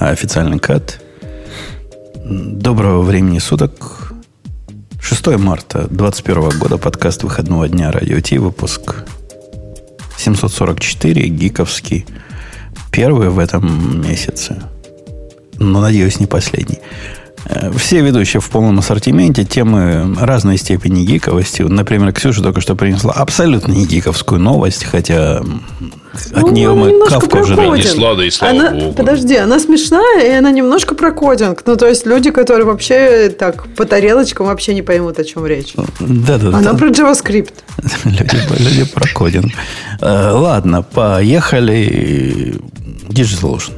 а официальный кат. Доброго времени суток. 6 марта 2021 года, подкаст выходного дня Радио Ти, выпуск 744, гиковский. Первый в этом месяце. Но, надеюсь, не последний. Э, все ведущие в полном ассортименте, темы разной степени гиковости. Например, Ксюша только что принесла абсолютно не гиковскую новость, хотя от ну, нее мы кавку уже и слава она, богу. Подожди, она смешная, и она немножко про кодинг. Ну, то есть люди, которые вообще так по тарелочкам вообще не поймут, о чем речь. Да-да-да. Она про JavaScript. Люди, люди про кодинг. Э, Ладно, поехали. DigitalOcean.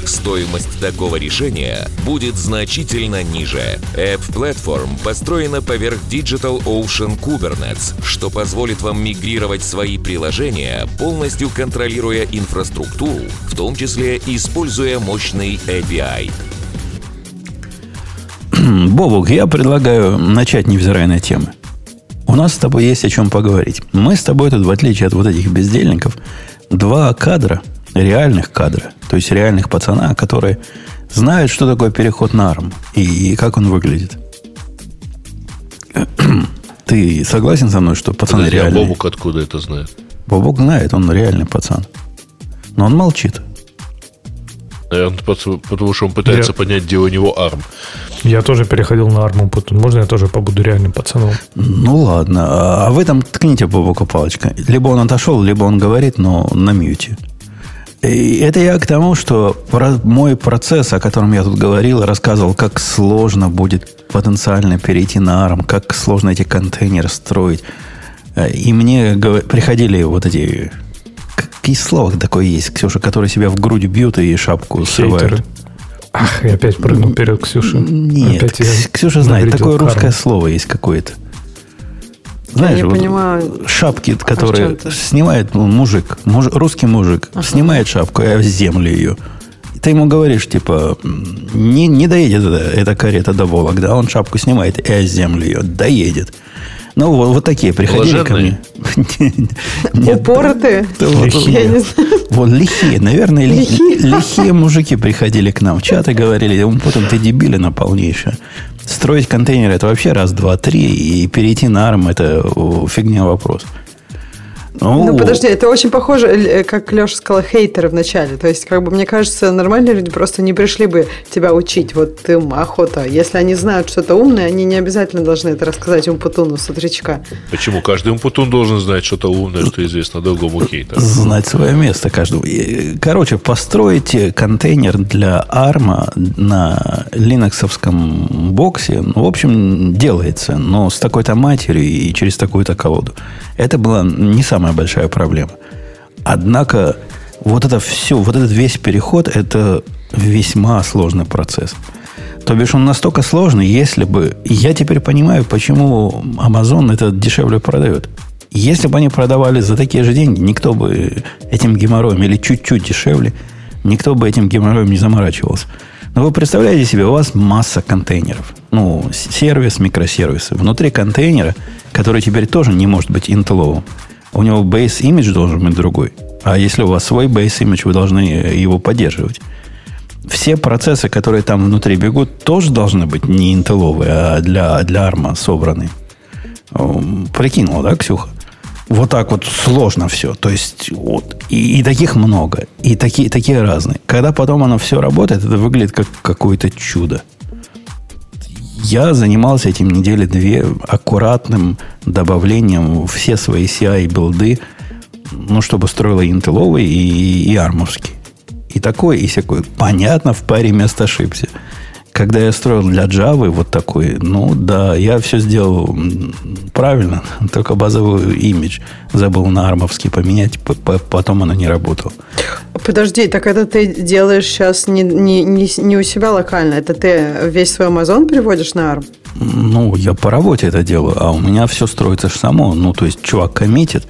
стоимость такого решения будет значительно ниже. App Platform построена поверх Digital Ocean Kubernetes, что позволит вам мигрировать свои приложения, полностью контролируя инфраструктуру, в том числе используя мощный API. Бобук, я предлагаю начать, невзирая на темы. У нас с тобой есть о чем поговорить. Мы с тобой тут, в отличие от вот этих бездельников, два кадра, реальных кадра, то есть реальных пацана, которые знают, что такое переход на ARM и, и как он выглядит. Ты согласен со мной, что пацаны Подожди, а реальные? Бобук откуда это знает? Бобук знает, он реальный пацан. Но он молчит. Наверное, пот- потому что он пытается Я- понять, где у него арм. Я тоже переходил на арму. Можно я тоже побуду реальным пацаном? Ну ладно, а а в этом ткните Бобука палочка. Либо он отошел, либо он говорит, но на мьюте. И это я к тому, что мой процесс, о котором я тут говорил, рассказывал, как сложно будет потенциально перейти на ARM, как сложно эти контейнеры строить. Э, И мне приходили вот эти... Какие слова такое есть, Ксюша, которые себя в грудь бьют и шапку срывают? Хейтеры. Ах, я опять прыгнул вперед, Ксюша. Нет, Опять Ксюша знает, такое русское слово есть какое-то. Я не вот понимаю, шапки, чем которые ты? снимает ну, мужик, муж- русский мужик, снимает шапку, а в землю ее. Ты ему говоришь, типа, не, не доедет эта, эта карета до Вологды, а он шапку снимает и о землю ее доедет. Ну, вот, вот такие приходили ко мне. Упоротые. да вот- Лихие. Я вот лихие, наверное, ли- Лихие. мужики приходили к нам в чат и говорили, «Ум, потом ты дебилина полнейшая. Строить контейнер это вообще раз, два, три, и перейти на арм это фигня вопрос. Ну, подожди, это очень похоже, э, как Леша сказал, хейтеры в начале. То есть, как бы, мне кажется, нормальные люди просто не пришли бы тебя учить. Вот им охота. Если они знают что-то умное, они не обязательно должны это рассказать Умпутуну с утречка. Почему? Каждый умпутун должен знать что-то умное, что известно другому хейтеру. Знать свое место каждого. И, Короче, построить контейнер для арма на линоксовском боксе, ну, в общем, делается, но с такой-то матерью и через такую-то колоду. Это была не самая большая проблема. Однако вот это все, вот этот весь переход, это весьма сложный процесс. То бишь он настолько сложный, если бы... Я теперь понимаю, почему Amazon это дешевле продает. Если бы они продавали за такие же деньги, никто бы этим геморроем, или чуть-чуть дешевле, никто бы этим геморроем не заморачивался. Но вы представляете себе, у вас масса контейнеров. Ну, сервис, микросервисы. Внутри контейнера, который теперь тоже не может быть интеловым. У него base image должен быть другой. А если у вас свой base image, вы должны его поддерживать. Все процессы, которые там внутри бегут, тоже должны быть не интеловые, а для, для арма собраны. Прикинула, да, Ксюха? Вот так вот сложно все. То есть, вот, и, и таких много, и такие, такие разные. Когда потом оно все работает, это выглядит как какое-то чудо. Я занимался этим недели две аккуратным добавлением все свои CI-билды, ну, чтобы строила интеловый и, и армовский. И такой, и всякой. Понятно, в паре мест ошибся. Когда я строил для Java вот такой, ну да, я все сделал правильно, только базовый имидж забыл на армовский поменять, потом оно не работало. Подожди, так это ты делаешь сейчас не, не, не, не у себя локально, это ты весь свой Amazon переводишь на ARM? Ну, я по работе это делаю, а у меня все строится же само. Ну, то есть, чувак коммитит,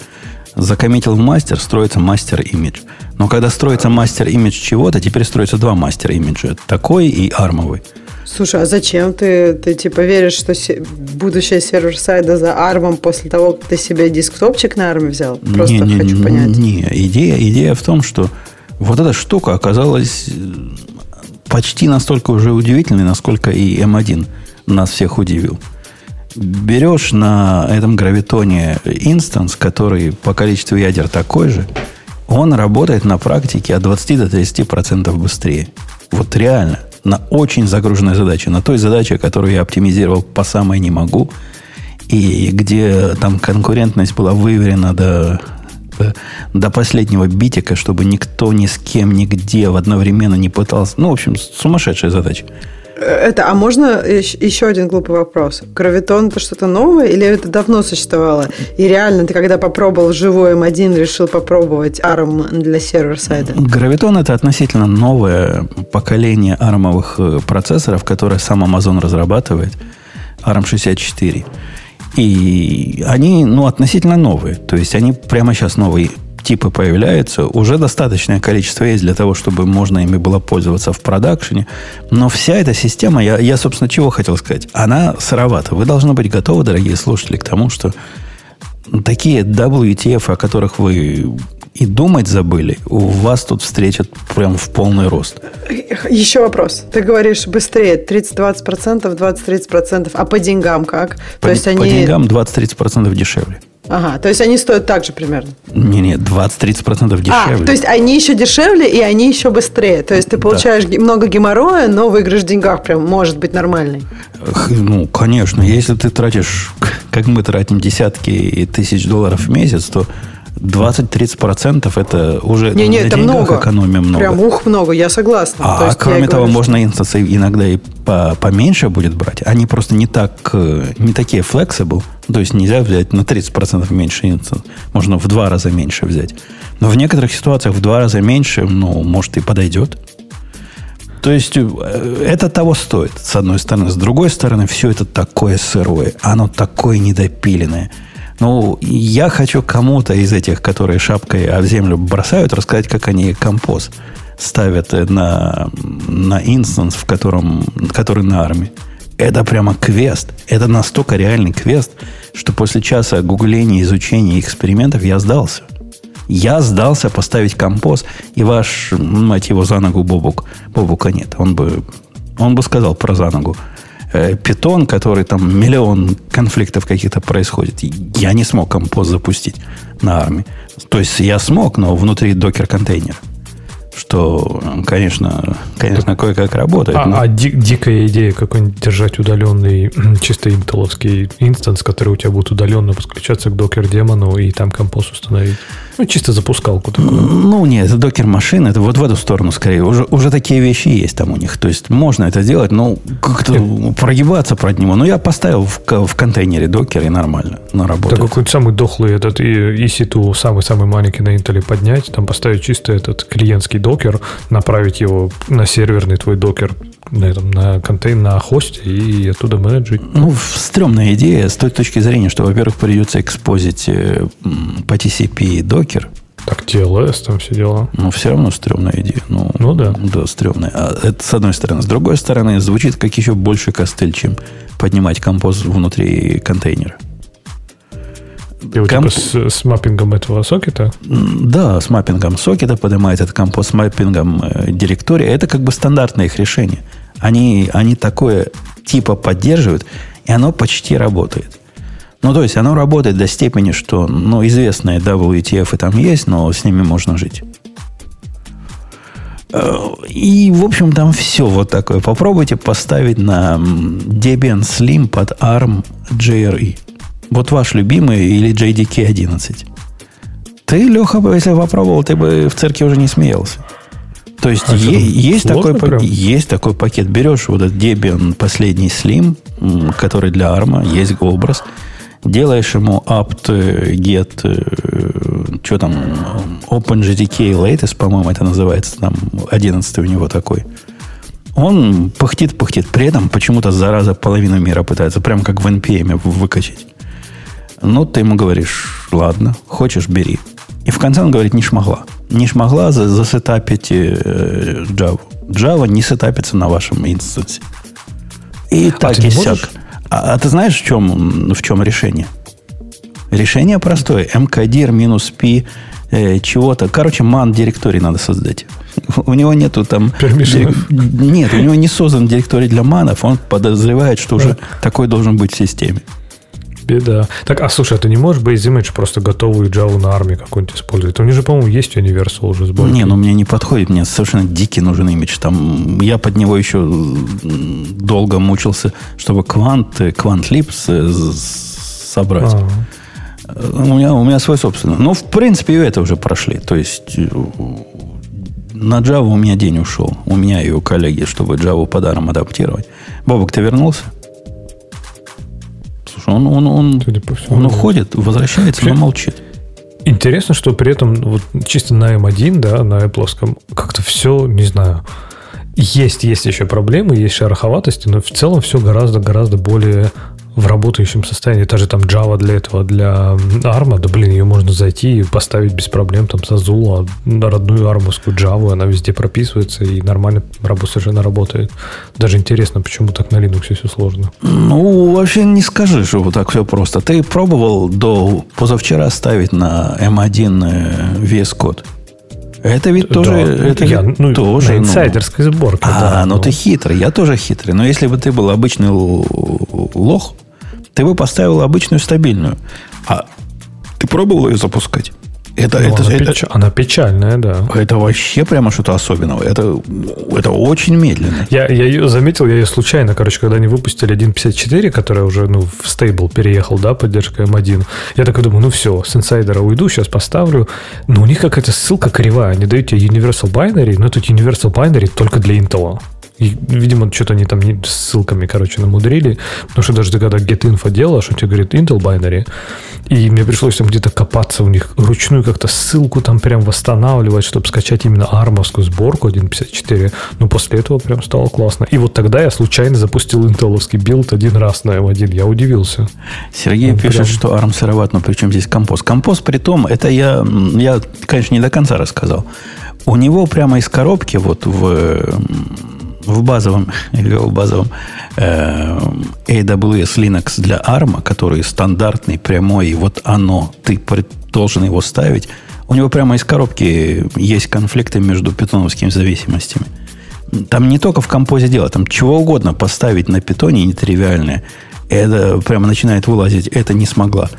закоммитил в мастер, строится мастер имидж. Но когда строится мастер имидж чего-то, теперь строится два мастер имиджа. Такой и армовый. Слушай, а зачем ты, ты типа веришь, что се- будущее сервер-сайда за армом после того, как ты себе десктопчик на арме взял? Просто не, не, хочу понять. Не, идея, идея в том, что вот эта штука оказалась э, почти настолько уже удивительной, насколько и M1 нас всех удивил. Берешь на этом гравитоне инстанс, который по количеству ядер такой же, он работает на практике от 20 до 30% быстрее. Вот реально. На очень загруженной задаче. На той задаче, которую я оптимизировал по самой не могу. И где там конкурентность была выверена до, до последнего битика, чтобы никто ни с кем, нигде в одновременно не пытался. Ну, в общем, сумасшедшая задача. Это, а можно еще один глупый вопрос? Гравитон это что-то новое или это давно существовало? И реально ты когда попробовал живой M1, решил попробовать ARM для сервер-сайда? Гравитон это относительно новое поколение армовых э, процессоров, которое сам Amazon разрабатывает. ARM 64. И они, ну, относительно новые. То есть они прямо сейчас новые типы появляются, уже достаточное количество есть для того, чтобы можно ими было пользоваться в продакшене. Но вся эта система, я, я собственно, чего хотел сказать, она сыровата. Вы должны быть готовы, дорогие слушатели, к тому, что такие WTF, о которых вы и думать забыли, у вас тут встретят прям в полный рост. Еще вопрос. Ты говоришь быстрее, 30-20%, 20-30%, а по деньгам как? По, То есть по они... деньгам 20-30% дешевле. Ага, то есть они стоят так же примерно? Не-не, 20-30% дешевле. А, то есть они еще дешевле и они еще быстрее. То есть ты получаешь да. много геморроя, но выигрыш в деньгах прям может быть нормальный. Ну, конечно. Если ты тратишь, как мы тратим десятки тысяч долларов в месяц, то 20-30% это уже не, не, на это много. экономия много. Прям ух много, я согласна. А То есть кроме того, говорю, можно инстансы иногда и по, поменьше будет брать. Они просто не так, э, не такие flexible. То есть нельзя взять на 30% меньше инстанс. Можно в два раза меньше взять. Но в некоторых ситуациях в два раза меньше, ну, может, и подойдет. То есть э, это того стоит, с одной стороны. С другой стороны, все это такое сырое. Оно такое недопиленное. Ну, я хочу кому-то из этих, которые шапкой в землю бросают, рассказать, как они композ ставят на, на инстанс, в котором, который на армии. Это прямо квест. Это настолько реальный квест, что после часа гугления, изучения экспериментов я сдался. Я сдался поставить композ, и ваш, мать его, за ногу Бобук, Бобука нет. Он бы, он бы сказал про за ногу. Э, питон, который там миллион конфликтов каких-то происходит. Я не смог компост запустить на армии. То есть я смог, но внутри докер-контейнера что, конечно, конечно, кое-как работает. А, но... а ди- дикая идея какой-нибудь держать удаленный чисто интеловский инстанс, который у тебя будет удаленно подключаться к докер-демону и там компост установить. Ну, чисто запускалку такую. Ну, нет, это докер-машина, это вот в эту сторону скорее. Уже, уже такие вещи есть там у них. То есть можно это делать, но как-то нет. прогибаться под него. Но я поставил в, в контейнере докер и нормально, на работу. Да какой-то самый дохлый этот EC2, самый-самый маленький на Intel поднять, там поставить чисто этот клиентский докер, направить его на серверный твой докер, на, этом, на контейнер, на хосте и оттуда менеджить. Ну, стрёмная идея с той точки зрения, что, во-первых, придется экспозить э, по TCP Docker. Так, TLS, там все дела. Ну, все равно стрёмная идея. Ну, ну да. Да, стрёмная. А это с одной стороны. С другой стороны, звучит как еще больше костыль, чем поднимать compose внутри контейнера. И Комп... типа с, с маппингом этого сокета? Да, с маппингом сокета поднимает этот compose, с маппингом э, директории. Это как бы стандартное их решение. Они, они такое типа поддерживают, и оно почти работает. Ну, то есть оно работает до степени, что ну, известные WTF там есть, но с ними можно жить. Э, и, в общем, там все вот такое. Попробуйте поставить на Debian Slim под ARM JRE. Вот ваш любимый или JDK 11. Ты, Леха, если попробовал, ты бы в церкви уже не смеялся. То есть а е- есть, такой, есть такой пакет. Берешь вот этот Debian последний Slim, который для ARM, есть образ, делаешь ему apt get, э, что там, OpenGDK latest, по-моему, это называется, там 11 у него такой. Он пыхтит, пыхтит. При этом почему-то зараза половину мира пытается, прям как в NPM выкачать. Ну, ты ему говоришь, ладно, хочешь, бери. И в конце он говорит, не шмогла. Не шмогла за, засетапить э, Java. Java не сетапится на вашем инстансе. И а так и сяк. А, а ты знаешь, в чем, в чем решение? Решение простое. mkdir минус p э, чего-то. Короче, man директорий надо создать. У него нету там... Дирек... Нет, у него не создан директорий для манов. Он подозревает, что уже такой должен быть в системе. Беда. Так, а слушай, а ты не можешь Base Image просто готовую Java на армии какую-нибудь использовать? У них же, по-моему, есть Universal уже сборки. Не, ну мне не подходит. Мне совершенно дикий нужен имидж. Там я под него еще долго мучился, чтобы квант, квант липс собрать. А-а-а. У меня, у меня свой собственный. Ну, в принципе, и это уже прошли. То есть э, на Java у меня день ушел. У меня и у коллеги, чтобы Java подаром адаптировать. Бобок, ты вернулся? Слушай, он, он, он, всему, он уходит, возвращается, но молчит. Интересно, что при этом вот чисто на M1, да, на Apple, как-то все, не знаю, есть, есть еще проблемы, есть шероховатости, но в целом все гораздо-гораздо более в работающем состоянии. Та же там Java для этого, для ARM, да блин, ее можно зайти и поставить без проблем там со Zula, родную армовскую Java, она везде прописывается и нормально совершенно работает. Даже интересно, почему так на Linux все сложно. Ну, вообще не скажи, что вот так все просто. Ты пробовал до позавчера ставить на M1 э, VS Code? Это ведь тоже... Да, это я, ведь ну, тоже на ну. инсайдерской ну, сборке. А, да, ну но... ты хитрый, я тоже хитрый. Но если бы ты был обычный лох, ты бы поставил обычную стабильную. А ты пробовал ее запускать? Это, ну, это, она, это, печ... она печальная, да. Это вообще прямо что-то особенного. Это, это очень медленно. Я, я ее заметил, я ее случайно, короче, когда они выпустили 1.54, который уже ну, в стейбл переехал, да, поддержка M1, я такой думаю, ну все, с инсайдера уйду, сейчас поставлю. Но у них какая-то ссылка кривая. Они дают тебе Universal Binary, но тут Universal Binary только для Intel. И, видимо, что-то они там не, ссылками, короче, намудрили. Потому что даже ты когда Get Info делаешь, он тебе говорит Intel binary. И мне пришлось там где-то копаться у них ручную как-то ссылку там прям восстанавливать, чтобы скачать именно армовскую сборку 1.54. Но после этого прям стало классно. И вот тогда я случайно запустил интеловский билд один раз на M1. Я удивился. Сергей он пишет, прям... что ARM сыроват, но при чем здесь компост? Компост при том, это я, я, конечно, не до конца рассказал. У него прямо из коробки вот в в базовом, или в базовом э, AWS Linux для ARM, который стандартный, прямой, и вот оно, ты должен его ставить, у него прямо из коробки есть конфликты между питоновскими зависимостями. Там не только в композе дело, там чего угодно поставить на питоне нетривиальное, это прямо начинает вылазить, это не смогла.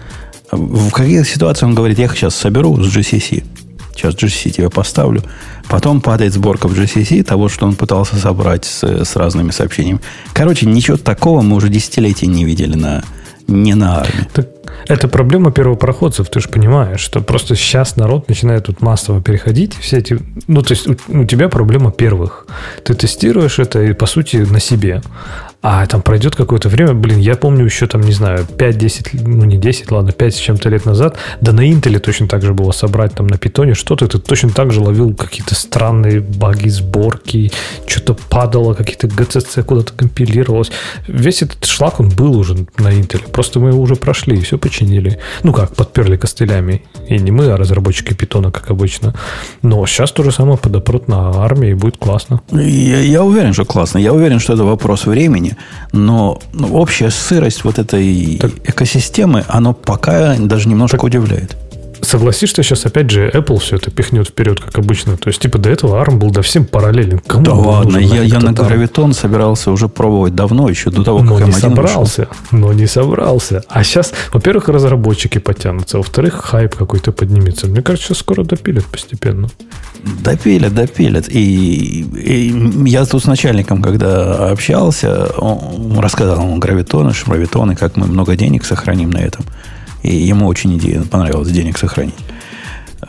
В каких ситуациях он говорит, я их сейчас соберу с GCC, сейчас GCC тебе поставлю, Потом падает сборка в GCC того, что он пытался собрать с, с разными сообщениями. Короче, ничего такого мы уже десятилетия не видели на, не на армии. Так это проблема первопроходцев, ты же понимаешь, что просто сейчас народ начинает тут массово переходить, все эти, ну, то есть у, у тебя проблема первых. Ты тестируешь это, и, по сути, на себе. А там пройдет какое-то время, блин, я помню еще там, не знаю, 5-10, ну не 10, ладно, 5 с чем-то лет назад, да на Интеле точно так же было собрать там на питоне что-то, ты точно так же ловил какие-то странные баги сборки, что-то падало, какие-то GCC куда-то компилировалось. Весь этот шлак, он был уже на Интеле, просто мы его уже прошли и все починили. Ну как, подперли костылями. И не мы, а разработчики питона, как обычно. Но сейчас то же самое подопрут на армии, и будет классно. Я, я уверен, что классно. Я уверен, что это вопрос времени но ну, общая сырость вот этой так, экосистемы, оно пока даже немножко так, удивляет. Согласись, что сейчас опять же Apple все это пихнет вперед, как обычно. То есть, типа, до этого ARM был до всем параллелен. Кому да ладно, я, я на гравитон собирался уже пробовать давно, еще до того, но как не собрался, вышел. Но не собрался. А сейчас, во-первых, разработчики потянутся, во-вторых, хайп какой-то поднимется. Мне кажется, сейчас скоро допилят постепенно. Допилят, допилят. И, и я тут с начальником, когда общался, он рассказал ему гравитоны, шмравитоны, как мы много денег сохраним на этом. И ему очень идея понравилась денег сохранить.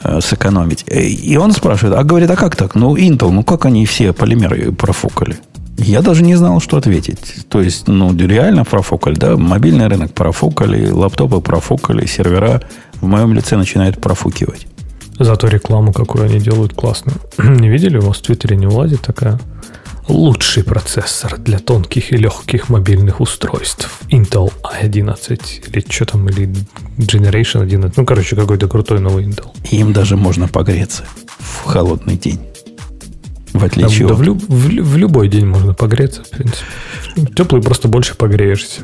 э, сэкономить. И он спрашивает, а говорит, а как так? Ну, Intel, ну как они все полимеры профукали? Я даже не знал, что ответить. То есть, ну, реально профукали, да? Мобильный рынок профукали, лаптопы профукали, сервера в моем лице начинают профукивать. Зато рекламу, какую они делают, классную. не видели? У вас в Твиттере не улазит такая? Лучший процессор для тонких и легких мобильных устройств. Intel A11 или что там, или Generation 11. Ну, короче, какой-то крутой новый Intel. Им даже можно погреться в холодный день. В отличие да, от... Да в, в, в любой день можно погреться, в принципе. Теплый просто больше погреешься.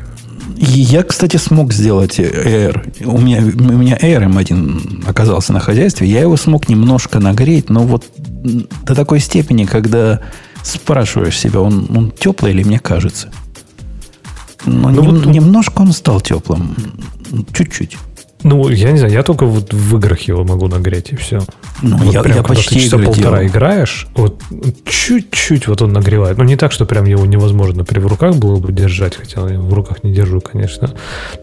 Я, кстати, смог сделать Air. У меня, у меня Air M1 оказался на хозяйстве. Я его смог немножко нагреть, но вот до такой степени, когда спрашиваешь себя, он, он теплый или мне кажется? Но ну, нем, вот... немножко он стал теплым. Чуть-чуть. Ну, я не знаю, я только вот в играх его могу нагреть, и все. Ну, вот я, прям, я почти ты часа полтора делал. играешь, вот чуть-чуть вот он нагревает. Ну, не так, что прям его невозможно при в руках было бы держать, хотя я в руках не держу, конечно.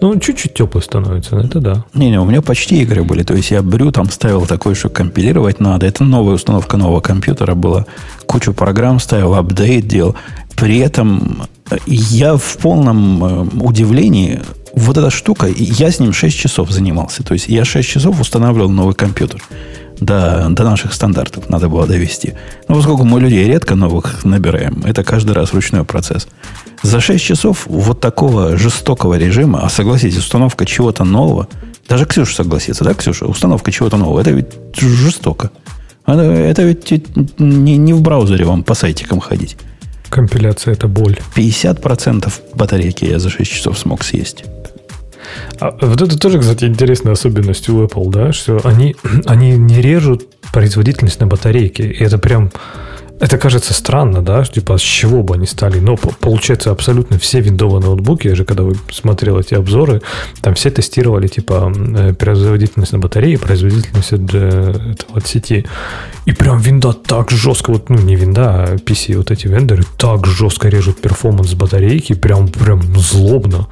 Но он чуть-чуть теплый становится, это да. Не-не, у меня почти игры были. То есть я брю, там ставил такое, что компилировать надо. Это новая установка нового компьютера была. Кучу программ ставил, апдейт делал. При этом я в полном э, удивлении вот эта штука, я с ним 6 часов занимался. То есть я 6 часов устанавливал новый компьютер. До, до наших стандартов надо было довести. Но поскольку мы людей редко новых набираем, это каждый раз ручной процесс. За 6 часов вот такого жестокого режима, а согласитесь, установка чего-то нового, даже Ксюша согласится, да, Ксюша? Установка чего-то нового, это ведь жестоко. Это, это ведь не, не в браузере вам по сайтикам ходить. Компиляция – это боль. 50% батарейки я за 6 часов смог съесть. А вот это тоже, кстати, интересная особенность у Apple, да, что они, они не режут производительность на батарейке. И это прям это кажется странно, да, типа с чего бы они стали. Но получается абсолютно все виндовые ноутбуки, я же когда смотрел эти обзоры, там все тестировали типа э, производительность на батарее, производительность от, э, от сети. И прям винда так жестко, вот, ну не винда, а PC, вот эти вендоры так жестко режут performance батарейки, прям, прям злобно.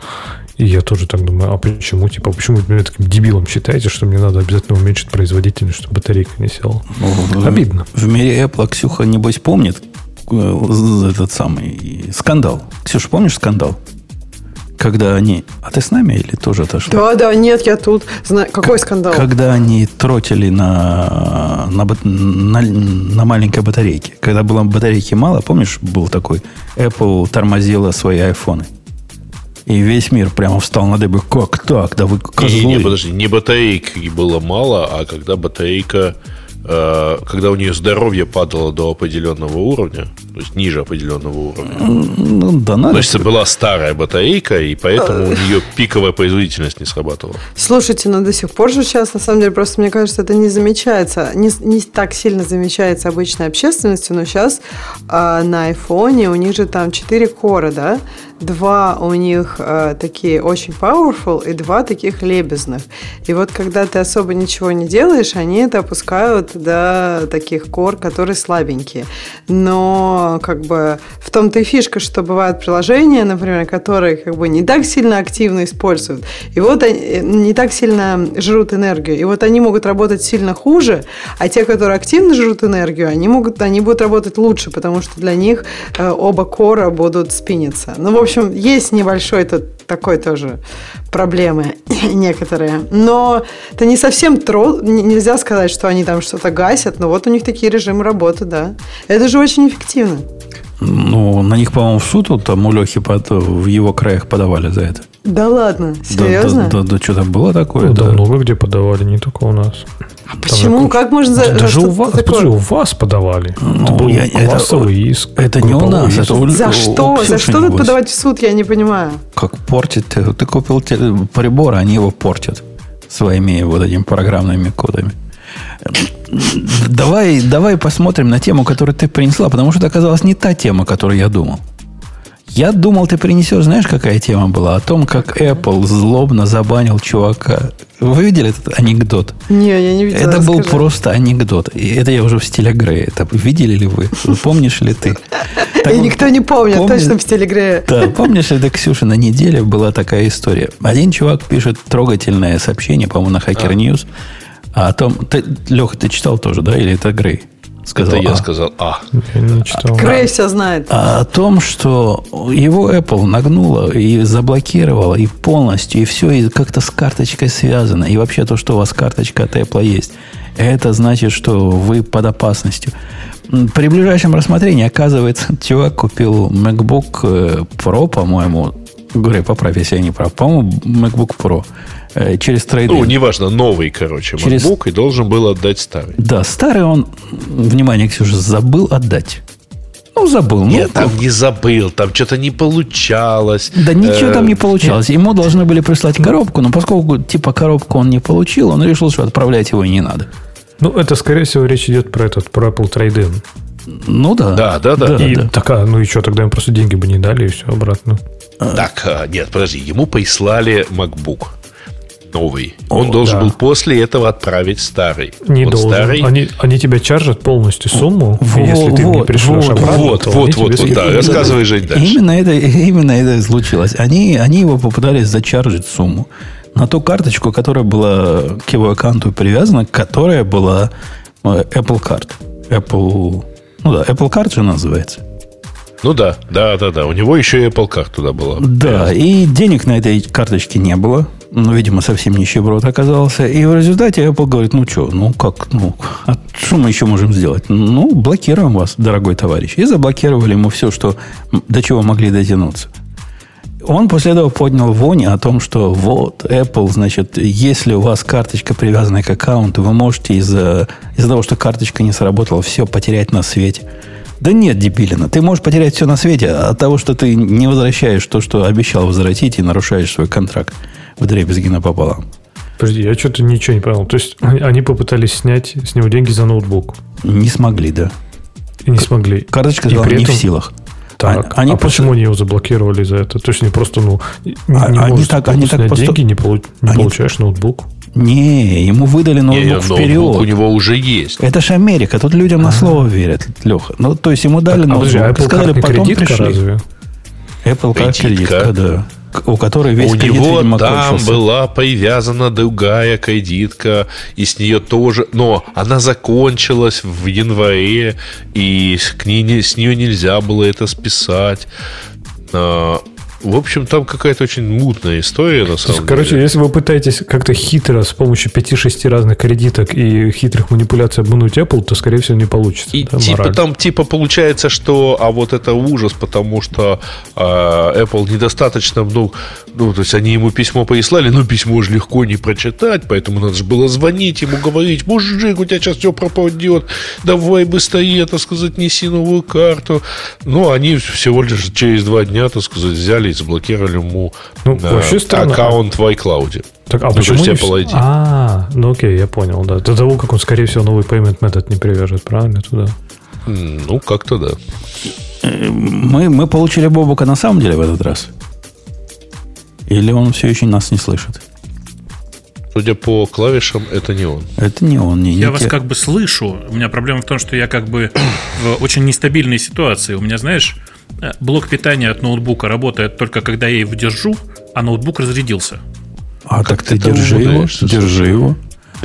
И я тоже так думаю, а почему, типа, почему вы меня таким дебилом считаете, что мне надо обязательно уменьшить производительность, чтобы батарейка не села? Ну, Обидно. В, в мире Apple Ксюха, небось, помнит э, этот самый скандал. Ксюша, помнишь скандал? Когда они... А ты с нами или тоже отошла? Да, да, нет, я тут. Знаю. Какой скандал? Когда они тротили на, на, на, на маленькой батарейке. Когда было батарейки мало, помнишь, был такой... Apple тормозила свои айфоны. И весь мир прямо встал на дыбы. Как так? Да вы козлы. Не, не, подожди, не батарейки было мало, а когда батарейка Э, когда у нее здоровье падало до определенного уровня, то есть ниже определенного уровня. Ну, да, надо. Значит, была старая батарейка, и поэтому у нее пиковая производительность не срабатывала. Слушайте, но до сих пор же сейчас, на самом деле, просто мне кажется, это не замечается, не, не так сильно замечается обычной общественностью, но сейчас э, на айфоне у них же там 4 кора, да? Два у них э, такие очень powerful и два таких лебезных. И вот когда ты особо ничего не делаешь, они это опускают до таких кор, которые слабенькие. Но как бы в том-то и фишка, что бывают приложения, например, которые как бы не так сильно активно используют. И вот они э, не так сильно жрут энергию. И вот они могут работать сильно хуже, а те, которые активно жрут энергию, они, могут, они будут работать лучше, потому что для них э, оба кора будут спиниться. Ну, в общем, есть небольшой тут такой тоже проблемы некоторые. Но это не совсем тро... Нельзя сказать, что они там что-то гасят, но вот у них такие режимы работы, да. Это же очень эффективно. Ну, на них, по-моему, в суд там у Лехи под, в его краях подавали за это. Да ладно, серьезно? Да, да, да, да что-то было такое? Ну, да, да, много где подавали, не только у нас. А почему? Там, как можно за, Даже у вас, подожди, у вас подавали. Ну, это был я, классовый это, иск. Это не у нас. Это у, за что? У за что тут подавать в суд, я не понимаю. Как портит? Ты купил прибор, они его портят своими вот этими программными кодами. Давай, давай посмотрим на тему, которую ты принесла, потому что это оказалась не та тема, которую я думал. Я думал, ты принесешь, знаешь, какая тема была? О том, как Apple злобно забанил чувака. Вы видели этот анекдот? Не, я не видела. Это был просто анекдот. И это я уже в стиле Грея. Это видели ли вы? Помнишь ли ты? И никто не помнит, точно в стиле Грея. Да, помнишь ли ты, Ксюша, на неделе была такая история. Один чувак пишет трогательное сообщение, по-моему, на Hacker News А о том... Ты, Леха, ты читал тоже, да? Или это Грей? Сказал, это я а. сказал А. Я не читал. Грей все знает. А о том, что его Apple нагнула и заблокировала, и полностью, и все, и как-то с карточкой связано. И вообще то, что у вас карточка от Apple есть, это значит, что вы под опасностью. При ближайшем рассмотрении, оказывается, чувак купил MacBook э, Pro, по-моему, Грей, поправь, если я не прав. По-моему, MacBook Pro Э, через трейд. Ну, неважно, новый, короче, через... MacBook, и должен был отдать старый. Да, старый он, внимание, Ксюша, забыл отдать. Ну, забыл. Нет, ну, там не забыл, там что-то не получалось. Да ничего там не э, получалось. Ему должны были прислать коробку, но поскольку типа коробку он не получил, он решил, что отправлять его и не надо. Ну, это, скорее всего, речь идет про этот, про Apple Trade-in. Ну да. Да, да, да. И да. такая, ну и что, тогда им просто деньги бы не дали, и все обратно. Так, а, нет, подожди, ему прислали MacBook новый. Он О, должен да. был после этого отправить старый. Не вот должен. Старый... Они, они тебя чаржат полностью сумму, вот, если ты вот, не пришлешь вот, обратно. Вот, вот, вот, вот, да. Рассказывай, Жень, дальше. Именно это, именно это случилось. Они, они его попытались зачаржить сумму на ту карточку, которая была к его аккаунту привязана, которая была э, Apple Card. Apple, ну да, Apple Card же называется. Ну да, да, да, да. У него еще и Apple Card туда была. Да, и денег на этой карточке не было ну, видимо, совсем нищеброд оказался. И в результате Apple говорит, ну что, ну как, ну, а что мы еще можем сделать? Ну, блокируем вас, дорогой товарищ. И заблокировали ему все, что, до чего могли дотянуться. Он после этого поднял вони о том, что вот, Apple, значит, если у вас карточка привязана к аккаунту, вы можете из-за из того, что карточка не сработала, все потерять на свете. Да нет, дебилина. Ты можешь потерять все на свете от того, что ты не возвращаешь то, что обещал возвратить, и нарушаешь свой контракт в дребезги напополам. Подожди, я что-то ничего не понял. То есть они попытались снять с него деньги за ноутбук? Не смогли, да. И не смогли. Карточка сказала, не этом... в силах. Так, они а просто... почему они его заблокировали за это? То есть они просто, ну, не, а, они так, они так просто... деньги, не, полу... не они... получаешь ноутбук? Не, ему выдали ноутбук не, вперед. Ноутбук у него уже есть. Это же Америка, тут людям на а. слово верят, Леха. Ну, то есть ему дали так, ноутбук, а сказали, потом пришли. Разве? Apple Card кредитка, да у которой весь У него видимо, там кончился. была привязана другая кредитка, и с нее тоже... Но она закончилась в январе, и к ней, с нее нельзя было это списать. В общем, там какая-то очень мутная история, на самом Короче, деле. если вы пытаетесь как-то хитро с помощью 5-6 разных кредиток и хитрых манипуляций обмануть Apple, то, скорее всего, не получится. И да, типа мораль. там типа получается, что а вот это ужас, потому что э, Apple недостаточно, ну, ну, то есть они ему письмо прислали, но письмо же легко не прочитать, поэтому надо же было звонить ему, говорить, мужик, у тебя сейчас все пропадет, давай быстрее, так сказать, неси новую карту. Ну, они всего лишь через два дня, так сказать, взяли заблокировали ему ну, э, вообще аккаунт в iCloud. Так, а ну, почему не... Apple ID. А, ну окей, я понял, да. До того, как он, скорее всего, новый payment метод не привяжет, правильно, туда? Ну, как-то да. Мы, мы получили Бобука на самом деле в этот раз? Или он все еще нас не слышит? Судя по клавишам, это не он. Это не он. Не, я не вас те... как бы слышу. У меня проблема в том, что я как бы в очень нестабильной ситуации. У меня, знаешь, блок питания от ноутбука работает только когда я его держу, а ноутбук разрядился. А как, как ты держи его, держи его.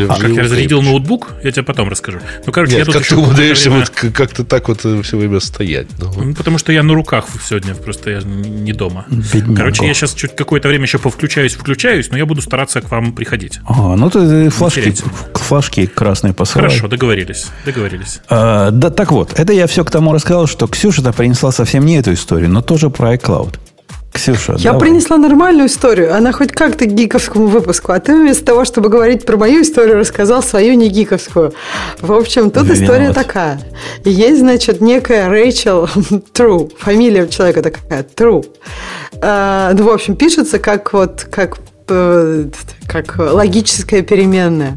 А как я разрядил ноутбук, я тебе потом расскажу. Ну, короче, Нет, я тут как ты умудряешься время... вот как-то так вот все время стоять? Ну. ну, потому что я на руках сегодня, просто я не дома. Бедняго. Короче, я сейчас чуть какое-то время еще повключаюсь, включаюсь, но я буду стараться к вам приходить. А, ну ты флажки, флажки красные посылай. Хорошо, договорились, договорились. А, да, так вот, это я все к тому рассказал, что Ксюша-то принесла совсем не эту историю, но тоже про iCloud. Ксюша, Я давай. принесла нормальную историю. Она хоть как-то к гиковскому выпуску. А ты вместо того, чтобы говорить про мою историю, рассказал свою не гиковскую. В общем, тут Виноват. история такая. Есть, значит, некая Рэйчел Тру. Фамилия человека такая. Тру. А, ну, в общем, пишется как вот как э, как логическая переменная.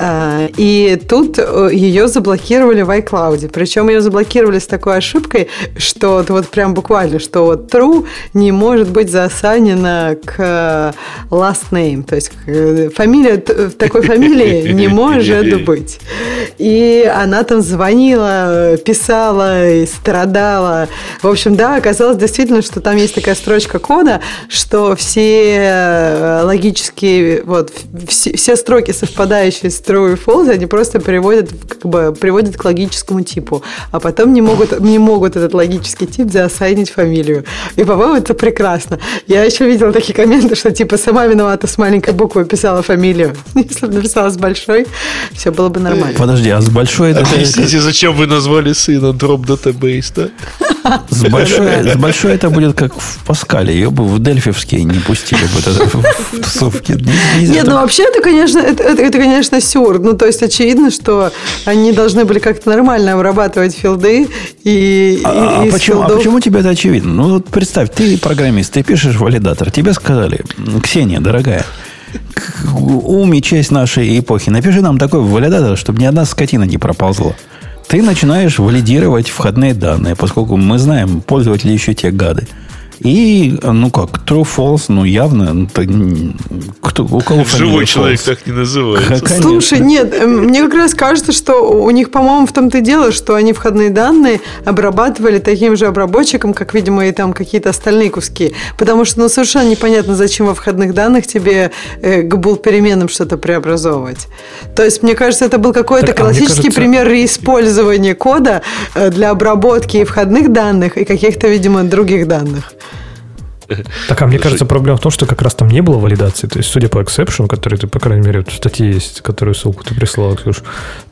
А, и тут э, ее заблокировали в iCloud. Причем ее заблокировали с такой ошибкой, что вот прям буквально, что вот true не может быть засанена к э, last name. То есть э, фамилия, такой фамилии не может быть. И она там звонила, писала и страдала. В общем, да, оказалось действительно, что там есть такая строчка кода, что все логические и вот все, все строки, совпадающие с true и false, они просто приводят, как бы, приводят к логическому типу, а потом не могут, не могут этот логический тип заосайнить фамилию. И, по-моему, это прекрасно. Я еще видела такие комменты, что типа сама виновата с маленькой буквы писала фамилию. Если бы написала с большой, все было бы нормально. Подожди, а с большой... Объясните, зачем вы назвали сына Drop Database, да? С большой, с большой это будет как в Паскале. Ее бы в Дельфевские не пустили бы в тусовки. Нет, ну вообще это, конечно, это, это, это, конечно, сюр. Ну, то есть очевидно, что они должны были как-то нормально обрабатывать филды и, а, и а почему, филдов... а почему тебе это очевидно? Ну, вот представь, ты программист, ты пишешь валидатор, тебе сказали, Ксения, дорогая, уми честь нашей эпохи, напиши нам такой валидатор, чтобы ни одна скотина не проползла. Ты начинаешь валидировать входные данные, поскольку мы знаем, пользователи еще те гады. И, ну как, true, false, ну явно, это, кто, у кого Живой человек так не называется. Конечно. Слушай, нет, эм, мне как раз кажется, что у них, по-моему, в том-то и дело, что они входные данные обрабатывали таким же обработчиком, как, видимо, и там какие-то остальные куски. Потому что, ну, совершенно непонятно, зачем во входных данных тебе э, к был переменным что-то преобразовывать. То есть, мне кажется, это был какой-то так, классический кажется... пример реиспользования кода э, для обработки и входных данных, и каких-то, видимо, других данных. Так, а мне кажется, проблема в том, что как раз там не было валидации. То есть, судя по эксепшену, который ты, по крайней мере, в статье есть, которую ссылку ты прислал, Ксюш,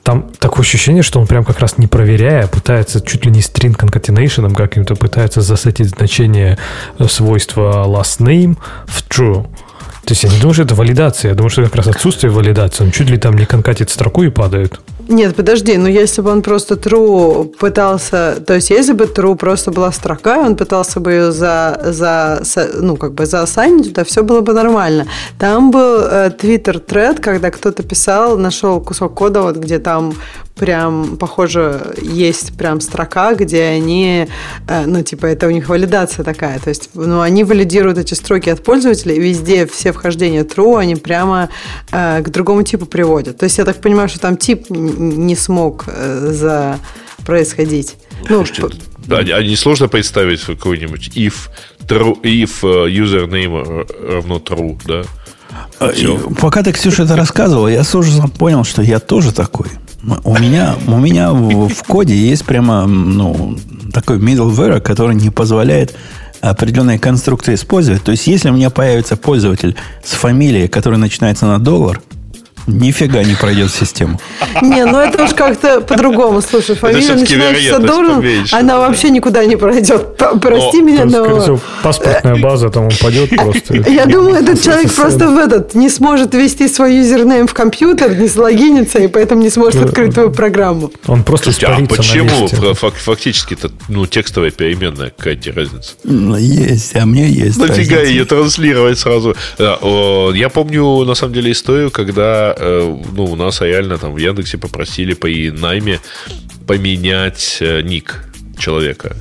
там такое ощущение, что он прям как раз не проверяя, пытается чуть ли не string concatenation каким-то, пытается засетить значение э, свойства last name в true. То есть я не думаю, что это валидация. Я думаю, что как раз отсутствие валидации. Он чуть ли там не конкатит строку и падает. Нет, подожди, ну если бы он просто true пытался, то есть если бы true просто была строка, он пытался бы ее за, за ну, как бы заосанить туда, все было бы нормально. Там был э, Twitter тред, когда кто-то писал, нашел кусок кода, вот где там прям, похоже, есть прям строка, где они, э, ну, типа, это у них валидация такая. То есть, ну, они валидируют эти строки от пользователей, везде все вхождения true, они прямо э, к другому типу приводят. То есть, я так понимаю, что там тип не смог э, за происходить. Ну, да, а не сложно представить какой-нибудь if, true, if username равно true, да? Все. Пока ты, Ксюша, это рассказывал, я с ужасом понял, что я тоже такой. У меня, у меня в, в коде есть прямо ну, такой middleware, который не позволяет определенные конструкции использовать. То есть, если у меня появится пользователь с фамилией, которая начинается на доллар – Нифига не пройдет систему. Не, ну это уж как-то по-другому. Слушай, фамилия начинается должен, она вообще никуда не пройдет. Прости меня, но... Паспортная база там упадет просто. Я думаю, этот человек просто в этот не сможет ввести свой юзернейм в компьютер, не залогинится, и поэтому не сможет открыть твою программу. Он просто А почему? Фактически это ну, текстовая переменная, какая-то разница. Ну, есть, а мне есть. Нафига ее транслировать сразу? Я помню, на самом деле, историю, когда Э, ну, у нас реально там в Яндексе попросили по найме поменять э, ник человека.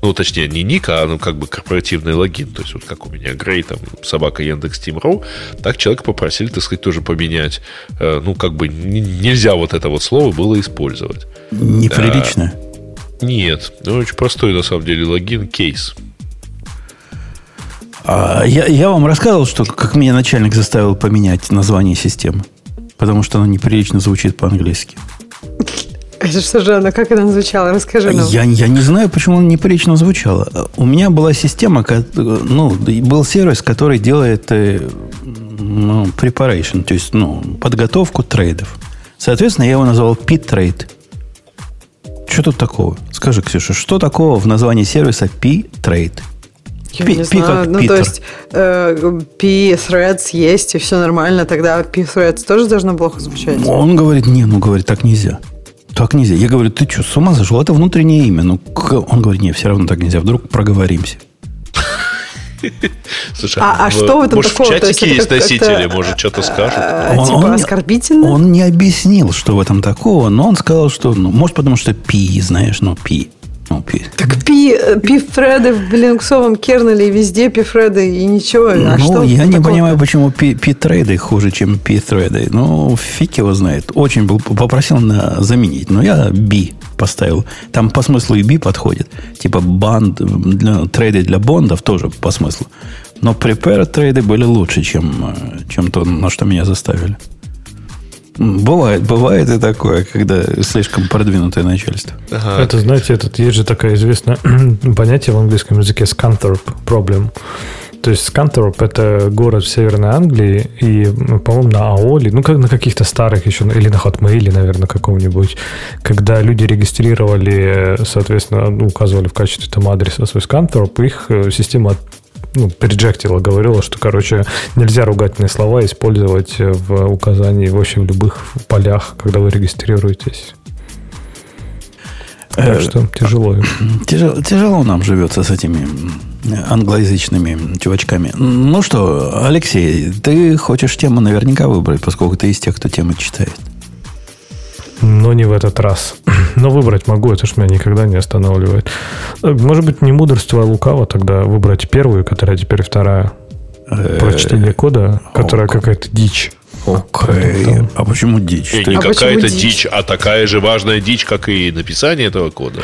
Ну, точнее, не ник, а ну, как бы корпоративный логин. То есть, вот как у меня Грей, там, собака Яндекс Тим.ру, так человека попросили, так сказать, тоже поменять. Э, ну, как бы нельзя вот это вот слово было использовать. Неприлично? А, нет. Ну, очень простой, на самом деле, логин, кейс. А, я, я вам рассказывал, что как меня начальник заставил поменять название системы потому что она неприлично звучит по-английски. Что же она, как она звучала? Расскажи нам. Я, я не знаю, почему она неприлично звучала. У меня была система, ну, был сервис, который делает э, ну, preparation, то есть ну, подготовку трейдов. Соответственно, я его назвал P-Trade. Что тут такого? Скажи, Ксюша, что такого в названии сервиса P-Trade? Я P, не P знаю. ну, Питер. то есть э, P-threads есть, и все нормально, тогда P-threads тоже должно плохо звучать? Он говорит, не, ну, говорит, так нельзя. Так нельзя. Я говорю, ты что, с ума сошел? Это внутреннее имя. Ну, он говорит, не, все равно так нельзя. Вдруг проговоримся. Слушай, а, а что в этом может, такого? в чатике есть, есть носители, может, что-то скажут? А, он, типа он, оскорбительно? Он не объяснил, что в этом такого, но он сказал, что, ну, может, потому что пи, знаешь, ну, пи. Ну, пи. Так пи, пи-фреды в линуксовом кернеле везде пи-фреды и ничего. А ну, что я не понимаю, почему пи-треды хуже, чем пи-треды. Ну, фиг его знает. Очень был, попросил на заменить, но я би поставил. Там по смыслу и би подходит. Типа банд, для, трейды для бондов тоже по смыслу. Но prepare трейды были лучше, чем, чем то, на что меня заставили. Бывает, бывает и такое, когда слишком продвинутое начальство. Ага. Это, знаете, этот, есть же такое известное понятие в английском языке Scanthorpe problem. То есть Скантероп – это город в Северной Англии, и, по-моему, на Аоле, ну, как на каких-то старых еще, или на Хотмейле, наверное, каком-нибудь, когда люди регистрировали, соответственно, ну, указывали в качестве там адреса свой Скантероп, их э, система ну, переджектила, говорила, что, короче, нельзя ругательные слова использовать в указании, в общем, в любых полях, когда вы регистрируетесь. Так э, что тяжело. Тяжело, тяжело нам живется с этими англоязычными чувачками. Ну что, Алексей, ты хочешь тему наверняка выбрать, поскольку ты из тех, кто темы читает. Но не в этот раз. Но выбрать могу, это ж меня никогда не останавливает. Может быть, не мудрство, а лукаво тогда выбрать первую, которая теперь вторая. Про чтение кода, которая какая-то дичь. Окей. А почему дичь? Не, не а какая-то дичь? дичь, а такая же важная дичь, как и написание этого кода.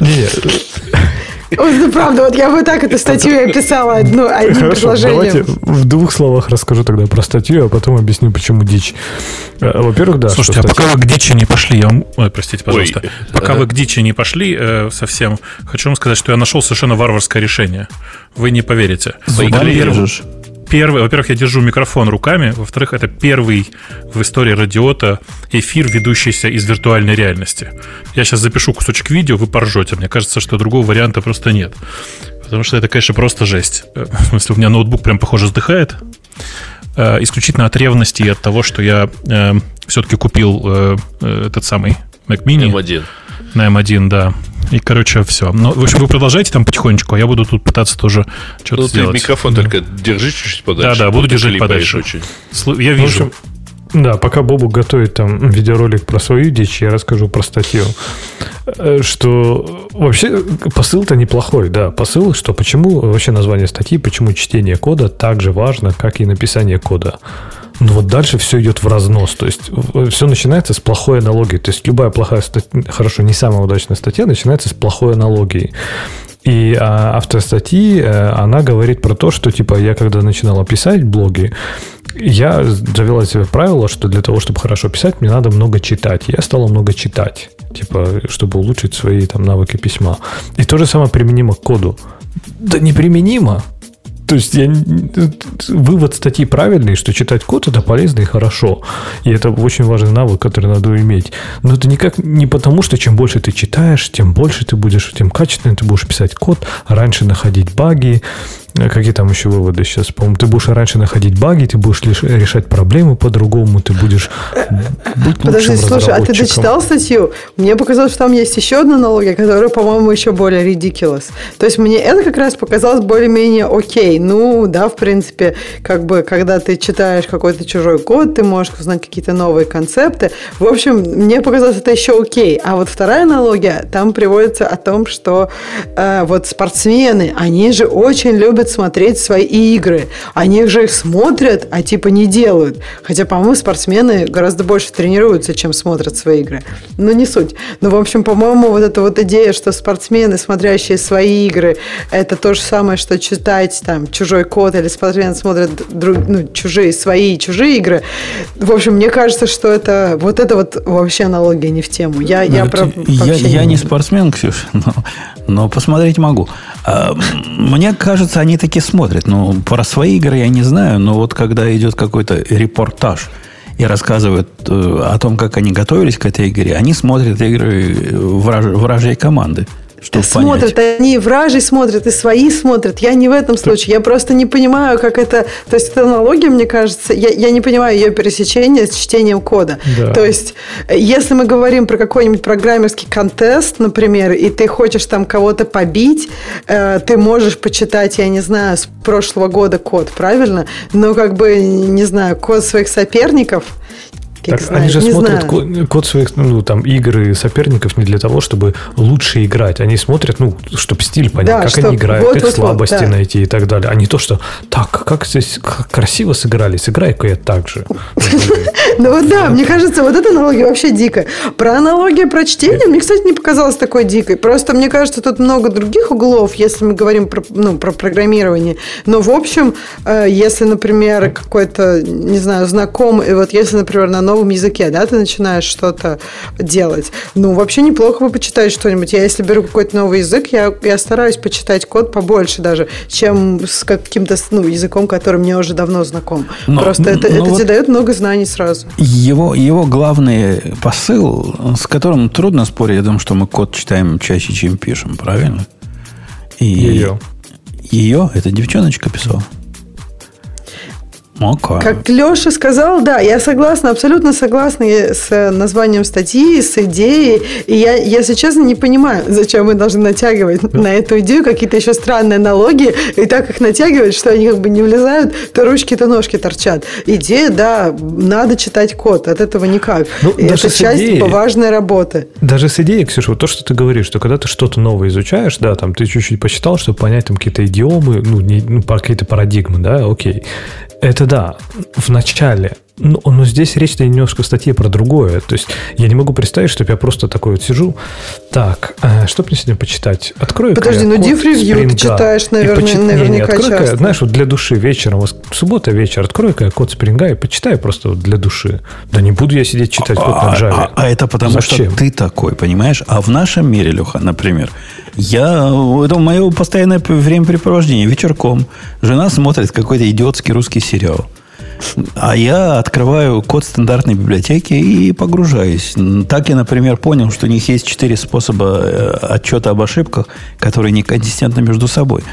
Нет. Ну, правда, вот я бы так эту статью я писала одну, одним Хорошо, предложением. Давайте в двух словах расскажу тогда про статью, а потом объясню, почему дичь. Э, во-первых, да. Слушайте, а статья... пока вы к дичи не пошли, я вам... Ой, простите, пожалуйста. Ой, пока вы к дичи не пошли э, совсем, хочу вам сказать, что я нашел совершенно варварское решение. Вы не поверите. Зубами первый, во-первых, я держу микрофон руками, во-вторых, это первый в истории радиота эфир, ведущийся из виртуальной реальности. Я сейчас запишу кусочек видео, вы поржете. Мне кажется, что другого варианта просто нет. Потому что это, конечно, просто жесть. Э, в смысле, у меня ноутбук прям, похоже, вздыхает. Э, исключительно от ревности и от того, что я э, все-таки купил этот самый Mac Mini. M1. На M1, да. И, короче, все. Ну, в общем, вы продолжайте там потихонечку, а я буду тут пытаться тоже что-то ну, сделать. Ты микрофон да. только держи чуть-чуть подальше. Да, да, буду держать подальше. Очень. Я вижу. общем, да, пока Бобу готовит там видеоролик про свою дичь, я расскажу про статью. Э, что вообще посыл-то неплохой, да. Посыл, что почему вообще название статьи, почему чтение кода так же важно, как и написание кода. Ну вот дальше все идет в разнос. То есть все начинается с плохой аналогии. То есть любая плохая статья, хорошо, не самая удачная статья, начинается с плохой аналогии. И а, автор статьи, э, она говорит про то, что, типа, я когда начинала писать блоги, я завела себе правило, что для того, чтобы хорошо писать, мне надо много читать. Я стала много читать, типа, чтобы улучшить свои там навыки письма. И то же самое применимо к коду. Да неприменимо. То есть я, вывод статьи правильный, что читать код это полезно и хорошо. И это очень важный навык, который надо иметь. Но это никак не потому, что чем больше ты читаешь, тем больше ты будешь, тем качественнее ты будешь писать код, раньше находить баги, а какие там еще выводы сейчас? По-моему, ты будешь раньше находить баги, ты будешь решать проблемы по-другому, ты будешь быть Подожди, слушай, а ты дочитал статью? Мне показалось, что там есть еще одна аналогия, которая, по-моему, еще более ridiculous. То есть мне это как раз показалось более-менее окей. Ну, да, в принципе, как бы, когда ты читаешь какой-то чужой код, ты можешь узнать какие-то новые концепты. В общем, мне показалось это еще окей. А вот вторая аналогия, там приводится о том, что э, вот спортсмены, они же очень любят любят смотреть свои игры. Они же их смотрят, а типа не делают. Хотя, по-моему, спортсмены гораздо больше тренируются, чем смотрят свои игры. Но не суть. Но, в общем, по-моему, вот эта вот идея, что спортсмены, смотрящие свои игры, это то же самое, что читать там чужой код или спортсмены смотрят друг, ну, чужие, свои и чужие игры. В общем, мне кажется, что это вот это вот вообще аналогия не в тему. Я, я, ну, про, я, я не спортсмен, Ксюша, но, но посмотреть могу. А, мне кажется, они таки смотрят. Ну, про свои игры я не знаю, но вот когда идет какой-то репортаж и рассказывают э, о том, как они готовились к этой игре, они смотрят игры враж, вражьей команды чтобы смотрят, понять. они вражей смотрят, и свои смотрят. Я не в этом случае. Я просто не понимаю, как это... То есть, это аналогия, мне кажется, я, я не понимаю ее пересечения с чтением кода. Да. То есть, если мы говорим про какой-нибудь программерский контест, например, и ты хочешь там кого-то побить, э, ты можешь почитать, я не знаю, с прошлого года код, правильно? Но как бы, не знаю, код своих соперников – Так знает. они же не смотрят код, код своих ну, там, игр и соперников не для того, чтобы лучше играть. Они смотрят, ну, чтобы стиль понять, да, как чтоб... они играют, вот, их вот, слабости вот, да. найти и так далее. А не то, что так, как здесь красиво сыграли, сыграй-ка я так же. Ну вот да, мне кажется, вот эта аналогия вообще дикая. Про аналогию про чтение мне, кстати, не показалось такой дикой. Просто мне кажется, тут много других углов, если мы говорим про, ну, про программирование. Но в общем, э, если, например, какой-то, не знаю, знакомый, вот если, например, на новом языке, да, ты начинаешь что-то делать, ну, вообще неплохо бы почитать что-нибудь. Я если беру какой-то новый язык, я, я стараюсь почитать код побольше даже, чем с каким-то ну, языком, который мне уже давно знаком. Но, Просто это, это вот тебе дает много знаний сразу. Его, его главный посыл, с которым трудно спорить, я думаю, что мы код читаем чаще, чем пишем, правильно? И ее. Ее? Это девчоночка писала? Okay. Как Леша сказал, да, я согласна, абсолютно согласна с названием статьи, с идеей. И я, если честно, не понимаю, зачем мы должны натягивать на эту идею какие-то еще странные аналогии. И так их натягивать, что они как бы не влезают, то ручки, то ножки торчат. Идея, да, надо читать код, от этого никак. Ну, и это часть идеей, типа, важной работы. Даже с идеей, Ксюша, вот то, что ты говоришь, что когда ты что-то новое изучаешь, да, там ты чуть-чуть посчитал, чтобы понять там какие-то идиомы, ну, не, ну какие-то парадигмы, да, окей. Это да, в начале. Но, но здесь речь-то немножко в статье про другое. То есть я не могу представить, чтобы я просто такой вот сижу. Так, э, что мне сегодня почитать? Открою Подожди, ну review ты читаешь, наверное, почит... наверняка не, не, часто. Знаешь, вот для души вечером, суббота вечер, открою-ка код спринга и почитаю просто вот для души. Да не буду я сидеть читать код на Java. А, а, а это потому, Зачем? что ты такой, понимаешь? А в нашем мире, Леха, например, я, это мое постоянное времяпрепровождение. Вечерком жена смотрит какой-то идиотский русский сериал. А я открываю код стандартной библиотеки и погружаюсь. Так я, например, понял, что у них есть четыре способа э, отчета об ошибках, которые неконсистентны между собой.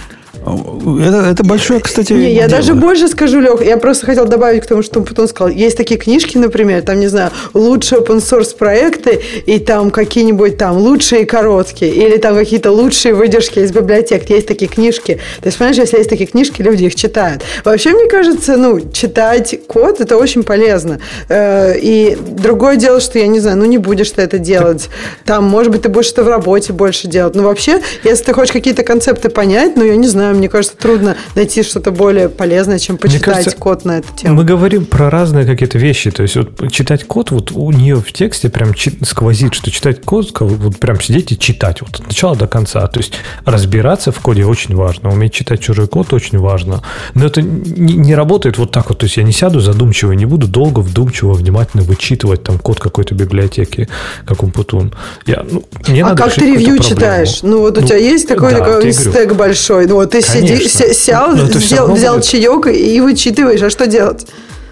Это, это большое, кстати, Не, я дело. даже больше скажу, Лех, я просто хотел добавить к тому, что он потом сказал. Есть такие книжки, например, там, не знаю, лучшие open source проекты, и там какие-нибудь там лучшие короткие, или там какие-то лучшие выдержки из библиотек. Есть такие книжки. То есть, понимаешь, если есть такие книжки, люди их читают. Вообще, мне кажется, ну, читать код, это очень полезно. Э, и другое дело, что, я не знаю, ну, не будешь ты это делать. Там, может быть, ты будешь это в работе больше делать. Но вообще, если ты хочешь какие-то концепты понять, ну, я не знаю, мне кажется, трудно найти что-то более полезное, чем почитать кажется, код на эту тему. Мы говорим про разные какие-то вещи. То есть, вот читать код, вот у нее в тексте прям сквозит, что читать код, вот прям сидеть и читать вот от начала до конца. То есть, разбираться в коде очень важно. Уметь читать чужой код очень важно. Но это не, не работает вот так вот. То есть, я не сяду задумчиво, не буду долго, вдумчиво, внимательно вычитывать там код какой-то библиотеки, как Умпутун. Я, ну, мне а надо как ты ревью читаешь? Ну, вот у ну, тебя есть такой, да, такой стек большой. Ну, вот ты сиди, сел, ну, взял, взял чаек и вычитываешь, а что делать?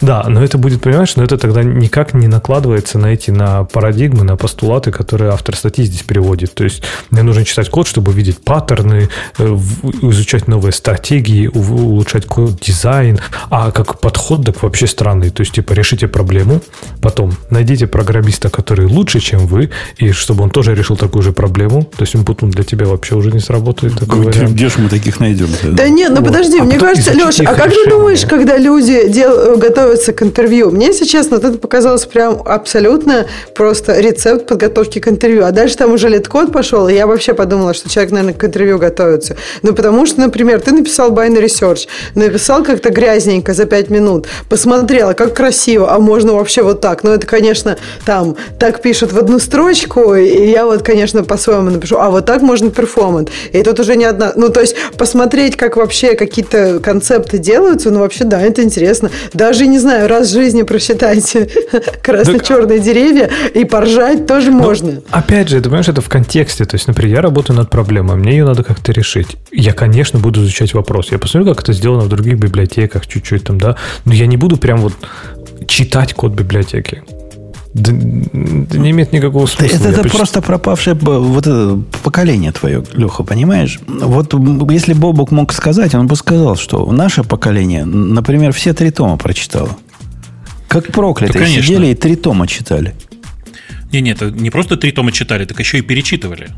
Да, но это будет, понимаешь, но это тогда никак не накладывается на эти, на парадигмы, на постулаты, которые автор статьи здесь переводит. То есть мне нужно читать код, чтобы видеть паттерны, э, изучать новые стратегии, улучшать код дизайн. А как подход так вообще странный. То есть, типа, решите проблему, потом найдите программиста, который лучше, чем вы, и чтобы он тоже решил такую же проблему. То есть, Умпутун для тебя вообще уже не сработает. Такой где, где же мы таких найдем? Да нет, ну вот. подожди, а мне кажется, Леша, а как решения? ты думаешь, когда люди дел, готовят готовиться к интервью. Мне, если честно, вот это показалось прям абсолютно просто рецепт подготовки к интервью. А дальше там уже LeetCode пошел, и я вообще подумала, что человек, наверное, к интервью готовится. Ну, потому что, например, ты написал binary search, написал как-то грязненько за 5 минут, посмотрела, как красиво, а можно вообще вот так. Но это, конечно, там так пишут в одну строчку, и я вот, конечно, по-своему напишу, а вот так можно перформант. И тут уже не одна... Ну, то есть, посмотреть, как вообще какие-то концепты делаются, ну, вообще, да, это интересно. Даже не знаю, раз в жизни просчитайте красно-черные так... деревья и поржать тоже Но, ну, можно. Опять же, ты понимаешь, это в контексте. То есть, например, я работаю над проблемой, мне ее надо как-то решить. Я, конечно, буду изучать вопрос. Я посмотрю, как это сделано в других библиотеках чуть-чуть там, да. Но я не буду прям вот читать код библиотеки. Да, да не имеет никакого смысла. Это, это просто пропавшее вот это поколение твое, Леха, понимаешь? Вот если Бобук мог сказать, он бы сказал, что наше поколение, например, все три тома прочитало. Как проклятые. Да, сидели и три тома читали. Не, нет, не просто три тома читали, так еще и перечитывали.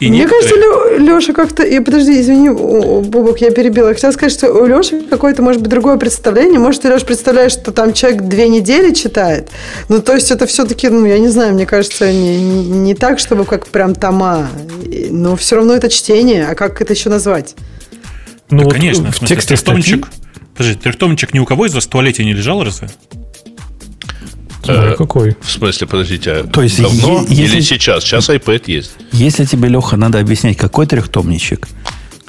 И Мне некоторые... кажется, Леша как-то... И, подожди, извини, Бубок, я перебила. Я хотела сказать, что у Леши какое-то, может быть, другое представление. Может, ты, Леша, представляешь, что там человек две недели читает. Ну, то есть, это все-таки, ну, я не знаю, мне кажется, не, не, не так, чтобы как прям тома. Но все равно это чтение. А как это еще назвать? Ну, да, вот конечно. В, в тексте статьи... Подожди, трехтомничек ни у кого из вас в туалете не лежал разве? Э, какой. В смысле, подождите, а То есть давно е- если, или сейчас? Сейчас iPad есть. Если тебе, Леха, надо объяснять, какой трехтомничек,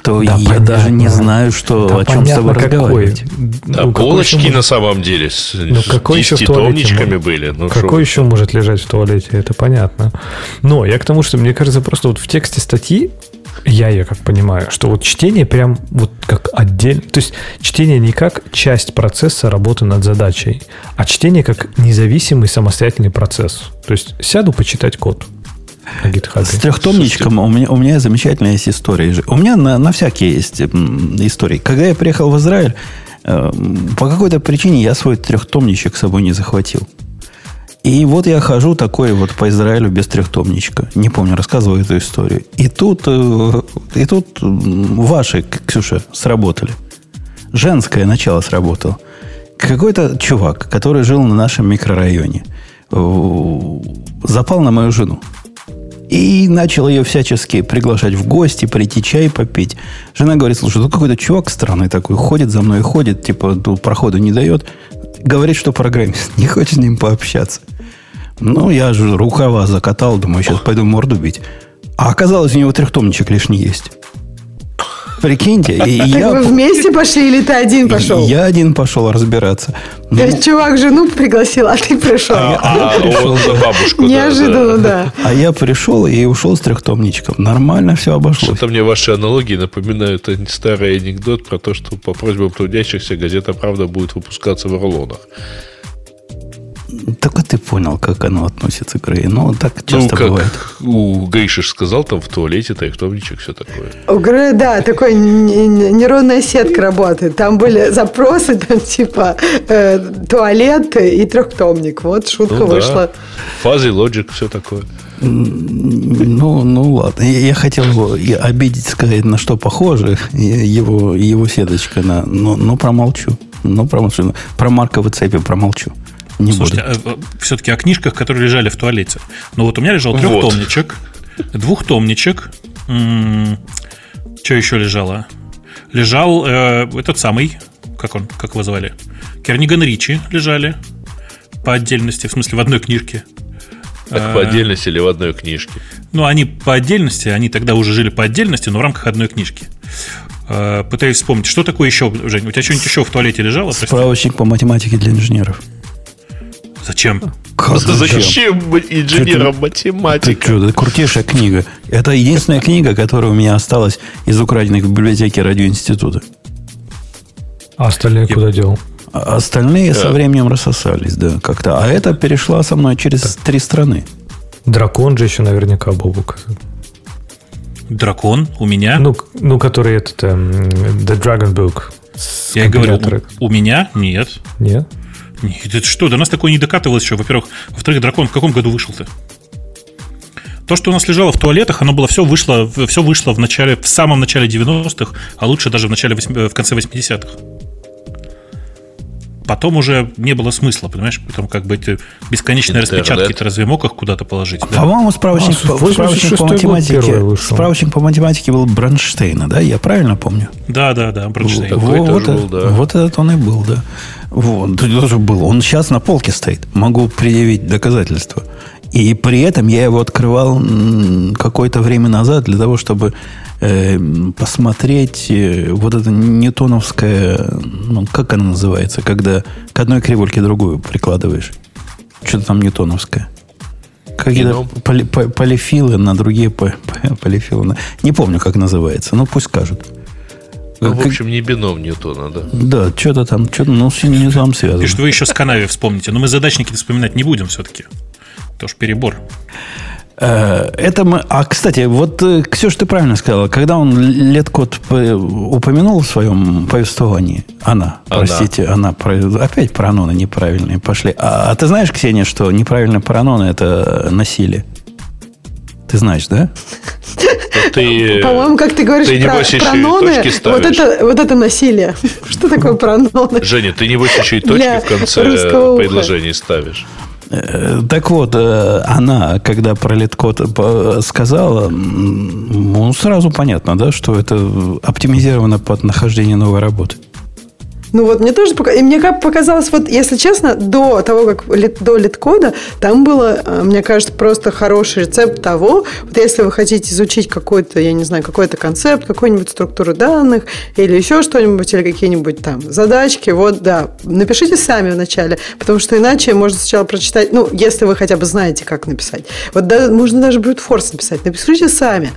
то да, я понятно. даже не знаю, что, да, о чем с тобой какой. разговаривать. Да, ну, полочки может... на самом деле с, ну, какой с томничками были. Ну, какой шо? еще может лежать в туалете, это понятно. Но я к тому, что мне кажется, просто вот в тексте статьи я ее как понимаю, что вот чтение прям вот как отдельно, то есть чтение не как часть процесса работы над задачей, а чтение как независимый самостоятельный процесс. То есть сяду почитать код. С трехтомничком у меня, у меня замечательная есть история. У меня на, на всякие есть истории. Когда я приехал в Израиль, э, по какой-то причине я свой трехтомничек с собой не захватил. И вот я хожу такой вот по Израилю без трехтомничка. Не помню, рассказывал эту историю. И тут, э, и тут ваши, Ксюша, сработали. Женское начало сработало. Какой-то чувак, который жил на нашем микрорайоне, запал на мою жену. И начал ее всячески приглашать в гости, прийти чай попить. Жена говорит, слушай, тут какой-то чувак странный такой, ходит за мной, ходит, типа, проходу не дает. Говорит, что программист, не хочет с ним пообщаться. Ну, я же рукава закатал, думаю, сейчас пойду морду бить. А оказалось, у него трехтомничек лишний есть. Прикиньте. И так я... вы вместе пошли или ты один пошел? Я один пошел разбираться. То ну... есть чувак жену пригласил, а ты пришел. А, а, а пришел. за бабушку. Неожиданно, да, да. А я пришел и ушел с трехтомничком. Нормально все обошлось. Что-то мне ваши аналогии напоминают старый анекдот про то, что по просьбам трудящихся газета «Правда» будет выпускаться в рулонах. Только ты понял, как оно относится к Грей. Ну, так ну, часто ну, как бывает. У Гейшиш сказал, там в туалете трехтомничек, все такое. У Грея, да, такой нейронная сетка работает. Там были запросы, там типа э, туалет и трехтомник. Вот шутка ну, вышла. Да. Фазы, лоджик, все такое. Ну, ну ладно. Я, я хотел его обидеть, сказать, на что похоже его, его сеточка, на, но, но промолчу. Но промолчу. Про марковые цепи промолчу. Не Слушайте, буду. А, а, все-таки о книжках, которые лежали в туалете. Ну вот у меня лежал трехтомничек, вот. двухтомничек. что еще лежало? Лежал э, этот самый, как он, как его звали? Керниган Ричи лежали по отдельности, в смысле в одной книжке. Так по отдельности или в одной книжке? Ну, они по отдельности, они тогда уже жили по отдельности, но в рамках одной книжки. Пытаюсь вспомнить, что такое еще, Жень, у тебя что-нибудь еще в туалете лежало? Справочник по математике для инженеров. Зачем? Как зачем инженерам математика? Ты что, это крутейшая книга. Это единственная книга, которая у меня осталась из украденных в библиотеке радиоинститута. А остальные Я... куда делал? А остальные да. со временем рассосались, да, как-то. А это перешла со мной через так. три страны. Дракон же еще наверняка Бобук. Дракон у меня? Ну, ну который этот эм, The Dragon Book. Я говорю, у, у меня нет. Нет? Нет, это что, до нас такое не докатывалось еще, во-первых. Во-вторых, дракон в каком году вышел-то? То, что у нас лежало в туалетах, оно было все вышло, все вышло в начале, в самом начале 90-х, а лучше даже в, начале, в конце 80-х потом уже не было смысла, понимаешь? Потом как бы эти бесконечные Интернет. распечатки ты разве мог их куда-то положить? Да? По-моему, справочник, а, по, справочник по математике справочник по математике был Бронштейна, да? Я правильно помню? Да, да, да, Бронштейн. Вот, вот, был, да. вот этот он и был, да. Вот, тоже был. Он сейчас на полке стоит. Могу предъявить доказательства. И при этом я его открывал какое-то время назад для того, чтобы посмотреть э, вот это ньютоновское, ну, как оно называется, когда к одной кривульке другую прикладываешь. Что-то там ньютоновское. Какие-то поли, полифилы на другие полифилы. Не помню, как называется. Ну, пусть скажут. Ну, в общем, не бином Ньютона, да? Да, что-то там, что-то, ну, с Ньютоном связано. И что вы еще с Канави вспомните. Но мы задачники вспоминать не будем все-таки. Тоже перебор. Э, это мы... А, кстати, вот, э, Ксюша, ты правильно сказала, когда он лет-код упомянул в своем повествовании, она, она. простите, она, опять прононы неправильные пошли. А, а ты знаешь, Ксения, что неправильные прононы – это насилие? Ты знаешь, да? Ты, По-моему, как ты говоришь ты, про, небось, про ноны, вот это, вот это насилие. Что такое прононы? Женя, ты небось еще и точки в конце предложений ставишь. Э, так вот, э, она, когда про лид-код сказала, ну, сразу понятно, да, что это оптимизировано под нахождение новой работы. Ну вот мне тоже и мне как показалось, вот если честно, до того, как до лид-кода, там было, э, мне кажется, просто хороший рецепт того, вот если вы хотите изучить какой-то, я не знаю, какой-то концепт, какую-нибудь структуру данных или еще что-нибудь, или какие-нибудь там задачки, вот, да, напишите сами вначале, потому что иначе можно сначала прочитать, ну, если вы хотя бы знаете, как написать. Вот да, можно даже брутфорс написать, напишите сами,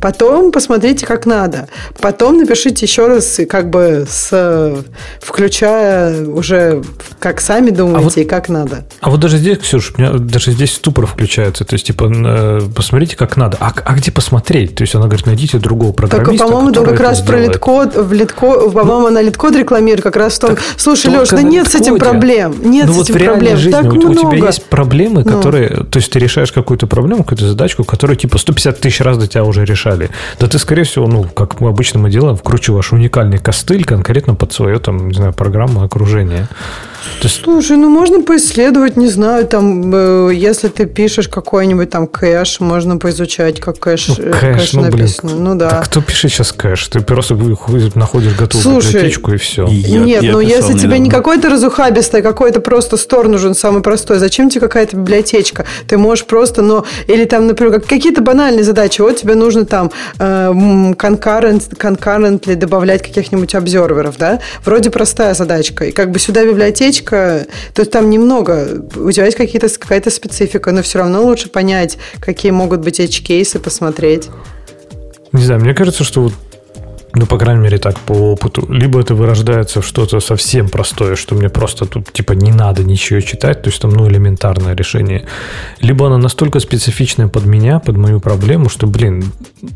потом посмотрите, как надо, потом напишите еще раз, как бы с включая уже как сами думаете а вот, и как надо. А вот даже здесь, Ксюш, у меня даже здесь ступор включается. То есть, типа, э, посмотрите, как надо. А, а где посмотреть? То есть, она говорит, найдите другого программиста. Так, по-моему, как раз про литкод, в литкод, по-моему, ну, она литкод рекламирует как раз в том, так, слушай, Леш, да нет с этим проблем. Нет ну, с вот этим проблем. Жизни, так у, много. у тебя есть проблемы, ну. которые, ну. то есть, ты решаешь какую-то проблему, какую-то задачку, которую, типа, 150 тысяч раз до тебя уже решали. Да ты, скорее всего, ну, как мы обычно мы делаем, вкручиваешь уникальный костыль конкретно под свое, там, не знаю, программу окружения. Есть... Слушай, ну можно поисследовать, не знаю, там, э, если ты пишешь какой-нибудь там кэш, можно поизучать, как кэш, ну, кэш, кэш ну, написано. Блин, ну да. Так кто пишет сейчас кэш? Ты просто находишь готовую Слушай, библиотечку и все. Я, Нет, я ну если недавно. тебе не какой-то разухабистый, а какой-то просто стор нужен, самый простой, зачем тебе какая-то библиотечка? Ты можешь просто, но, или там, например, какие-то банальные задачи, вот тебе нужно там э, concurrent, concurrently добавлять каких-нибудь обзорверов, да? Вроде простая задачка. И как бы сюда библиотечка то есть там немного, у тебя есть какие-то, какая-то специфика, но все равно лучше понять, какие могут быть edge-кейсы, посмотреть. Не знаю, мне кажется, что вот ну, по крайней мере, так, по опыту. Либо это вырождается в что-то совсем простое, что мне просто тут, типа, не надо ничего читать, то есть там, ну, элементарное решение. Либо она настолько специфичная под меня, под мою проблему, что, блин,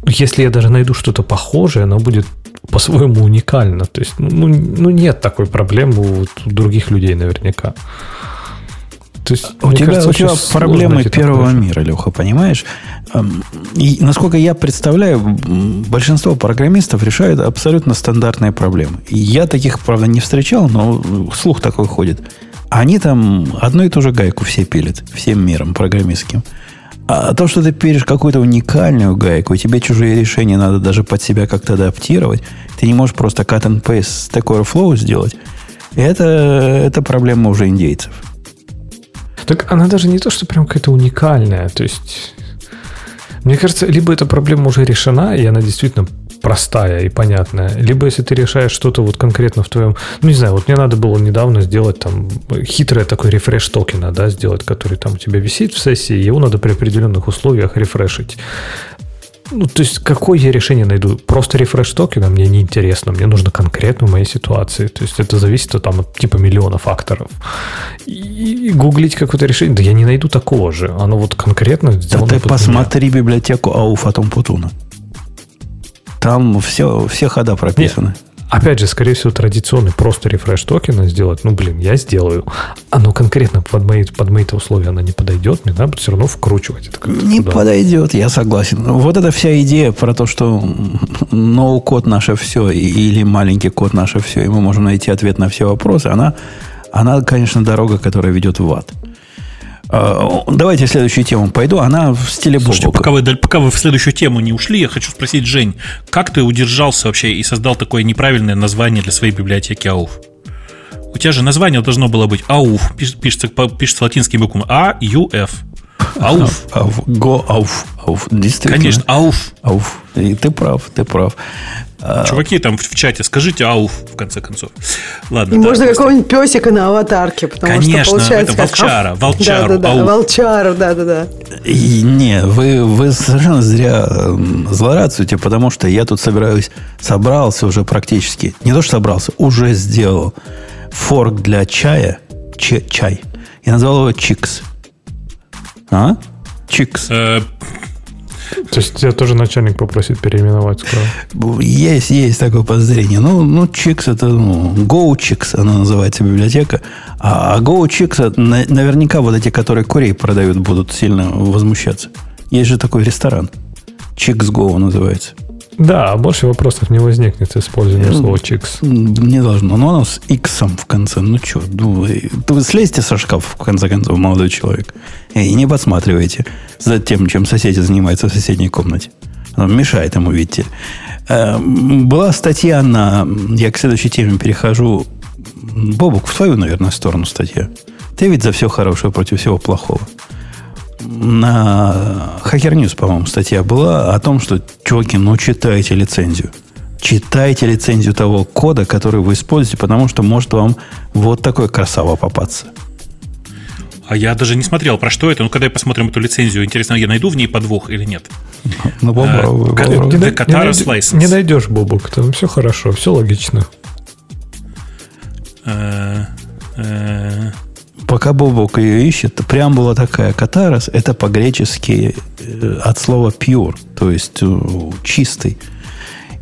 если я даже найду что-то похожее, оно будет по-своему уникально. То есть, ну, ну, нет такой проблемы у, у других людей наверняка. То есть, у тебя, кажется, у тебя проблемы первого такое. мира, Леха, понимаешь? Эм, и, насколько я представляю, большинство программистов решают абсолютно стандартные проблемы. Я таких, правда, не встречал, но слух такой ходит. Они там одну и ту же гайку все пилят, всем миром программистским. А то, что ты пилишь какую-то уникальную гайку, и тебе чужие решения надо даже под себя как-то адаптировать, ты не можешь просто cut and paste Stack Overflow сделать, это, это проблема уже индейцев. Так она даже не то, что прям какая-то уникальная. То есть, мне кажется, либо эта проблема уже решена, и она действительно простая и понятная. Либо если ты решаешь что-то вот конкретно в твоем... Ну, не знаю, вот мне надо было недавно сделать там хитрый такой рефреш токена, да, сделать, который там у тебя висит в сессии, его надо при определенных условиях рефрешить. Ну, то есть, какое я решение найду? Просто рефреш токена мне не интересно. Мне нужно конкретно в моей ситуации. То есть, это зависит от, там, от типа миллиона факторов. И, и гуглить какое-то решение, да я не найду такого же. Оно вот конкретно сделано Да ты посмотри меня. библиотеку Ауф Атом Путуна. Там все, все хода прописаны. Нет. Опять же, скорее всего, традиционный просто рефреш токена сделать, ну, блин, я сделаю. Оно конкретно под мои, под мои условия оно не подойдет, мне надо все равно вкручивать это Не туда. подойдет, я согласен. Вот эта вся идея про то, что ноу-код наше все или маленький код наше все, и мы можем найти ответ на все вопросы, она, она конечно, дорога, которая ведет в ад. А, давайте следующую тему пойду. Она в стиле Слушайте, пока вы, пока вы в следующую тему не ушли, я хочу спросить, Жень, как ты удержался вообще и создал такое неправильное название для своей библиотеки АУФ? У тебя же название должно было быть АУФ, пишется, пишется латинскими буквами А, Ю, Ф. Ауф. Го ауф. Ауф. Действительно. Конечно, ауф. Ауф. И ты прав, ты прав. А, Чуваки там в, чате, скажите ауф, в конце концов. Ладно. И да, можно какого-нибудь песика на аватарке, потому Конечно, что получается это волчара, волчару, да, да, да, волчару, да, да, да. И не, вы, вы совершенно зря злорадствуете, потому что я тут собираюсь, собрался уже практически, не то что собрался, уже сделал форк для чая, ч, чай. Я назвал его Чикс. А? Чикс. Э, то есть тебя тоже начальник попросит переименовать скоро? Есть, есть такое подозрение. Ну, ну Chix это ну, GoChix, она называется библиотека. А, а GoChix наверняка вот эти, которые курей продают, будут сильно возмущаться. Есть же такой ресторан. Чикс Go называется. Да, больше вопросов не возникнет с использованием слова чикс. Не должно. Но оно с X в конце. Ну что, ну, вы слезьте со шкафа, в конце концов, молодой человек. И не подсматривайте за тем, чем соседи занимаются в соседней комнате. Он мешает ему, видите. Э, была статья на... Я к следующей теме перехожу. Бобук, в твою, наверное, сторону статья. Ты ведь за все хорошее против всего плохого на Hacker News, по-моему, статья была о том, что, чуваки, ну читайте лицензию. Читайте лицензию того кода, который вы используете, потому что может вам вот такой красава попасться. А я даже не смотрел, про что это. Ну, когда я посмотрим эту лицензию, интересно, я найду в ней подвох или нет? Ну, попробуй. А. Не, найдешь, Бобок, там все хорошо, все логично. Пока Бобок ее ищет, преамбула такая. Катарос – это по-гречески э, от слова pure, то есть э, чистый.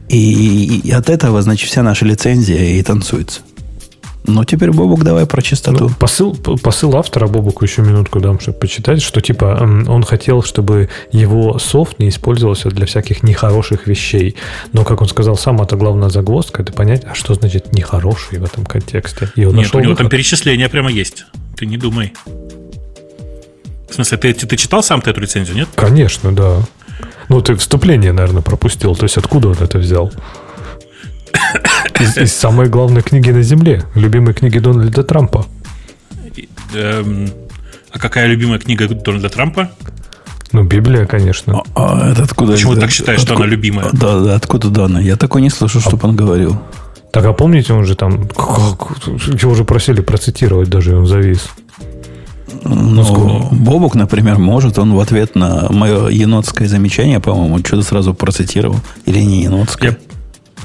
И, и от этого, значит, вся наша лицензия и танцуется. Ну, теперь, Бобук, давай про чистоту. Ну, посыл, посыл автора Бобуку еще минутку дам, чтобы почитать, что типа он хотел, чтобы его софт не использовался для всяких нехороших вещей. Но, как он сказал сам, это главная загвоздка, это понять, а что значит нехороший в этом контексте. И он Нет, у него выход. там перечисление прямо есть. Ты не думай. В смысле, ты, ты, ты читал сам ты эту лицензию, нет? Конечно, да. Ну, ты вступление, наверное, пропустил. То есть откуда он это взял? Из, из самой главной книги на Земле. Любимой книги Дональда Трампа. Эм, а какая любимая книга Дональда Трампа? Ну, Библия, конечно. А, а это откуда? Почему ты так считаешь, откуда, что она любимая? Да, да, откуда данная? Я такой не слышу, чтобы он говорил. Так, а помните, он же там... Его уже просили процитировать, даже он завис. Ну, Бобук, например, может, он в ответ на мое енотское замечание, по-моему, что-то сразу процитировал. Или не енотское?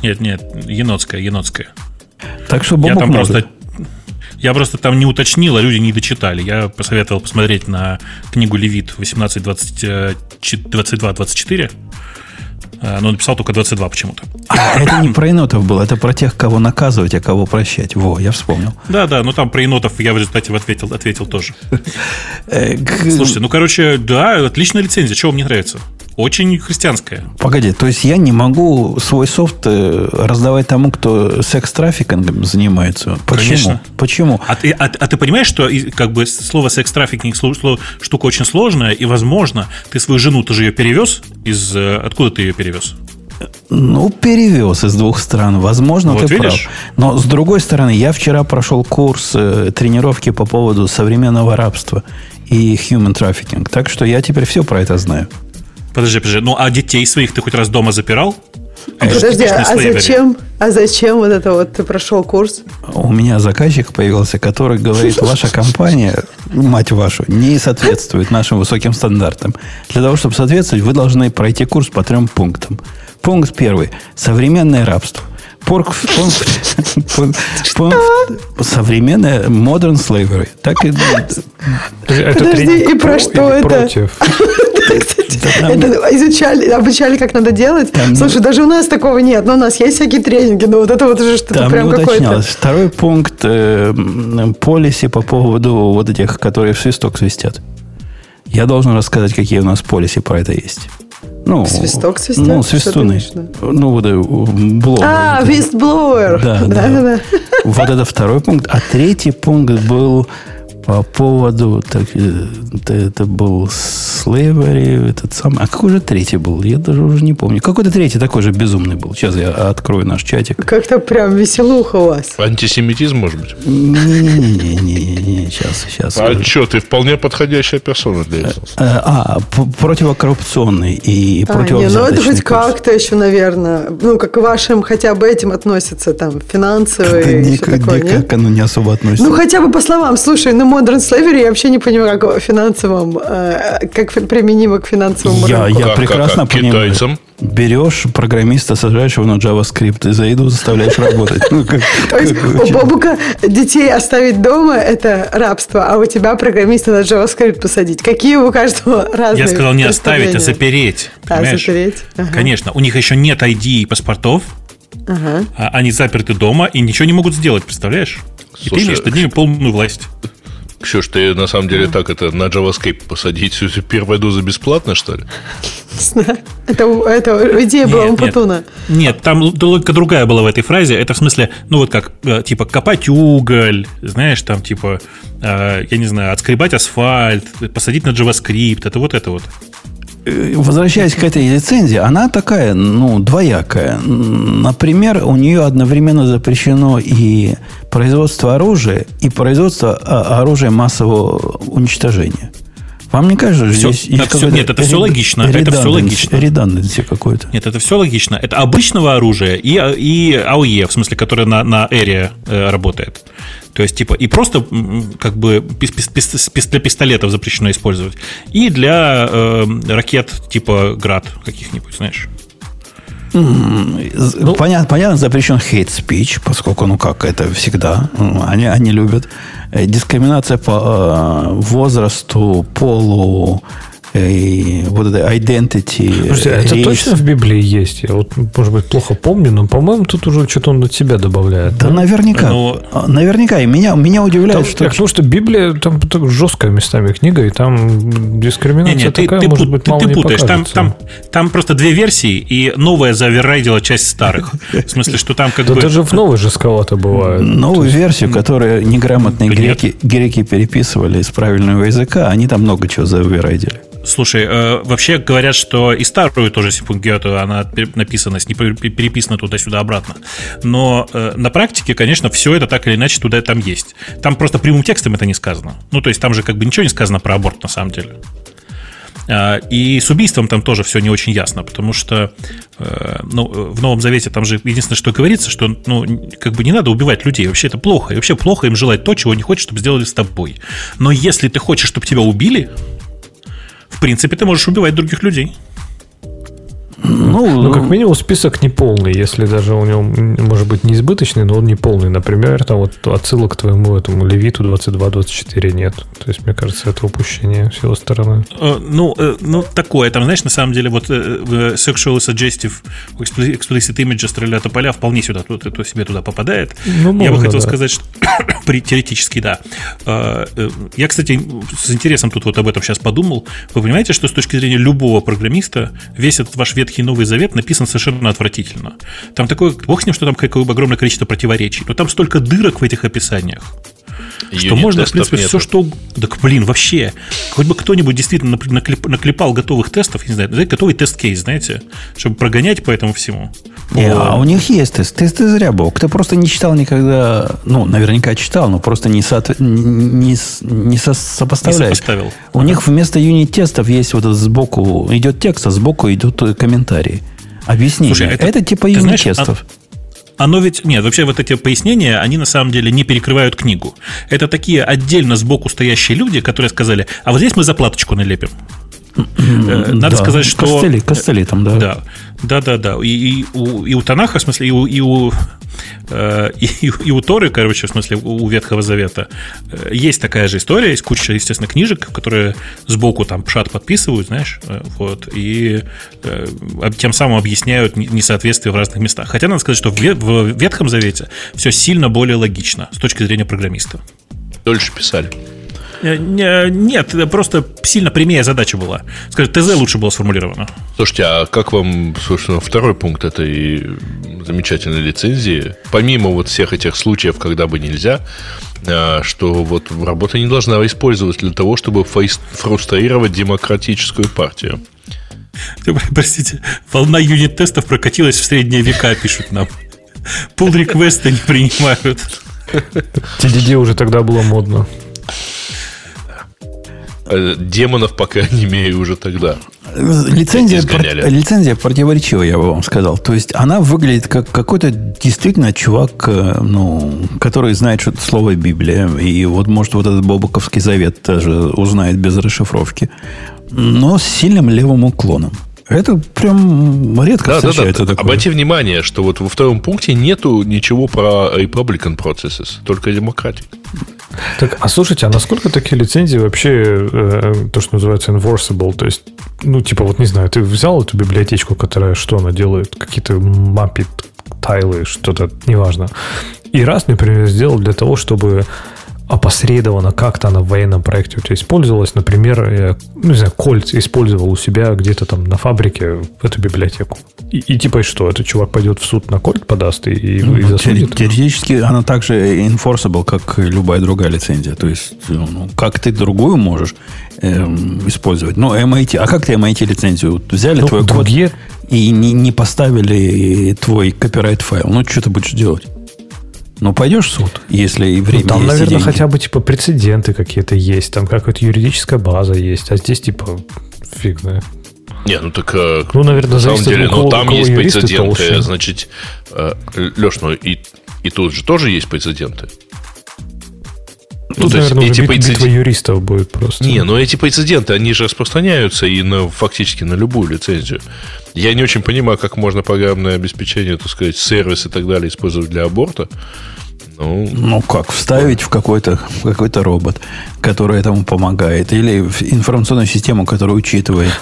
Я нет, нет, енотская, енотская. Так что Бобок я там может. просто я просто там не уточнил, а люди не дочитали. Я посоветовал посмотреть на книгу Левит 18-22-24. Э, но написал только 22 почему-то. А, это не про енотов было, это про тех, кого наказывать, а кого прощать. Во, я вспомнил. Да, да, но там про енотов я в результате ответил, ответил тоже. Э, Слушайте, ну, короче, да, отличная лицензия. Чего вам не нравится? Очень христианская. Погоди, то есть я не могу свой софт э, раздавать тому, кто секс-трафикингом занимается? Почему? Конечно. Почему? А ты, а, а ты понимаешь, что как бы слово секс-трафикинг штука очень сложная, и, возможно, ты свою жену, ты же ее перевез из... Откуда ты ее перевез? Ну, перевез из двух стран. Возможно, вот ты видишь? прав. Но с другой стороны, я вчера прошел курс э, тренировки по поводу современного рабства и human trafficking. Так что я теперь все про это знаю. Подожди, подожди. Ну, а детей своих ты хоть раз дома запирал? Подожди, а зачем, а зачем вот это вот ты прошел курс? У меня заказчик появился, который говорит, ваша компания, мать вашу, не соответствует нашим высоким стандартам. Для того, чтобы соответствовать, вы должны пройти курс по трем пунктам. Пункт первый. Современное рабство. Порк, пункт, пункт, современное modern slavery. Так и... Подожди, и про что это? Против. Это изучали, обучали, как надо делать. Слушай, даже у нас такого нет, но у нас есть всякие тренинги, но вот это вот уже что-то прям какое-то. Второй пункт э, полиси по поводу вот этих, которые в свисток свистят. Я должен рассказать, какие у нас полиси про это есть. Ну, Свисток свисток? Ну, свистуны. Ну, вот э, блоуэр. А, вистблоуэр. Да, да, да. Вот это второй пункт. А третий пункт был по поводу, так, э, это был slavery, этот самый, а какой же третий был? Я даже уже не помню. Какой-то третий такой же безумный был. Сейчас я открою наш чатик. Как-то прям веселуха у вас. Антисемитизм, может быть? Не-не-не, сейчас, сейчас. А что, ты вполне подходящая персона для этого. Э, а, противокоррупционный и а, не, ну это хоть как-то еще, наверное, ну, как к вашим хотя бы этим относятся, там, финансовые и все такое, Как оно не особо относится. Ну, хотя бы по словам, слушай, ну, Modern Slavery я вообще не понимаю, как финансовом, э, как применимо к финансовому я, рынку. Я как, прекрасно как, как понимаю. Китайцам? Берешь программиста, сажаешь его на JavaScript и за еду заставляешь работать. Ну, То есть у Бобука детей оставить дома – это рабство, а у тебя программиста на JavaScript посадить. Какие у каждого разные Я сказал не оставить, а запереть. А, запереть. Конечно. У них еще нет ID и паспортов, Ага. А они заперты дома и ничего не могут сделать, представляешь? И ты имеешь над ними полную власть. Ксюш, ты на самом деле так это на JavaScript посадить первая доза бесплатно, что ли? Это, это идея была у Патуна. Нет, там логика другая была в этой фразе. Это в смысле, ну вот как, э, типа, копать уголь, знаешь, там, типа, э, я не знаю, отскребать асфальт, посадить на JavaScript, это вот это вот. Э, возвращаясь к этой лицензии, она такая, ну, двоякая. Например, у нее одновременно запрещено и производство оружия, и производство а, оружия массового уничтожения. Вам не кажется, все, здесь есть все, Нет, это все логично. Это все логично. Реданденси какой-то. Нет, это все логично. Это обычного оружия и, и AOE, в смысле, которое на, на Эре э, работает. То есть, типа, и просто как бы для пистолетов запрещено использовать, и для э, ракет типа Град каких-нибудь, знаешь. Ну, понятно, понятно, запрещен speech, поскольку, ну как, это всегда. Они, они любят. Э, дискриминация по э, возрасту, полу, и вот это identity. Слушайте, а это точно в Библии есть? Я вот, может быть, плохо помню, но, по-моему, тут уже что-то он от себя добавляет. Да, да? наверняка. Но... Ну, а, наверняка. И меня, меня удивляет, там, что... Потому что Библия там так жесткая местами книга, и там дискриминация не, не, такая, ты, может ты, быть, ты, мало ты путаешь. Там, там, там просто две версии, и новая заверрайдила часть старых. В смысле, что там как бы... Да даже в новой жестковато бывает. Новую версию, которую неграмотные греки, греки переписывали из правильного языка, они там много чего заверайдили. Слушай, э, вообще говорят, что и старую тоже Симфунгету, она написана, не переписана туда-сюда обратно. Но э, на практике, конечно, все это так или иначе туда там есть. Там просто прямым текстом это не сказано. Ну, то есть там же как бы ничего не сказано про аборт на самом деле. А, и с убийством там тоже все не очень ясно, потому что э, ну, в Новом Завете там же единственное, что говорится, что ну, как бы не надо убивать людей. Вообще это плохо. И вообще плохо им желать то, чего не хочешь, чтобы сделали с тобой. Но если ты хочешь, чтобы тебя убили, в принципе, ты можешь убивать других людей. Ну, ну, как минимум, список неполный, если даже у него, может быть, не избыточный, но он неполный. Например, там вот отсылок к твоему этому Левиту 22-24 нет. То есть, мне кажется, это упущение с его стороны. Э, ну, э, ну, такое. Там, знаешь, на самом деле, вот э, sexual suggestive explicit images стреляют поля вполне сюда, то, то себе туда попадает. Ну, можно, Я бы хотел да. сказать, что теоретически, да. Я, кстати, с интересом тут вот об этом сейчас подумал. Вы понимаете, что с точки зрения любого программиста весь этот ваш Ветхий Новый Завет написан совершенно отвратительно. Там такое, бог с ним, что там какое огромное количество противоречий, но там столько дырок в этих описаниях, что можно, в принципе, нету. все что... Так, блин, вообще, хоть бы кто-нибудь действительно наклепал готовых тестов, не знаю, готовый тест-кейс, знаете, чтобы прогонять по этому всему. Не, а у них есть тест. Тесты зря был. Кто просто не читал никогда, ну, наверняка читал, но просто не, соответ... не, не со... Не сопоставил. У ага. них вместо юнит-тестов есть вот этот сбоку, идет текст, а сбоку идут комментарии. Объяснение. Слушай, это, это типа юнит-тестов. Оно ведь... Нет, вообще вот эти пояснения, они на самом деле не перекрывают книгу. Это такие отдельно сбоку стоящие люди, которые сказали, а вот здесь мы заплаточку налепим. Э, надо да, сказать, что... Костыли, костыли там, да. Да, да, да. да. И, и, у, и у Танаха, в смысле, и у, и у, э, и, и у Торы, короче, в смысле, у Ветхого Завета, э, есть такая же история, есть куча, естественно, книжек, которые сбоку там пшат подписывают, знаешь, вот, и тем самым объясняют несоответствие в разных местах. Хотя надо сказать, что в Ветхом Завете все сильно более логично с точки зрения программиста. Дольше писали. Э, нет, просто сильно прямее задача была. Скажи, ТЗ лучше было сформулировано. Слушайте, а как вам, собственно, второй пункт этой замечательной лицензии? Помимо вот всех этих случаев, когда бы нельзя, э, что вот работа не должна использоваться для того, чтобы фрустрировать демократическую партию. Простите, волна юнит-тестов прокатилась в средние века, пишут нам. Пул реквесты не принимают. TDD уже тогда было модно. Э, демонов, по крайней мере, уже тогда. Лицензия, про, лицензия противоречивая, я бы вам сказал. То есть она выглядит как какой-то действительно чувак, э, ну, который знает что-то слово Библия. И вот, может, вот этот Бобоковский завет тоже узнает без расшифровки. Но с сильным левым уклоном. Это прям редко да, встречается да, да. такое. Обрати внимание, что вот во втором пункте нету ничего про Republican processes, только демократик. Так, а слушайте, а насколько такие лицензии вообще, э, то, что называется enforceable, то есть, ну, типа, вот не знаю, ты взял эту библиотечку, которая что она делает, какие-то маппит, тайлы, что-то, неважно, и раз, например, сделал для того, чтобы опосредованно как-то она в военном проекте у тебя использовалась. Например, э, ну, не знаю, Кольц использовал у себя где-то там на фабрике эту библиотеку. И, и типа что, этот чувак пойдет в суд на Кольт подаст и, и, ну, и засудит? Теоретически она также enforceable, как любая другая лицензия. То есть, ну, как ты другую можешь эм, использовать. Ну, MIT, а как ты MIT лицензию? Взяли ну, твой другие... код и не, не поставили твой копирайт файл. Ну, что ты будешь делать? Ну, пойдешь в суд, если и время ну, Там, есть наверное, хотя бы типа прецеденты какие-то есть, там какая-то юридическая база есть, а здесь типа фиг знает. Не, ну так э, ну, наверное, на самом деле, ну там есть прецеденты, толще. значит, э, Леш, ну и, и тут же тоже есть прецеденты. Ну, Тут, ну, наверное, эти бит, прецеденты... юристов будет просто. Не, но эти прецеденты, они же распространяются и на, фактически на любую лицензию. Я не очень понимаю, как можно программное обеспечение, так сказать, сервис и так далее использовать для аборта. Ну, ну как, вставить в какой-то какой робот, который этому помогает, или в информационную систему, которая учитывает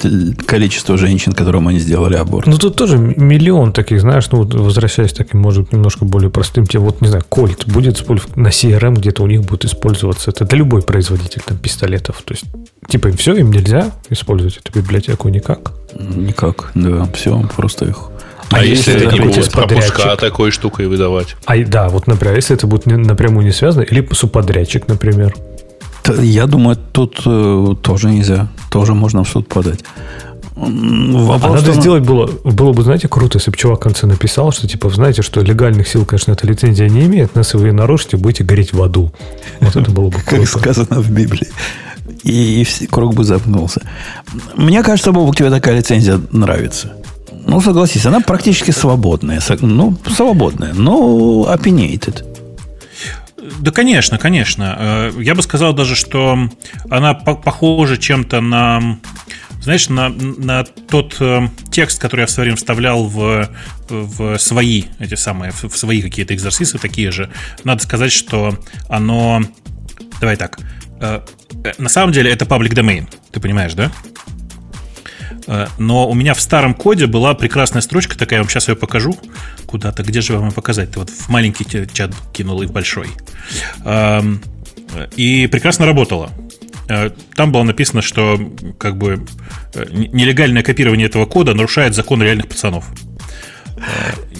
количество женщин, которым они сделали аборт. Ну, тут тоже миллион таких, знаешь, ну, возвращаясь таким, может, немножко более простым, тебе вот, не знаю, кольт будет на CRM, где-то у них будет использоваться это, это любой производитель там пистолетов, то есть, типа, им все, им нельзя использовать эту библиотеку никак? Никак, да, все, просто их а, а если это не будет пропуска такой штукой выдавать? А, да, вот, например, если это будет напрямую не связано, или субподрядчик, например. Я думаю, тут э, тоже нельзя. Тоже можно в суд подать. Вопрос а надо том... сделать было, было бы, знаете, круто, если бы чувак в конце написал, что, типа, знаете, что легальных сил, конечно, эта лицензия не имеет, но если вы ее нарушите, будете гореть в аду. Вот это было бы круто. Как сказано в Библии. И, и круг бы запнулся. Мне кажется, Бобок, тебе такая лицензия нравится. Ну, согласись, она практически свободная. Ну, свободная, но opinionated. Да, конечно, конечно. Э, я бы сказал даже, что она похожа чем-то на, знаешь, на, на тот э, текст, который я в свое время вставлял в, в свои, эти самые, в свои какие-то экзерсисы такие же. Надо сказать, что оно... Давай так. Э, на самом деле это public domain. Ты понимаешь, да? Э, но у меня в старом коде была прекрасная строчка такая, я вам сейчас ее покажу куда-то. Где же вам ее показать? Ты вот в маленький чат кинул и в большой. Эм, и прекрасно работала. Э, там было написано, что как бы э, нелегальное копирование этого кода нарушает закон реальных пацанов.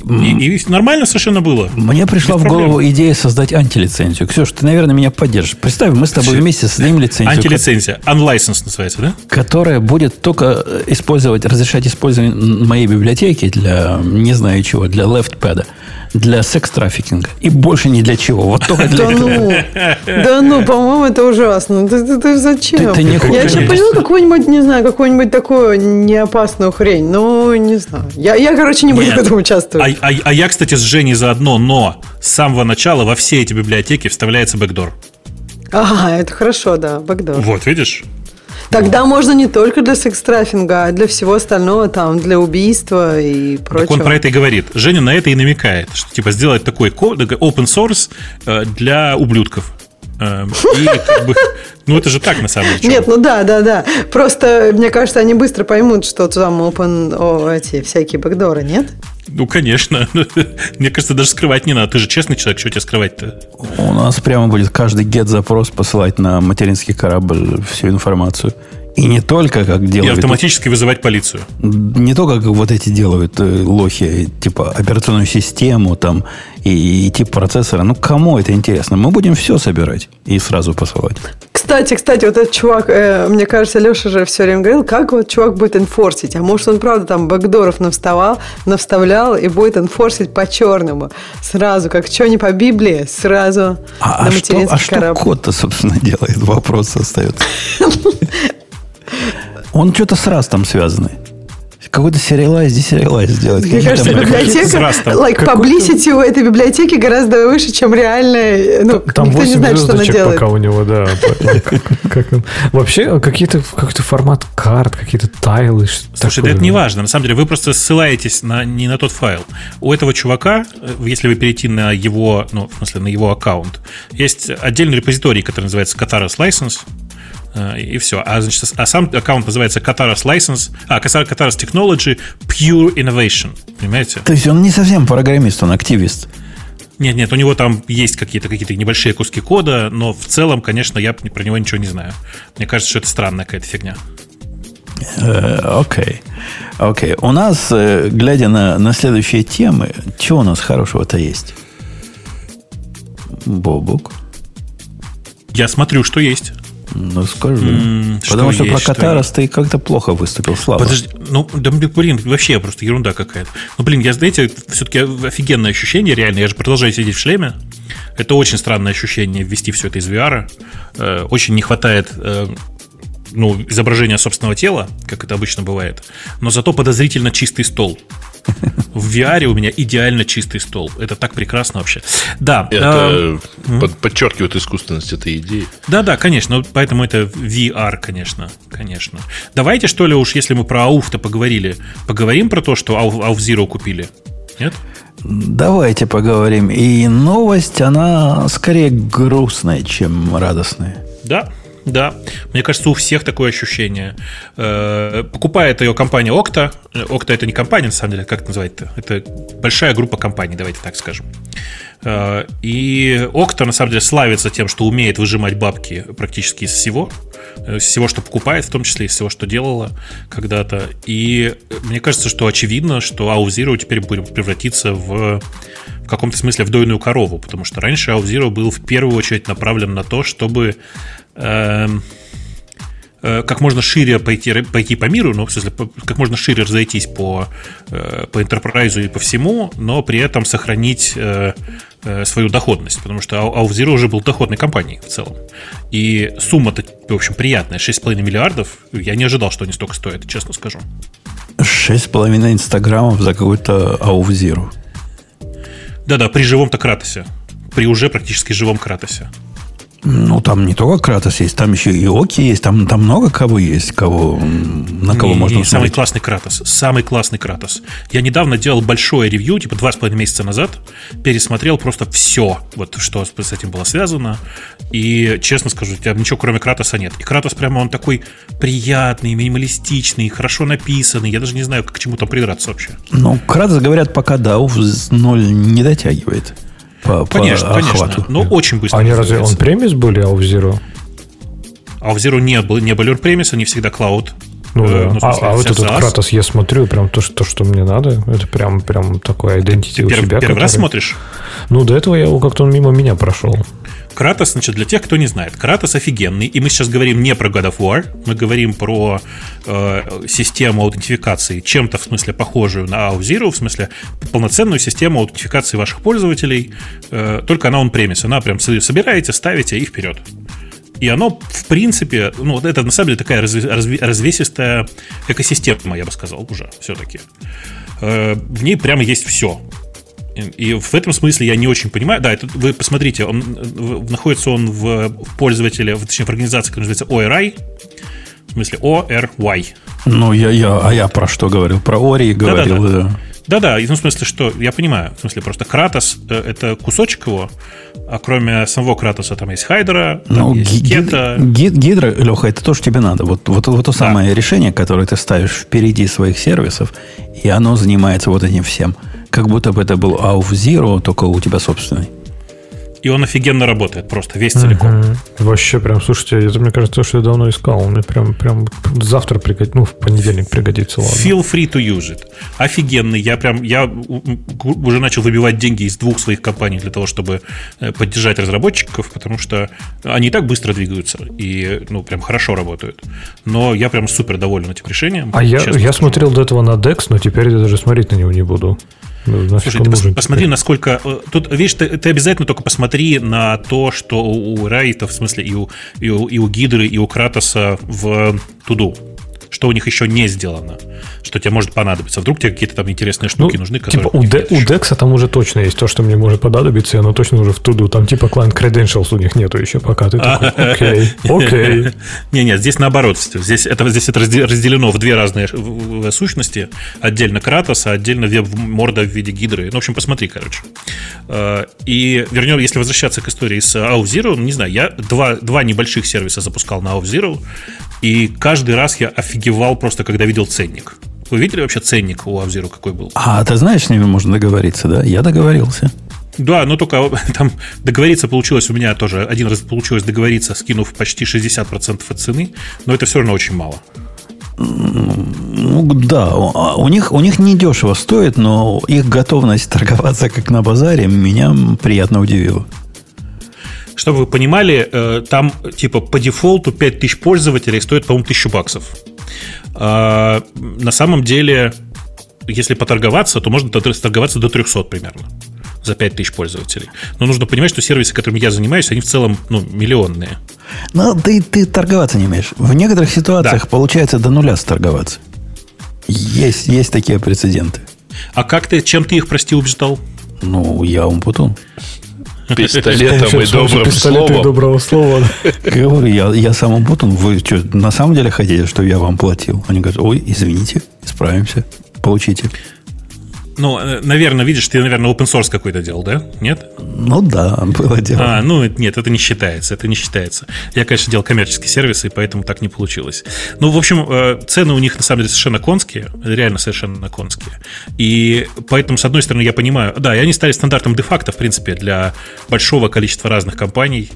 И, и нормально совершенно было. Мне пришла в голову идея создать антилицензию. Ксюш, ты, наверное, меня поддержишь. Представь, мы с тобой вместе создадим лицензию. Антилицензия. Unlicensed называется, да? Которая будет только использовать, разрешать использование моей библиотеки для, не знаю чего, для LeftPad для секс-трафикинга. И больше ни для чего. Вот только для да Ну, да ну, по-моему, это ужасно. Ты, ты, ты зачем? Ты, ты не я еще поняла какую-нибудь, не знаю, какую-нибудь такую неопасную хрень. Ну, не знаю. Я, я короче, не буду Нет. в этом участвовать. А, а, а я, кстати, с Женей заодно, но с самого начала во все эти библиотеки вставляется бэкдор. Ага, это хорошо, да, бэкдор. Вот, видишь? Тогда можно не только для секс-трафинга, а для всего остального, там, для убийства и прочего. Так он про это и говорит. Женя на это и намекает, что типа сделать такой open source э, для ублюдков. Эм, и как бы, ну это же так на самом деле. Нет, ну да, да, да. Просто мне кажется, они быстро поймут, что там open, о, эти всякие бэкдоры, нет? Ну, конечно. Мне кажется, даже скрывать не надо. Ты же честный человек, что тебе скрывать-то? У нас прямо будет каждый get-запрос посылать на материнский корабль всю информацию. И не только как делают... И автоматически вызывать полицию. Не только как вот эти делают э, лохи, типа операционную систему там и, и тип процессора. Ну, кому это интересно? Мы будем все собирать и сразу посылать. Кстати, кстати, вот этот чувак, э, мне кажется, Леша же все время говорил, как вот чувак будет инфорсить. А может, он правда там бэкдоров навставал, навставлял и будет инфорсить по-черному. Сразу, как что не по Библии, сразу а, на материнский а что, корабль. А что код-то, собственно, делает? Вопрос остается. Он что-то с растом связанный. Какой-то сериалайз, десериалайз сделать. Мне кажется, библиотека, like, publicity у этой библиотеки гораздо выше, чем реальная. Ну, Там никто не знает, что она делает. пока у него, да. Вообще, какие-то какой-то формат карт, какие-то тайлы. Слушай, да это не важно. На самом деле, вы просто ссылаетесь на, не на тот файл. У этого чувака, э, если вы перейти на его, ну, в смысле, на его аккаунт, есть отдельный репозиторий, который называется Kataras License. Э, и все. А, значит, а сам аккаунт называется Kataras License, а, Kataras Technology Pure Innovation. Понимаете? То есть он не совсем программист, он активист. Нет, нет, у него там есть какие-то какие небольшие куски кода, но в целом, конечно, я про него ничего не знаю. Мне кажется, что это странная какая-то фигня. Э, окей. Окей. У нас, э, глядя на, на следующие темы, что у нас хорошего-то есть? Бобук. Я смотрю, что есть. Ну, скажи. М-м, Потому что, что про Катарас ты как-то плохо выступил, слабо. Подожди, ну, да, блин, вообще просто ерунда какая-то. Ну, блин, я, знаете, все-таки офигенное ощущение, реально. Я же продолжаю сидеть в шлеме. Это очень странное ощущение ввести все это из VR. Э, очень не хватает э, ну, изображения собственного тела, как это обычно бывает, но зато подозрительно чистый стол. В VR у меня идеально чистый стол. Это так прекрасно вообще. Да. Это э, под, подчеркивает искусственность этой идеи. Да, да, конечно. Поэтому это VR, конечно. Конечно. Давайте, что ли, уж если мы про ауф-то поговорили, поговорим про то, что Ауф Zero купили. Нет? Давайте поговорим. И новость, она скорее грустная, чем радостная. Да, да, мне кажется, у всех такое ощущение. Э, покупает ее компания Okta. Okta это не компания, на самом деле, как это называть-то? Это большая группа компаний, давайте так скажем. Э, и Okta, на самом деле, славится тем, что умеет выжимать бабки практически из всего. Из всего, что покупает, в том числе из всего, что делала когда-то. И мне кажется, что очевидно, что AuZero теперь будет превратиться в в каком-то смысле в дойную корову, потому что раньше AuZero был в первую очередь направлен на то, чтобы э, как можно шире пойти, пойти по миру, ну, в смысле, как можно шире разойтись по, э, по enterprise и по всему, но при этом сохранить э, свою доходность, потому что AuZero уже был доходной компанией в целом. И сумма-то, в общем, приятная, 6,5 миллиардов. Я не ожидал, что они столько стоят, честно скажу. 6,5 инстаграмов за какой-то AuZero. Да-да, при живом-то Кратосе. При уже практически живом Кратосе. Ну, там не только Кратос есть, там еще и Оки есть, там, там много кого есть, кого, на кого не, можно не, Самый классный Кратос, самый классный Кратос. Я недавно делал большое ревью, типа два с половиной месяца назад, пересмотрел просто все, вот что с этим было связано, и, честно скажу, у тебя ничего кроме Кратоса нет. И Кратос прямо он такой приятный, минималистичный, хорошо написанный, я даже не знаю, к чему там придраться вообще. Ну, Кратос, говорят, пока да, ноль не дотягивает по, конечно, по конечно. Но очень быстро. Они разве он премис были, а у Zero? А у Zero не, был, не были премис, они всегда клауд. Ну, э, да. ну, а, а вот этот Кратос я смотрю, прям то, что, то, что мне надо. Это прям, прям такой identity у себя. Первый который... раз смотришь? Ну, до этого я как-то он мимо меня прошел. Кратос, значит, для тех, кто не знает, Кратос офигенный, и мы сейчас говорим не про God of War, мы говорим про э, систему аутентификации, чем-то в смысле похожую на AuZero, в смысле полноценную систему аутентификации ваших пользователей, э, только она он премис, она прям собираете, ставите и вперед. И оно, в принципе, ну, вот это на самом деле такая развесистая экосистема, я бы сказал, уже все-таки. Э, в ней прямо есть все. И в этом смысле я не очень понимаю. Да, это, вы посмотрите, он, находится он в пользователе, точнее в организации, которая называется ORI, в смысле ORY. Ну, я, я, а я про что говорил? Про Ори говорил. Да, да, да. Да-да, ну, в смысле, что, я понимаю, в смысле, просто Кратос э, – это кусочек его, а кроме самого Кратоса там есть Хайдера, там ну, есть гид. Гид, гидра, Леха, это то, что тебе надо. Вот, вот, вот то да. самое решение, которое ты ставишь впереди своих сервисов, и оно занимается вот этим всем – как будто бы это был AUF Zero, только у тебя собственный. И он офигенно работает, просто весь целиком. Угу. Вообще, прям, слушайте, это, мне кажется, то, что я давно искал. Он мне прям, прям завтра пригодится, ну, в понедельник пригодится, ладно. Feel free to use it. Офигенный. Я прям, я уже начал выбивать деньги из двух своих компаний для того, чтобы э, поддержать разработчиков, потому что они и так быстро двигаются и, ну, прям хорошо работают. Но я прям супер доволен этим решением. А я, я смотрел до этого на DEX, но теперь я даже смотреть на него не буду. Ну, Слушай, ты пос, посмотри, насколько... Э, тут, видишь, ты, ты обязательно только посмотри на то, что у Райта, в смысле, и у, и у, и у Гидры, и у Кратоса в Туду что у них еще не сделано, что тебе может понадобиться. Вдруг тебе какие-то там интересные ну, штуки ну, нужны, которые... Типа у, Де, у Dex там уже точно есть то, что мне может понадобиться, и оно точно уже в туду. Там типа client credentials у них нету еще пока. Ты такой, окей, окей. Не-не, здесь наоборот. Здесь это, здесь это разделено в две разные сущности. Отдельно Кратос, а отдельно морда в виде гидры. Ну, в общем, посмотри, короче. Э, и вернем, если возвращаться к истории с AuZero, не знаю, я два, два небольших сервиса запускал на AuZero, и каждый раз я офигевал просто, когда видел ценник. Вы видели вообще ценник у Авзиру какой был? А, ты знаешь, с ними можно договориться, да? Я договорился. Да, но только там договориться получилось у меня тоже. Один раз получилось договориться, скинув почти 60% от цены, но это все равно очень мало. Ну, да, а у них, у них не дешево стоит, но их готовность торговаться как на базаре меня приятно удивила. Чтобы вы понимали, э, там типа по дефолту 5000 пользователей стоит, по-моему, 1000 баксов. А, на самом деле, если поторговаться, то можно торговаться до 300 примерно за 5000 пользователей. Но нужно понимать, что сервисы, которыми я занимаюсь, они в целом ну, миллионные. Но ты, ты торговаться не умеешь. В некоторых ситуациях да. получается до нуля сторговаться. Есть, есть такие прецеденты. А как ты, чем ты их, прости, убеждал? Ну, я умпутун. Пистолетом и добрым словом. доброго слова. Говорю, я, я сам умпутун. Вы что, на самом деле хотите, чтобы я вам платил? Они говорят, ой, извините, справимся, получите. Ну, э, наверное, видишь, ты, наверное, open source какой-то делал, да? Нет? Ну да, было дело. А, ну нет, это не считается, это не считается. Я, конечно, делал коммерческие сервисы, и поэтому так не получилось. Ну, в общем, э, цены у них на самом деле совершенно конские, реально совершенно конские. И поэтому, с одной стороны, я понимаю, да, и они стали стандартом де-факто, в принципе, для большого количества разных компаний.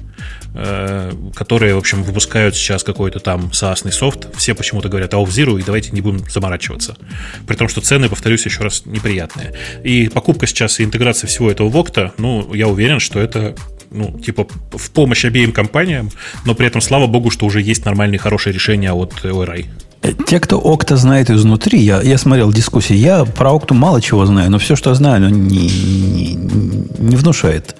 Э, которые, в общем, выпускают сейчас какой-то там SaaS софт. Все почему-то говорят Off Zero, и давайте не будем заморачиваться. При том, что цены, повторюсь еще раз, неприятные. И покупка сейчас и интеграция всего этого в Okta, ну, я уверен, что это ну, типа, в помощь обеим компаниям, но при этом, слава богу, что уже есть нормальные, хорошие решения от ORI. Те, кто Окта знает изнутри, я, я смотрел дискуссии, я про Окту мало чего знаю, но все, что знаю, оно не, не, не внушает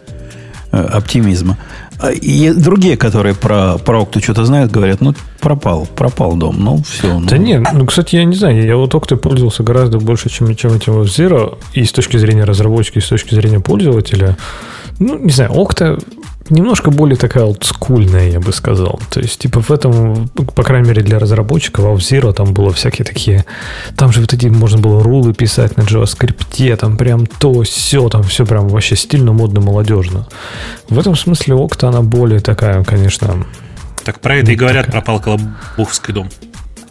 э, оптимизма. А, и другие, которые про, про Окту что-то знают, говорят, ну, пропал, пропал дом, ну, все. Ну. Да нет, ну, кстати, я не знаю, я вот Октой пользовался гораздо больше, чем, чем этим Zero, и с точки зрения разработчика, и с точки зрения пользователя. Ну, не знаю, Окта немножко более такая олдскульная, я бы сказал. То есть, типа, в этом, по крайней мере, для разработчиков, а в Zero там было всякие такие... Там же вот эти можно было рулы писать на JavaScript, там прям то, все, там все прям вообще стильно, модно, молодежно. В этом смысле Окта, она более такая, конечно... Так про это и говорят, такая. пропал Колобуховский дом.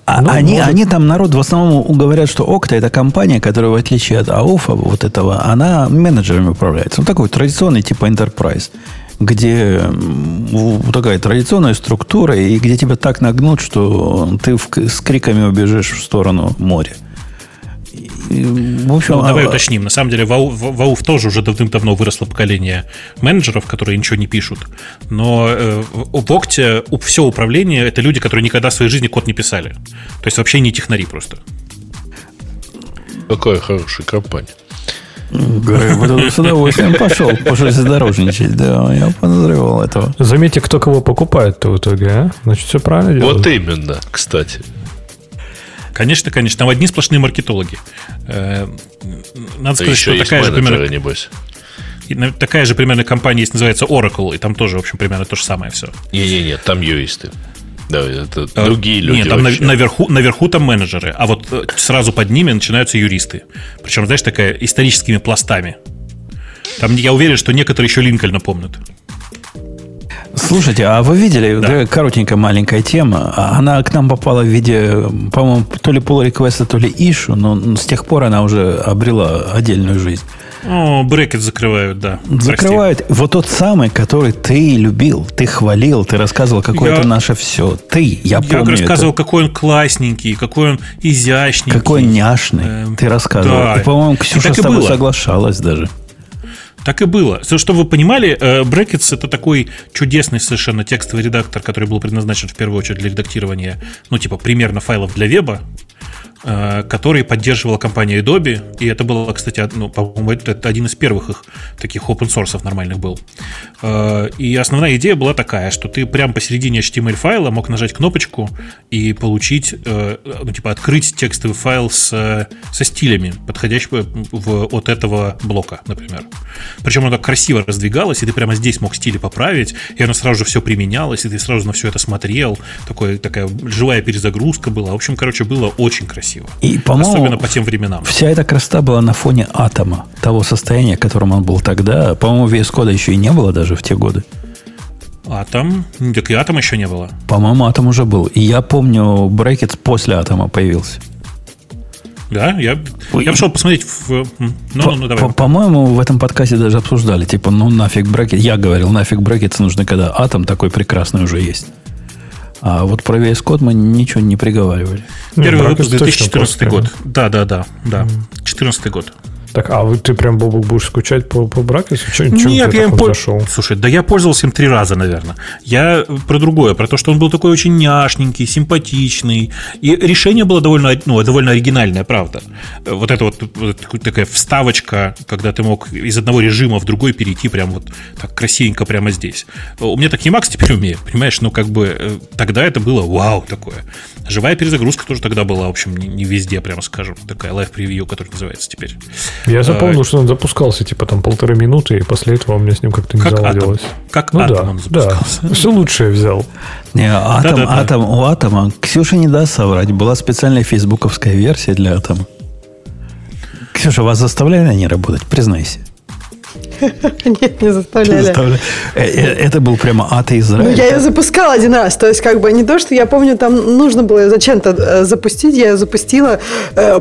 А ну, они, может... они там, народ, в основном говорят, что Окта это компания, которая, в отличие от АУФа, вот этого, она менеджерами управляется. Ну, такой традиционный типа enterprise где такая традиционная структура, и где тебя так нагнут, что ты в, с криками убежишь в сторону моря. в общем, ну, давай а... уточним. На самом деле, в AUF тоже уже давным-давно выросло поколение менеджеров, которые ничего не пишут. Но э, в Окте все управление это люди, которые никогда в своей жизни код не писали. То есть вообще не технари просто. Какая хорошая компания. Говорю, с удовольствием пошел, пошел задорожничать. Да, я подозревал этого. Заметьте, кто кого покупает-то в итоге, а? Значит, все правильно делают. Вот именно, кстати. Конечно, конечно. Там одни сплошные маркетологи. Э, надо сказать, что такая же примерно... небось. Такая же примерно компания есть, называется Oracle, и там тоже, в общем, примерно то же самое все. Не-не-не, там юристы. Да, это а, другие люди. Нет, там вообще. наверху, наверху там менеджеры, а вот э, сразу под ними начинаются юристы. Причем, знаешь, такая историческими пластами. Там я уверен, что некоторые еще Линкольна помнят. Слушайте, а вы видели, да. Да, коротенькая маленькая тема, она к нам попала в виде, по-моему, то ли pull реквеста то ли ишу, но с тех пор она уже обрела отдельную жизнь. О, брекет закрывают, да. Закрывают. Прости. Вот тот самый, который ты любил, ты хвалил, ты рассказывал, какое я, это наше все. Ты, я, я помню Я рассказывал, это. какой он классненький, какой он изящненький. Какой он няшный. Э, ты рассказывал. Да. И, по-моему, Ксюша с тобой соглашалась даже. Так и было. Чтобы вы понимали, Brackets это такой чудесный совершенно текстовый редактор, который был предназначен в первую очередь для редактирования, ну, типа, примерно файлов для веба. Э, который поддерживала компания Adobe, и это было, кстати, ну, по-моему, это один из первых их таких open source нормальных был. Э, и основная идея была такая, что ты прямо посередине HTML файла мог нажать кнопочку и получить, э, ну, типа, открыть текстовый файл с, со стилями, подходящими в, от этого блока, например. Причем оно так красиво раздвигалось, и ты прямо здесь мог стили поправить, и оно сразу же все применялось, и ты сразу на все это смотрел. Такой, такая живая перезагрузка была. В общем, короче, было очень красиво красиво. И, по-моему, Особенно по тем временам. Вся эта красота была на фоне атома, того состояния, которым он был тогда. По-моему, VS Code еще и не было даже в те годы. Атом? Так и атом еще не было. По-моему, атом уже был. И я помню, брекет после атома появился. Да, я, Ой. я пошел посмотреть в... Ну, по, ну, ну, давай. По, по-моему, в этом подкасте даже обсуждали, типа, ну нафиг брекет. Я говорил, нафиг брекетс нужно, когда атом такой прекрасный уже есть. А вот про VS Code мы ничего не приговаривали. Первый выпуск 2014 год. Да, да, да, да. 2014 год. Так, а вы, ты прям, Бобок, будешь скучать по, по Бракесу? Че, Нет, я им пользовался. Слушай, да я пользовался им три раза, наверное. Я про другое, про то, что он был такой очень няшненький, симпатичный. И решение было довольно, ну, довольно оригинальное, правда. Вот это вот, вот такая вставочка, когда ты мог из одного режима в другой перейти прям вот так красивенько прямо здесь. У меня так Emacs теперь умеет, понимаешь? Ну, как бы э, тогда это было вау такое. Живая перезагрузка тоже тогда была, в общем, не, не везде, прямо скажем. Такая live preview, которая называется теперь. Я запомнил, что он запускался типа там полторы минуты, и после этого у меня с ним как-то не как заладилось. Атом. Как ну, атом да, он запускался. Да. Все лучшее взял. Не, атом, да, да, да. атом, у атома, Ксюша не даст соврать, была специальная фейсбуковская версия для атома. Ксюша, вас заставляли они работать? Признайся. Нет, не заставляли. Э, э, это был прямо ад Израиля. Ну, я ее запускала один раз. То есть, как бы не то, что я помню, там нужно было зачем-то э, запустить. Я ее запустила,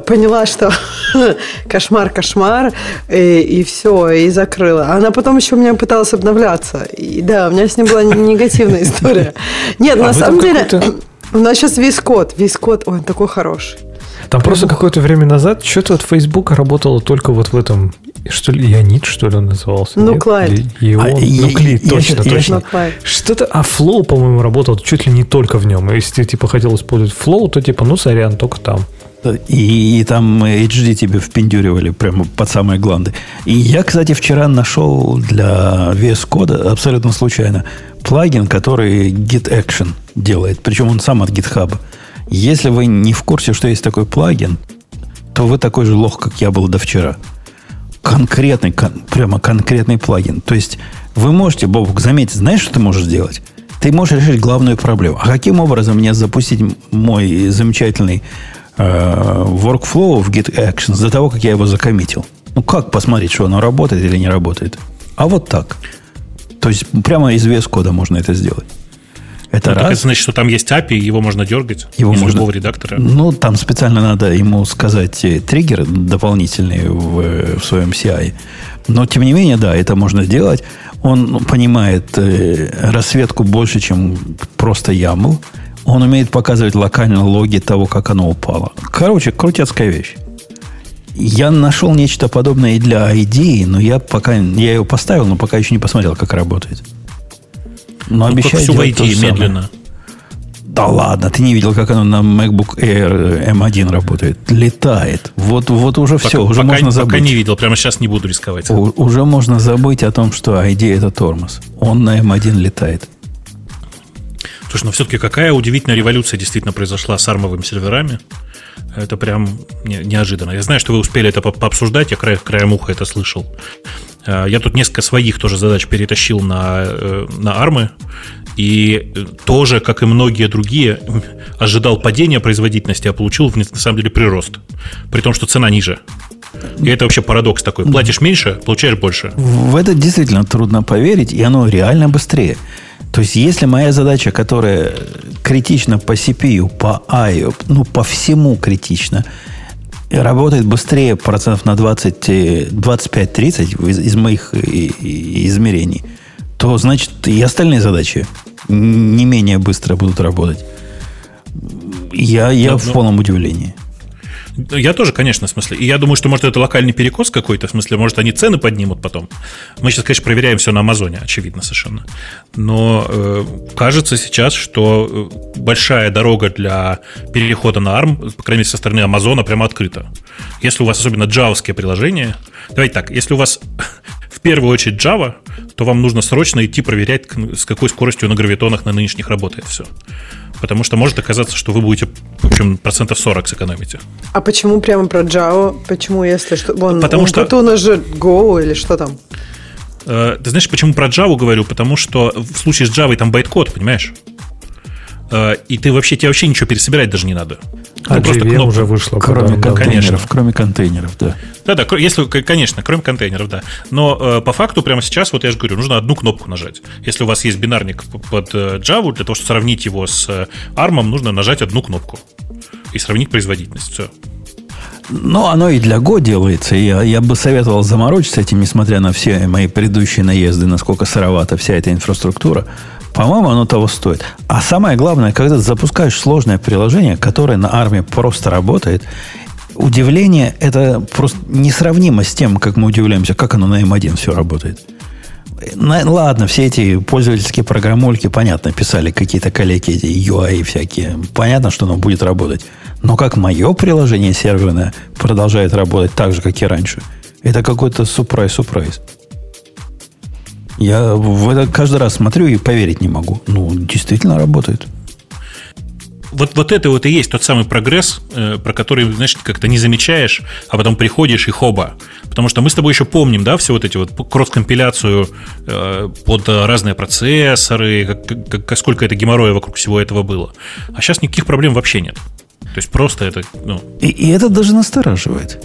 поняла, что кошмар, кошмар, и, и все, и закрыла. Она потом еще у меня пыталась обновляться. И да, у меня с ней была негативная история. Нет, а на самом деле, у нас сейчас весь код. Весь код, ой, такой хороший. Там просто какое-то время назад что-то от Фейсбука работало только вот в этом что ли, Ионит, что ли, он назывался? Нуклайд. Ион, а, Нуклид, точно, я, точно. Я, Что-то, а Flow, по-моему, работал чуть ли не только в нем. Если ты, типа, хотел использовать Flow, то, типа, ну, сорян, только там. И, и там HD тебе впендюривали прямо под самые гланды. И я, кстати, вчера нашел для VS Code абсолютно случайно плагин, который Git Action делает. Причем он сам от GitHub. Если вы не в курсе, что есть такой плагин, то вы такой же лох, как я был до вчера конкретный, кон, прямо конкретный плагин. То есть вы можете, Бобук, заметить, знаешь, что ты можешь сделать? Ты можешь решить главную проблему. А каким образом мне запустить мой замечательный э, workflow в Git Actions до того, как я его закоммитил? Ну, как посмотреть, что оно работает или не работает? А вот так. То есть прямо из VS кода можно это сделать. Это, ну, раз. это значит, что там есть API, его можно дергать его из можно, любого редактора. Ну, там специально надо ему сказать э, триггер дополнительный в, в своем CI. Но, тем не менее, да, это можно сделать. Он понимает э, рассветку больше, чем просто YAML. Он умеет показывать локально логи того, как оно упало. Короче, крутецкая вещь. Я нашел нечто подобное и для ID, но я пока я его поставил, но пока еще не посмотрел, как работает. Но ну, обещаю все войти медленно. Да ладно, ты не видел, как оно на MacBook Air M1 работает. Летает. Вот, вот уже пока, все, уже пока, можно забыть. Пока не видел, прямо сейчас не буду рисковать. У, уже можно забыть о том, что ID это тормоз. Он на M1 летает. Слушай, ну все-таки какая удивительная революция действительно произошла с армовыми серверами. Это прям неожиданно. Я знаю, что вы успели это пообсуждать, я край, краем уха это слышал. Э, я тут несколько своих тоже задач перетащил на, э, на армы. И тоже, как и многие другие, ожидал падения производительности, а получил, на самом деле, прирост. При том, что цена ниже. И это вообще парадокс такой. Платишь меньше, получаешь больше. В это действительно трудно поверить, и оно реально быстрее. То есть, если моя задача, которая критична по CPU, по I, ну, по всему критична, работает быстрее процентов на 20, 25-30 из, из моих измерений, то значит и остальные задачи не менее быстро будут работать. Я, я но, в полном удивлении. Я тоже, конечно, в смысле. И я думаю, что, может, это локальный перекос какой-то, в смысле, может, они цены поднимут потом. Мы сейчас, конечно, проверяем все на Амазоне, очевидно совершенно. Но э, кажется сейчас, что э, большая дорога для перехода на ARM, по крайней мере, со стороны Амазона, прямо открыта. Если у вас особенно джавовские приложения, давайте так, если у вас в первую очередь Java, то вам нужно срочно идти проверять, с какой скоростью на гравитонах на нынешних работает все. Потому что может оказаться, что вы будете, в общем, процентов 40 сэкономите. А почему прямо про Java? Почему, если что? Вон, Потому он, что... Это у нас же Go или что там? Э, ты знаешь, почему про Java говорю? Потому что в случае с Java там байткод, понимаешь? Э, и ты вообще, тебе вообще ничего пересобирать даже не надо. А ну, просто кнопка. уже вышла. Кроме да, контейнеров, конечно. кроме контейнеров, да. Да-да, если, конечно, кроме контейнеров, да. Но э, по факту прямо сейчас, вот я же говорю, нужно одну кнопку нажать. Если у вас есть бинарник под э, Java, для того, чтобы сравнить его с э, ARM, нужно нажать одну кнопку и сравнить производительность. Все. Ну, оно и для Go делается. Я, я бы советовал заморочиться этим, несмотря на все мои предыдущие наезды, насколько сыровата вся эта инфраструктура. По-моему, оно того стоит. А самое главное, когда ты запускаешь сложное приложение, которое на армии просто работает, удивление это просто несравнимо с тем, как мы удивляемся, как оно на M1 все работает. На, ладно, все эти пользовательские программульки, понятно, писали какие-то коллеги, эти UI всякие. Понятно, что оно будет работать. Но как мое приложение серверное продолжает работать так же, как и раньше, это какой-то сюрприз-сюрприз. Я в это каждый раз смотрю и поверить не могу. Ну, действительно работает. Вот, вот это вот и есть тот самый прогресс, э, про который, знаешь, как-то не замечаешь, а потом приходишь и хоба. Потому что мы с тобой еще помним, да, все вот эти вот кросс-компиляцию э, под разные процессоры, как, как, как, сколько это геморроя вокруг всего этого было. А сейчас никаких проблем вообще нет. То есть просто это... Ну... И, и это даже настораживает.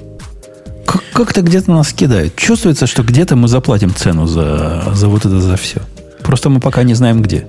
Как- как-то где-то нас кидают. Чувствуется, что где-то мы заплатим цену за, за вот это за все. Просто мы пока не знаем где.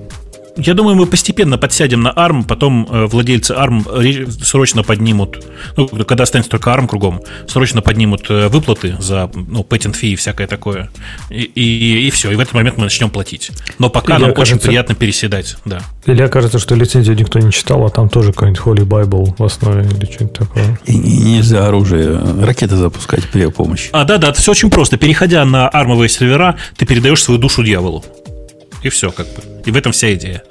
Я думаю, мы постепенно подсядем на ARM, потом э, владельцы ARM срочно поднимут, ну, когда останется только ARM кругом, срочно поднимут э, выплаты за ну, patent fee и всякое такое. И, и, и все, и в этот момент мы начнем платить. Но пока Или нам окажется, очень приятно переседать, да. Или окажется, что лицензию никто не читал, а там тоже какой-нибудь Holy Bible в основе или что-нибудь такое. И, и нельзя оружие, ракеты запускать при помощи. А, да, да, все очень просто. Переходя на армовые сервера, ты передаешь свою душу дьяволу. И все, как бы. И в этом вся идея.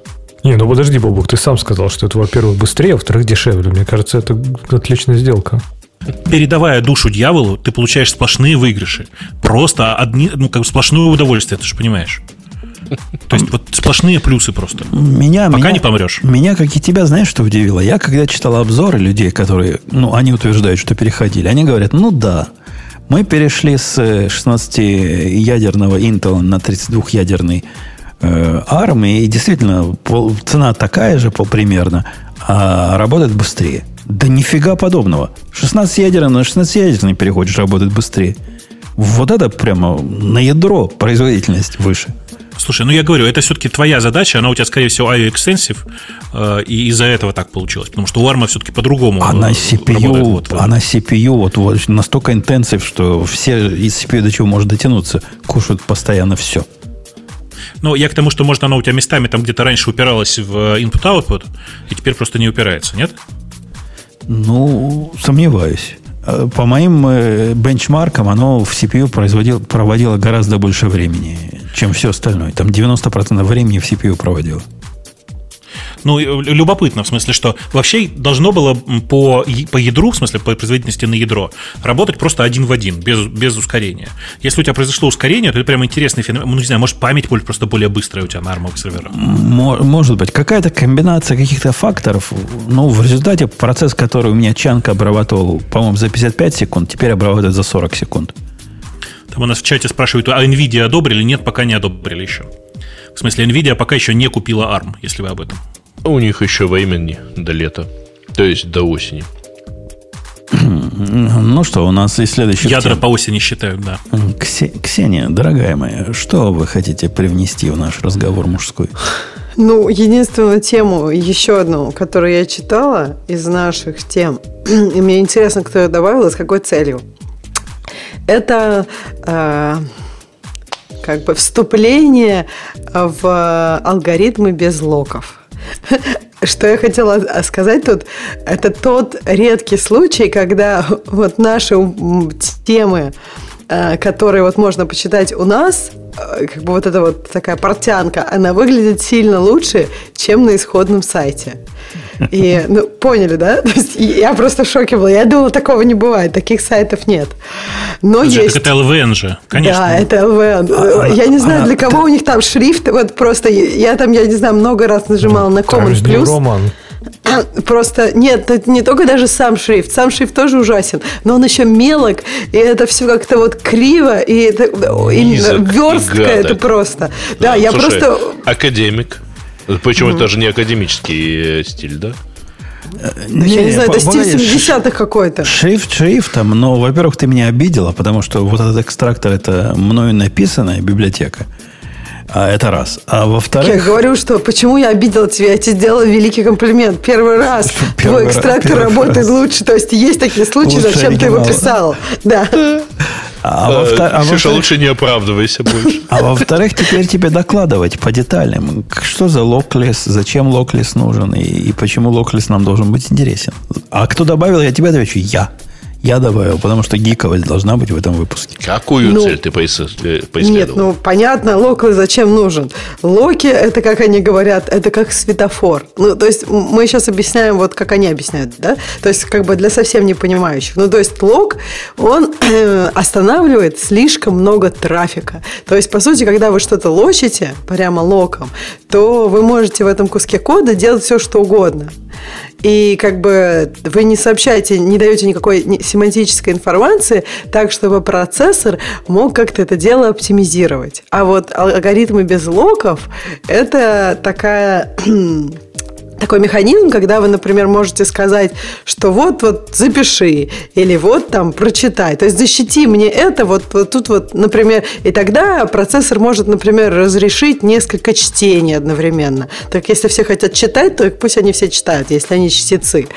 Не, ну подожди, Бобук, ты сам сказал, что это, во-первых, быстрее, а во-вторых, дешевле. Мне кажется, это отличная сделка. Передавая душу дьяволу, ты получаешь сплошные выигрыши. Просто одни, ну, как бы сплошное удовольствие, ты же понимаешь. То есть вот сплошные плюсы просто. Меня, Пока меня, не помрешь. Меня, как и тебя, знаешь, что удивило? Я, когда читал обзоры людей, которые, ну, они утверждают, что переходили, они говорят, ну да, мы перешли с 16-ядерного Intel на 32-ядерный э, ARM, и действительно цена такая же по примерно, а работает быстрее. Да нифига подобного. 16 ядерный на 16 ядерный переходишь, работает быстрее. Вот это прямо на ядро производительность выше. Слушай, ну я говорю, это все-таки твоя задача, она у тебя, скорее всего, IO Extensive, э, и из-за этого так получилось. Потому что у ARM все-таки по-другому Она CPU, вот, она CPU вот, вот настолько интенсив, что все из CPU до чего может дотянуться, кушают постоянно все. Ну, я к тому, что, может, оно у тебя местами там где-то раньше упиралось в input-output, и теперь просто не упирается, нет? Ну, сомневаюсь. Э, по моим э, бенчмаркам, оно в CPU проводило гораздо больше времени, чем все остальное. Там 90% времени в CPU проводило. Ну, любопытно, в смысле, что вообще должно было по, по ядру, в смысле, по производительности на ядро, работать просто один в один, без, без ускорения. Если у тебя произошло ускорение, то это прям интересный феномен. Ну, не знаю, может, память просто более быстрая у тебя на армовых серверах. Может быть. Какая-то комбинация каких-то факторов. Ну, в результате процесс, который у меня Чанка обрабатывал, по-моему, за 55 секунд, теперь обрабатывает за 40 секунд. Там у нас в чате спрашивают, а NVIDIA одобрили? Нет, пока не одобрили еще. В смысле, NVIDIA пока еще не купила ARM, если вы об этом. У них еще времени до лета. То есть до осени. Ну что, у нас и следующий. Ядра тем. по осени считают, да. Ксения, дорогая моя, что вы хотите привнести в наш разговор мужской? Ну, единственную тему, еще одну, которую я читала из наших тем, и мне интересно, кто ее добавил и с какой целью. Это э, как бы вступление в алгоритмы без локов. Что я хотела сказать тут, это тот редкий случай, когда вот наши темы, э, которые вот можно почитать у нас, э, как бы вот эта вот такая портянка, она выглядит сильно лучше, чем на исходном сайте. И, ну, поняли, да? То есть я просто в шоке была. Я думала, такого не бывает, таких сайтов нет. Но Слушай, есть... это LVN же, конечно. Да, это LVN. А, я не знаю, а, для кого у них там шрифт. Вот просто я там, я не знаю, много раз нажимала на Command Plus. Роман. Просто нет, это не только даже сам шрифт, сам шрифт тоже ужасен, но он еще мелок, и это все как-то вот криво, и это Низок, верстка, и это просто. Да, да я слушай, просто. Академик. Причем mm-hmm. это даже не академический э, стиль, да? Ну, я не знаю, это стиль 70-х какой-то. Шрифт шрифтом, но, во-первых, ты меня обидела, потому что вот этот экстрактор это мною написанная библиотека. А это раз. А во-вторых... Я говорю, что почему я обидел тебя, я тебе сделал великий комплимент. Первый раз первый твой экстрактор первый работает раз. лучше. То есть есть такие случаи, лучше зачем ты его писал. Да. А, а, во а Ксюша, лучше не оправдывайся больше. А во-вторых, теперь тебе докладывать по деталям, что за локлес, зачем локлес нужен и, и почему локлес нам должен быть интересен. А кто добавил, я тебе отвечу, я. Я добавил, потому что гиковость должна быть в этом выпуске. Какую ну, цель ты поисследовал? Нет, ну понятно, локли зачем нужен. Локи, это, как они говорят, это как светофор. Ну, то есть мы сейчас объясняем, вот как они объясняют, да? То есть как бы для совсем не понимающих. Ну, то есть лок, он э, останавливает слишком много трафика. То есть, по сути, когда вы что-то лочите прямо локом, то вы можете в этом куске кода делать все, что угодно. И как бы вы не сообщаете, не даете никакой семантической информации, так, чтобы процессор мог как-то это дело оптимизировать. А вот алгоритмы без локов – это такая такой механизм, когда вы, например, можете сказать, что вот, вот запиши, или вот там прочитай. То есть защити мне это, вот, вот тут вот, например, и тогда процессор может, например, разрешить несколько чтений одновременно. Так если все хотят читать, то пусть они все читают, если они чтецы.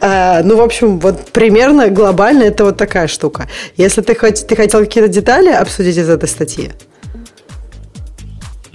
А, ну, в общем, вот примерно глобально это вот такая штука. Если ты, хоть, ты хотел какие-то детали обсудить из этой статьи,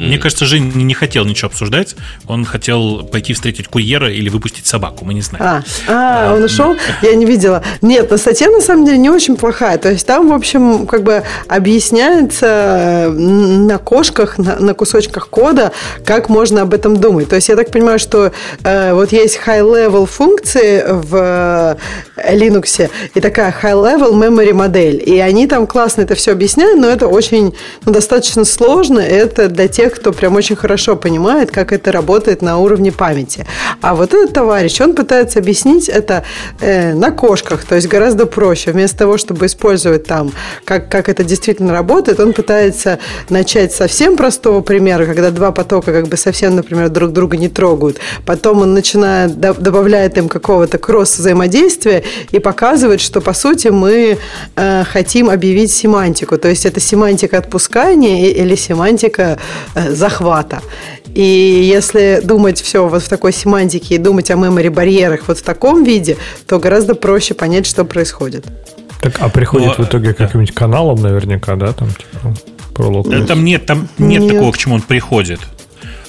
мне кажется, Жень не хотел ничего обсуждать. Он хотел пойти встретить курьера или выпустить собаку. Мы не знаем. А, а, а он ушел? Я не видела. Нет, но статья на самом деле не очень плохая. То есть там, в общем, как бы объясняется на кошках, на, на кусочках кода, как можно об этом думать. То есть я так понимаю, что э, вот есть high-level функции в э, Linux и такая high-level memory модель. И они там классно это все объясняют, но это очень ну, достаточно сложно. Это для тех, тех, кто прям очень хорошо понимает, как это работает на уровне памяти. А вот этот товарищ, он пытается объяснить это э, на кошках, то есть гораздо проще. Вместо того, чтобы использовать там, как, как это действительно работает, он пытается начать совсем простого примера, когда два потока как бы совсем, например, друг друга не трогают. Потом он начинает, добавляет им какого-то кросс-взаимодействия и показывает, что, по сути, мы э, хотим объявить семантику. То есть это семантика отпускания или семантика захвата. И если думать все вот в такой семантике и думать о memory барьерах вот в таком виде, то гораздо проще понять, что происходит. Так, а приходит ну, в итоге каким-нибудь каналом наверняка, да, там типа пролог? Да, там нет, там нет, нет такого, к чему он приходит.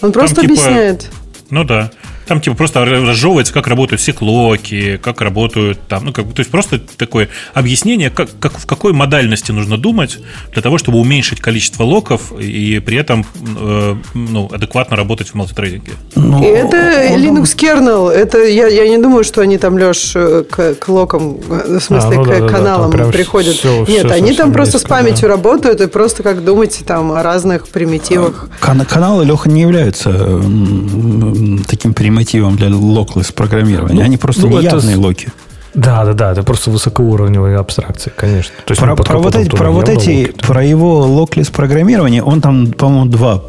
Он просто там, типа, объясняет. Ну да. Там типа просто разжевывается, как работают все клоки, как работают там, ну как то есть просто такое объяснение, как, как в какой модальности нужно думать для того, чтобы уменьшить количество локов и при этом э, ну, адекватно работать в мультитрейдинге. Ну, это он... Linux kernel, это я, я не думаю, что они там Леш к, к локам, в смысле а, ну, к да, каналам да, приходят. Все, Нет, все они там просто с памятью да. работают и просто как думать там о разных примитивах. Кан- каналы Леха не являются таким примитивом мотивом для локлес программирования. Ну, Они просто ну, неявные это... локи. Да, да, да, это просто высокоуровневые абстракции, конечно. То есть про, про вот эти, про вот эти, про его локлес программирование, он там, по-моему, два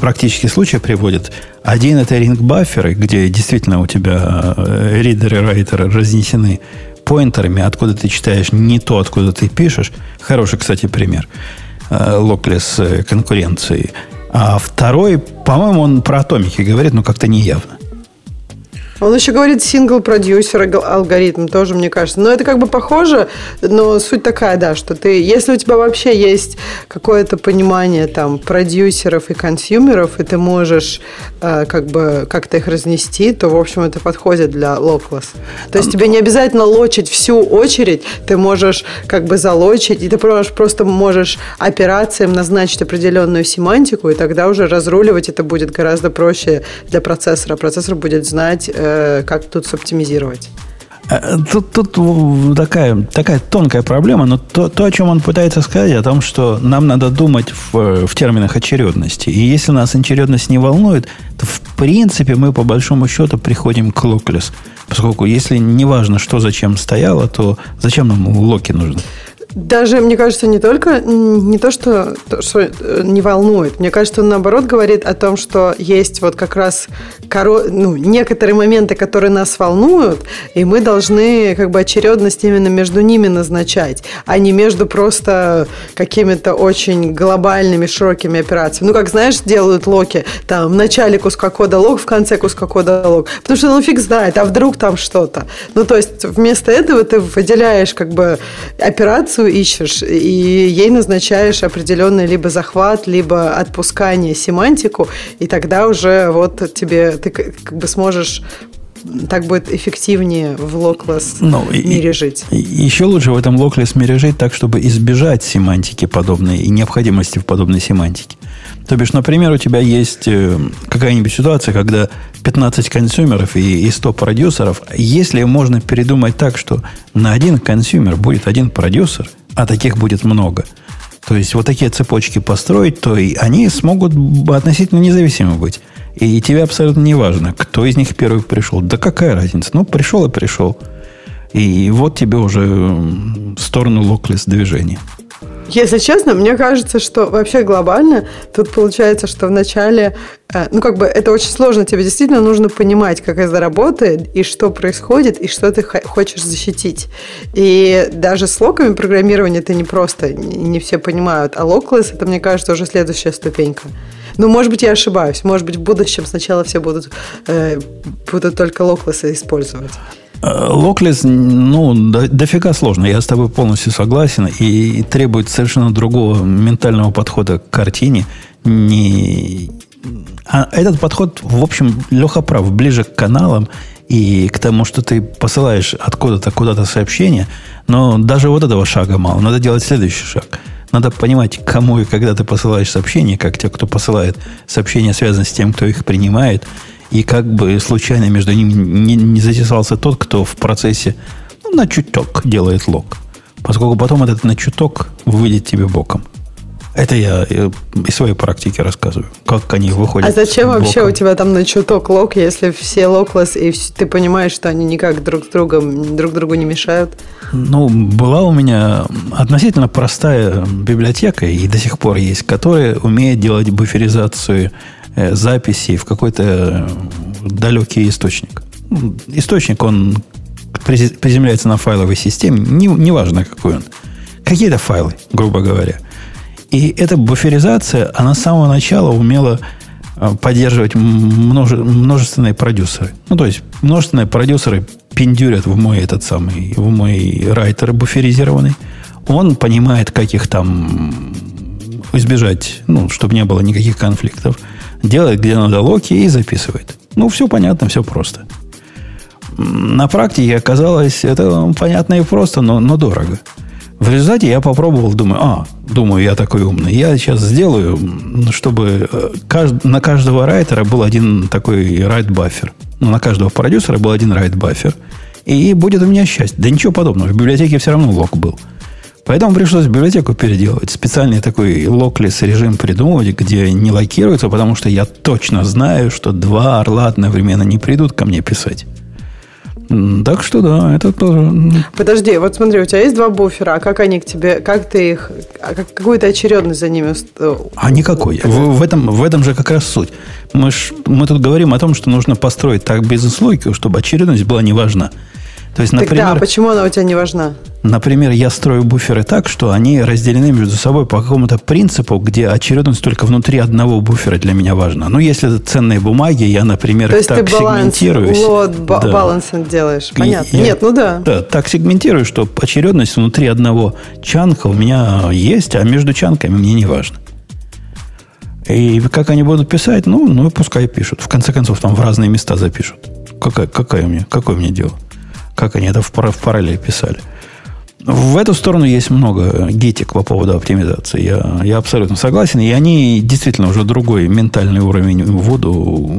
практически случая приводит. Один это ринг-бафферы, где действительно у тебя э, ридеры, райтеры разнесены поинтерами, откуда ты читаешь не то, откуда ты пишешь. Хороший, кстати, пример э, локлес э, конкуренции. А второй, по-моему, он про атомики говорит, но как-то неявно. Он еще говорит сингл продюсер алгоритм тоже, мне кажется. Но это как бы похоже, но суть такая, да, что ты, если у тебя вообще есть какое-то понимание там продюсеров и консюмеров, и ты можешь э, как бы как-то их разнести, то, в общем, это подходит для локласс. То есть тебе не обязательно лочить всю очередь, ты можешь как бы залочить, и ты просто можешь операциям назначить определенную семантику, и тогда уже разруливать это будет гораздо проще для процессора. Процессор будет знать, Э, как тут соптимизировать? Э, тут, тут такая, такая тонкая проблема, но то, то, о чем он пытается сказать, о том, что нам надо думать в, в терминах очередности. И если нас очередность не волнует, то в принципе мы по большому счету приходим к локлес. Поскольку если не важно, что зачем стояло, то зачем нам локи нужны? Даже, мне кажется, не только не то, что, что э, не волнует. Мне кажется, он наоборот говорит о том, что есть вот как раз коро... ну, некоторые моменты, которые нас волнуют, и мы должны как бы очередность именно между ними назначать, а не между просто какими-то очень глобальными, широкими операциями. Ну, как знаешь, делают локи, там, в начале куска кода лог, в конце куска кода лог. Потому что, ну, фиг знает, а вдруг там что-то. Ну, то есть, вместо этого ты выделяешь как бы операцию, информацию ищешь, и ей назначаешь определенный либо захват, либо отпускание семантику, и тогда уже вот тебе ты как бы сможешь так будет эффективнее в локлесс ну, мире жить. И, еще лучше в этом локлесс мире жить так, чтобы избежать семантики подобной и необходимости в подобной семантике. То бишь, например, у тебя есть э, какая-нибудь ситуация, когда 15 консюмеров и, и 100 продюсеров, если можно передумать так, что на один consumer будет один продюсер, а таких будет много, то есть вот такие цепочки построить, то и они смогут относительно независимы быть. И тебе абсолютно не важно, кто из них первый пришел. Да какая разница? Ну, пришел и пришел. И вот тебе уже в сторону lockless движения. Если честно, мне кажется, что вообще глобально тут получается, что вначале, э, ну как бы это очень сложно, тебе действительно нужно понимать, как это работает, и что происходит, и что ты хочешь защитить. И даже с локами программирования это не просто, не все понимают, а локлесс это, мне кажется, уже следующая ступенька. Ну, может быть, я ошибаюсь. Может быть, в будущем сначала все будут, э, будут только локлессы использовать. Локлес, ну, до, дофига сложно. Я с тобой полностью согласен. И требует совершенно другого ментального подхода к картине. Не... А этот подход, в общем, Леха прав, ближе к каналам и к тому, что ты посылаешь откуда-то куда-то сообщение. Но даже вот этого шага мало. Надо делать следующий шаг. Надо понимать, кому и когда ты посылаешь сообщения, как те, кто посылает сообщения, связаны с тем, кто их принимает – и как бы случайно между ними не, не затесался тот, кто в процессе ну, на чуток делает лог. Поскольку потом этот на чуток выйдет тебе боком. Это я из своей практики рассказываю, как они выходят. А зачем вообще у тебя там на чуток лог, если все локлес, и ты понимаешь, что они никак друг с другом, друг другу не мешают? Ну, была у меня относительно простая библиотека, и до сих пор есть, которая умеет делать буферизацию Э, записи в какой-то э, далекий источник. Ну, источник, он приземляется на файловой системе, не, неважно какой он. Какие-то файлы, грубо говоря. И эта буферизация, она с самого начала умела э, поддерживать множе, множественные продюсеры. Ну, то есть, множественные продюсеры пиндюрят в мой этот самый, в мой райтер буферизированный. Он понимает, как их там избежать, ну, чтобы не было никаких конфликтов делает, где надо локи и записывает. Ну, все понятно, все просто. На практике оказалось, это понятно и просто, но, но дорого. В результате я попробовал, думаю, а, думаю, я такой умный. Я сейчас сделаю, чтобы э, на каждого writer а был один такой write buffer. Ну, на каждого продюсера был один write buffer. И будет у меня счастье. Да ничего подобного. В библиотеке все равно лок был. Поэтому пришлось библиотеку переделывать. Специальный такой lockless режим придумывать, где не локируется, потому что я точно знаю, что два орла одновременно не придут ко мне писать. Так что да, это тоже. Подожди, вот смотри, у тебя есть два буфера, а как они к тебе, как ты их, а как, какую то очередность за ними? Э, а никакой. В, в, этом, в этом же как раз суть. Мы, ж, мы тут говорим о том, что нужно построить так бизнес-логику, чтобы очередность была не важна. То есть, например, Тогда почему она у тебя не важна? Например, я строю буферы так, что они разделены между собой по какому-то принципу, где очередность только внутри одного буфера для меня важна. Ну, если это ценные бумаги, я, например, То есть так ты баланс, сегментируюсь. Лот, да. балансинг делаешь. Понятно. Я, Нет, ну да. Да, так сегментирую, что очередность внутри одного чанка у меня есть, а между чанками мне не важно. И как они будут писать, ну, ну пускай пишут. В конце концов, там в разные места запишут. Какая, какая мне, какое мне дело? Как они это в, в параллель писали. В эту сторону есть много гитик по поводу оптимизации. Я, я абсолютно согласен. И они действительно уже другой ментальный уровень вводу,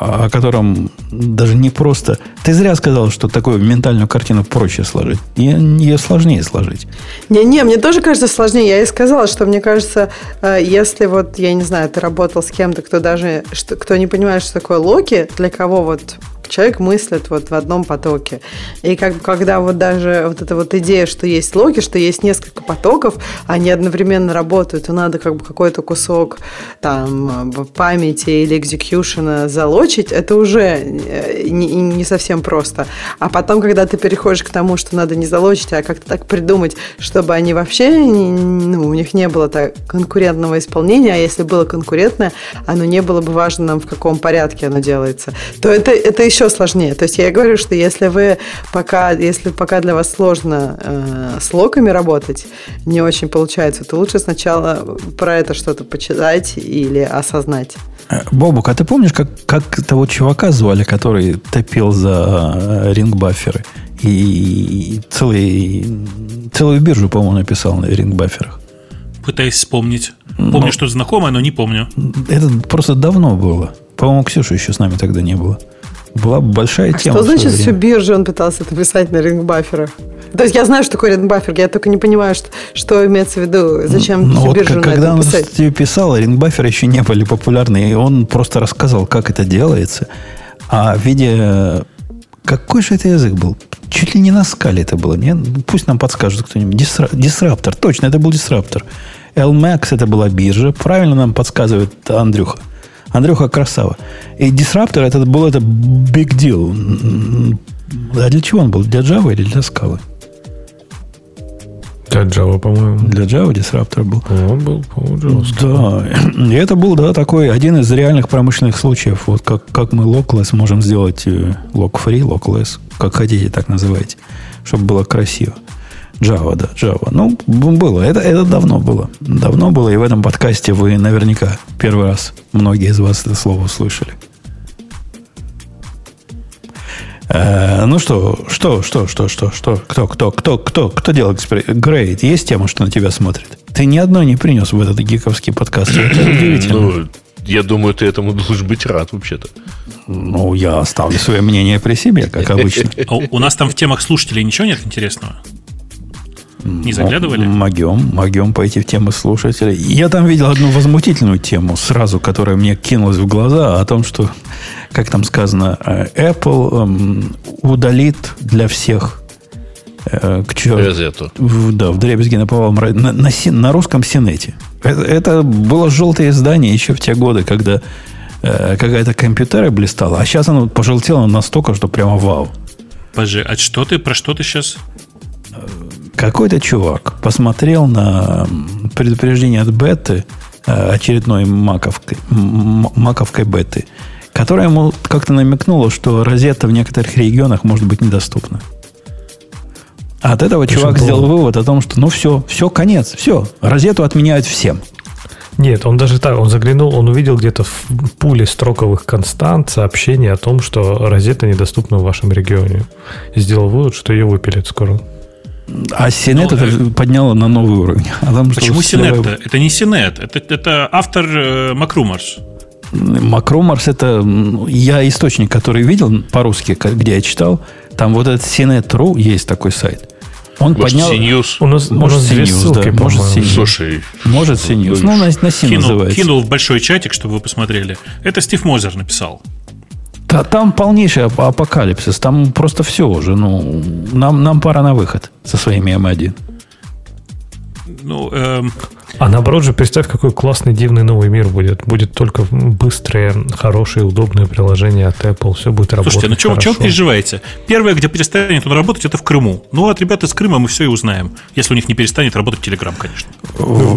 о котором даже не просто... Ты зря сказал, что такую ментальную картину проще сложить. Ее, ее сложнее сложить. Не-не, мне тоже кажется сложнее. Я и сказала, что мне кажется, э, если вот, я не знаю, ты работал с кем-то, кто даже, кто не понимает, что такое локи, для кого вот Человек мыслит вот в одном потоке. И как бы когда вот даже вот эта вот идея, что есть логи, что есть несколько потоков, они одновременно работают, и надо как бы какой-то кусок там памяти или экзекьюшена залочить, это уже э, не, не совсем просто. А потом, когда ты переходишь к тому, что надо не залочить, а как-то так придумать, чтобы они вообще, ну, у них не было так конкурентного исполнения, а если было конкурентное, оно не было бы важно нам, в каком порядке оно делается, то это, это еще сложнее. То есть я говорю, что если вы пока, если пока для вас сложно э, с локами работать, не очень получается, то лучше сначала про это что-то почитать или осознать. Э, Бобук, а ты помнишь, как, как того чувака звали, который топил за рингбаферы? И целый, целую биржу, по-моему, написал на рингбаферах. Пытаюсь вспомнить. Помню, но... что знакомое, но не помню. Это просто давно было. По-моему, Ксюша еще с нами тогда не было. Была большая а тема. Что значит все биржи он пытался это писать на рингбаферах? То есть я знаю, что такое рингбафер, я только не понимаю, что, что имеется в виду, зачем ну, вот биржу Когда он тебе писал, рингбаферы еще не были популярны, и он просто рассказал, как это делается. А в виде... Какой же это язык был? Чуть ли не на скале это было. Нет? Пусть нам подскажет кто-нибудь. Дисра... Дисраптор. Точно, это был дисраптор. LMAX это была биржа. Правильно нам подсказывает Андрюха. Андрюха красава. И Disruptor это был это big deal. А для чего он был? Для Java или для Scala? Для Java, по-моему. Для Java Disruptor был. Он был, по-моему, Да. И это был, да, такой один из реальных промышленных случаев. Вот как, как мы lockless можем сделать э, lock-free, lockless, как хотите, так называйте, чтобы было красиво. Java, да, Java. Ну, было. Это, это давно было. Давно было, и в этом подкасте вы наверняка первый раз, многие из вас это слово услышали. Э, ну что, что, что, что, что, что, кто, кто, кто, кто, кто делает эксперимент? Грейд, есть тема, что на тебя смотрит? Ты ни одной не принес в этот гиковский подкаст. Это удивительно. Ну, я думаю, ты этому должен быть рад вообще-то. Ну, я оставлю свое мнение при себе, как обычно. А у нас там в темах слушателей ничего нет интересного? Не заглядывали? Могем, могем пойти в тему слушателей. Я там видел одну возмутительную тему сразу, которая мне кинулась в глаза, о том, что, как там сказано, э, Apple эм, удалит для всех э, к черту. В, да, в дребезги наповал на, на, на, на русском Синете. Это, это было желтое издание еще в те годы, когда э, какая-то компьютера блистала, а сейчас оно пожелтело настолько, что прямо вау. Подожди, а что ты, про что ты сейчас? Какой-то чувак посмотрел на предупреждение от беты, э, очередной маковкой, маковкой беты, которая ему как-то намекнула, что розетта в некоторых регионах может быть недоступна. А от этого чувак сделал вывод о том, что ну все, все, конец, все, розету отменяют всем. Нет, он даже так, он заглянул, он увидел где-то в пуле строковых констант сообщение о том, что розетта недоступна в вашем регионе. И сделал вывод, что ее выпилят скоро. А Синет ну, это э... подняло на новый уровень. А там, Почему Синет? -то? Это не Синет, это, это автор э, Макрумарс. Макрумарс это я источник, который видел по-русски, где я читал. Там вот этот Синет.ру есть такой сайт. Он может, поднял... CNews? У нас, может, у нас две ссылки, да, может, CNews. Слушай, может, CNews. Ну, на, на C кинул, называется. Кинул в большой чатик, чтобы вы посмотрели. Это Стив Мозер написал. Да, там полнейший апокалипсис. Там просто все уже. Ну, нам, нам пора на выход со своими М1. Ну, эм, а наоборот же, представь, какой классный, дивный новый мир будет. Будет только быстрые, хорошие, удобные приложения от Apple. Все будет работать Слушайте, ну чем, чем переживаете? Первое, где перестанет он работать, это в Крыму. Ну, от ребят из Крыма мы все и узнаем. Если у них не перестанет работать Telegram, конечно.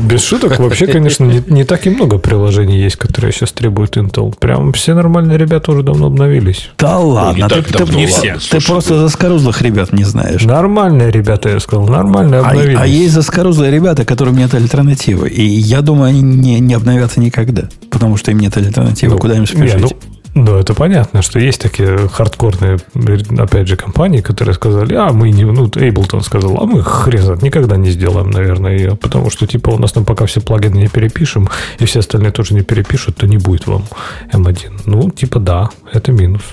Без шуток, вообще, конечно, не, не так и много приложений есть, которые сейчас требуют Intel. Прям все нормальные ребята уже давно обновились. Да ладно, ты, ты, не все. Ты просто заскорузлых ребят не знаешь. Нормальные ребята, я сказал, нормальные а, обновились. А, а есть заскорузлые ребята, которым нет альтернативы альтернативы. И я думаю, они не, не обновятся никогда, потому что им нет альтернативы, ну, куда им спешить. Не, ну, ну, это понятно, что есть такие хардкорные, опять же, компании, которые сказали, а мы не, ну, Ableton сказал, а мы хрен никогда не сделаем, наверное, ее, потому что, типа, у нас там пока все плагины не перепишем, и все остальные тоже не перепишут, то не будет вам M1. Ну, типа, да, это минус.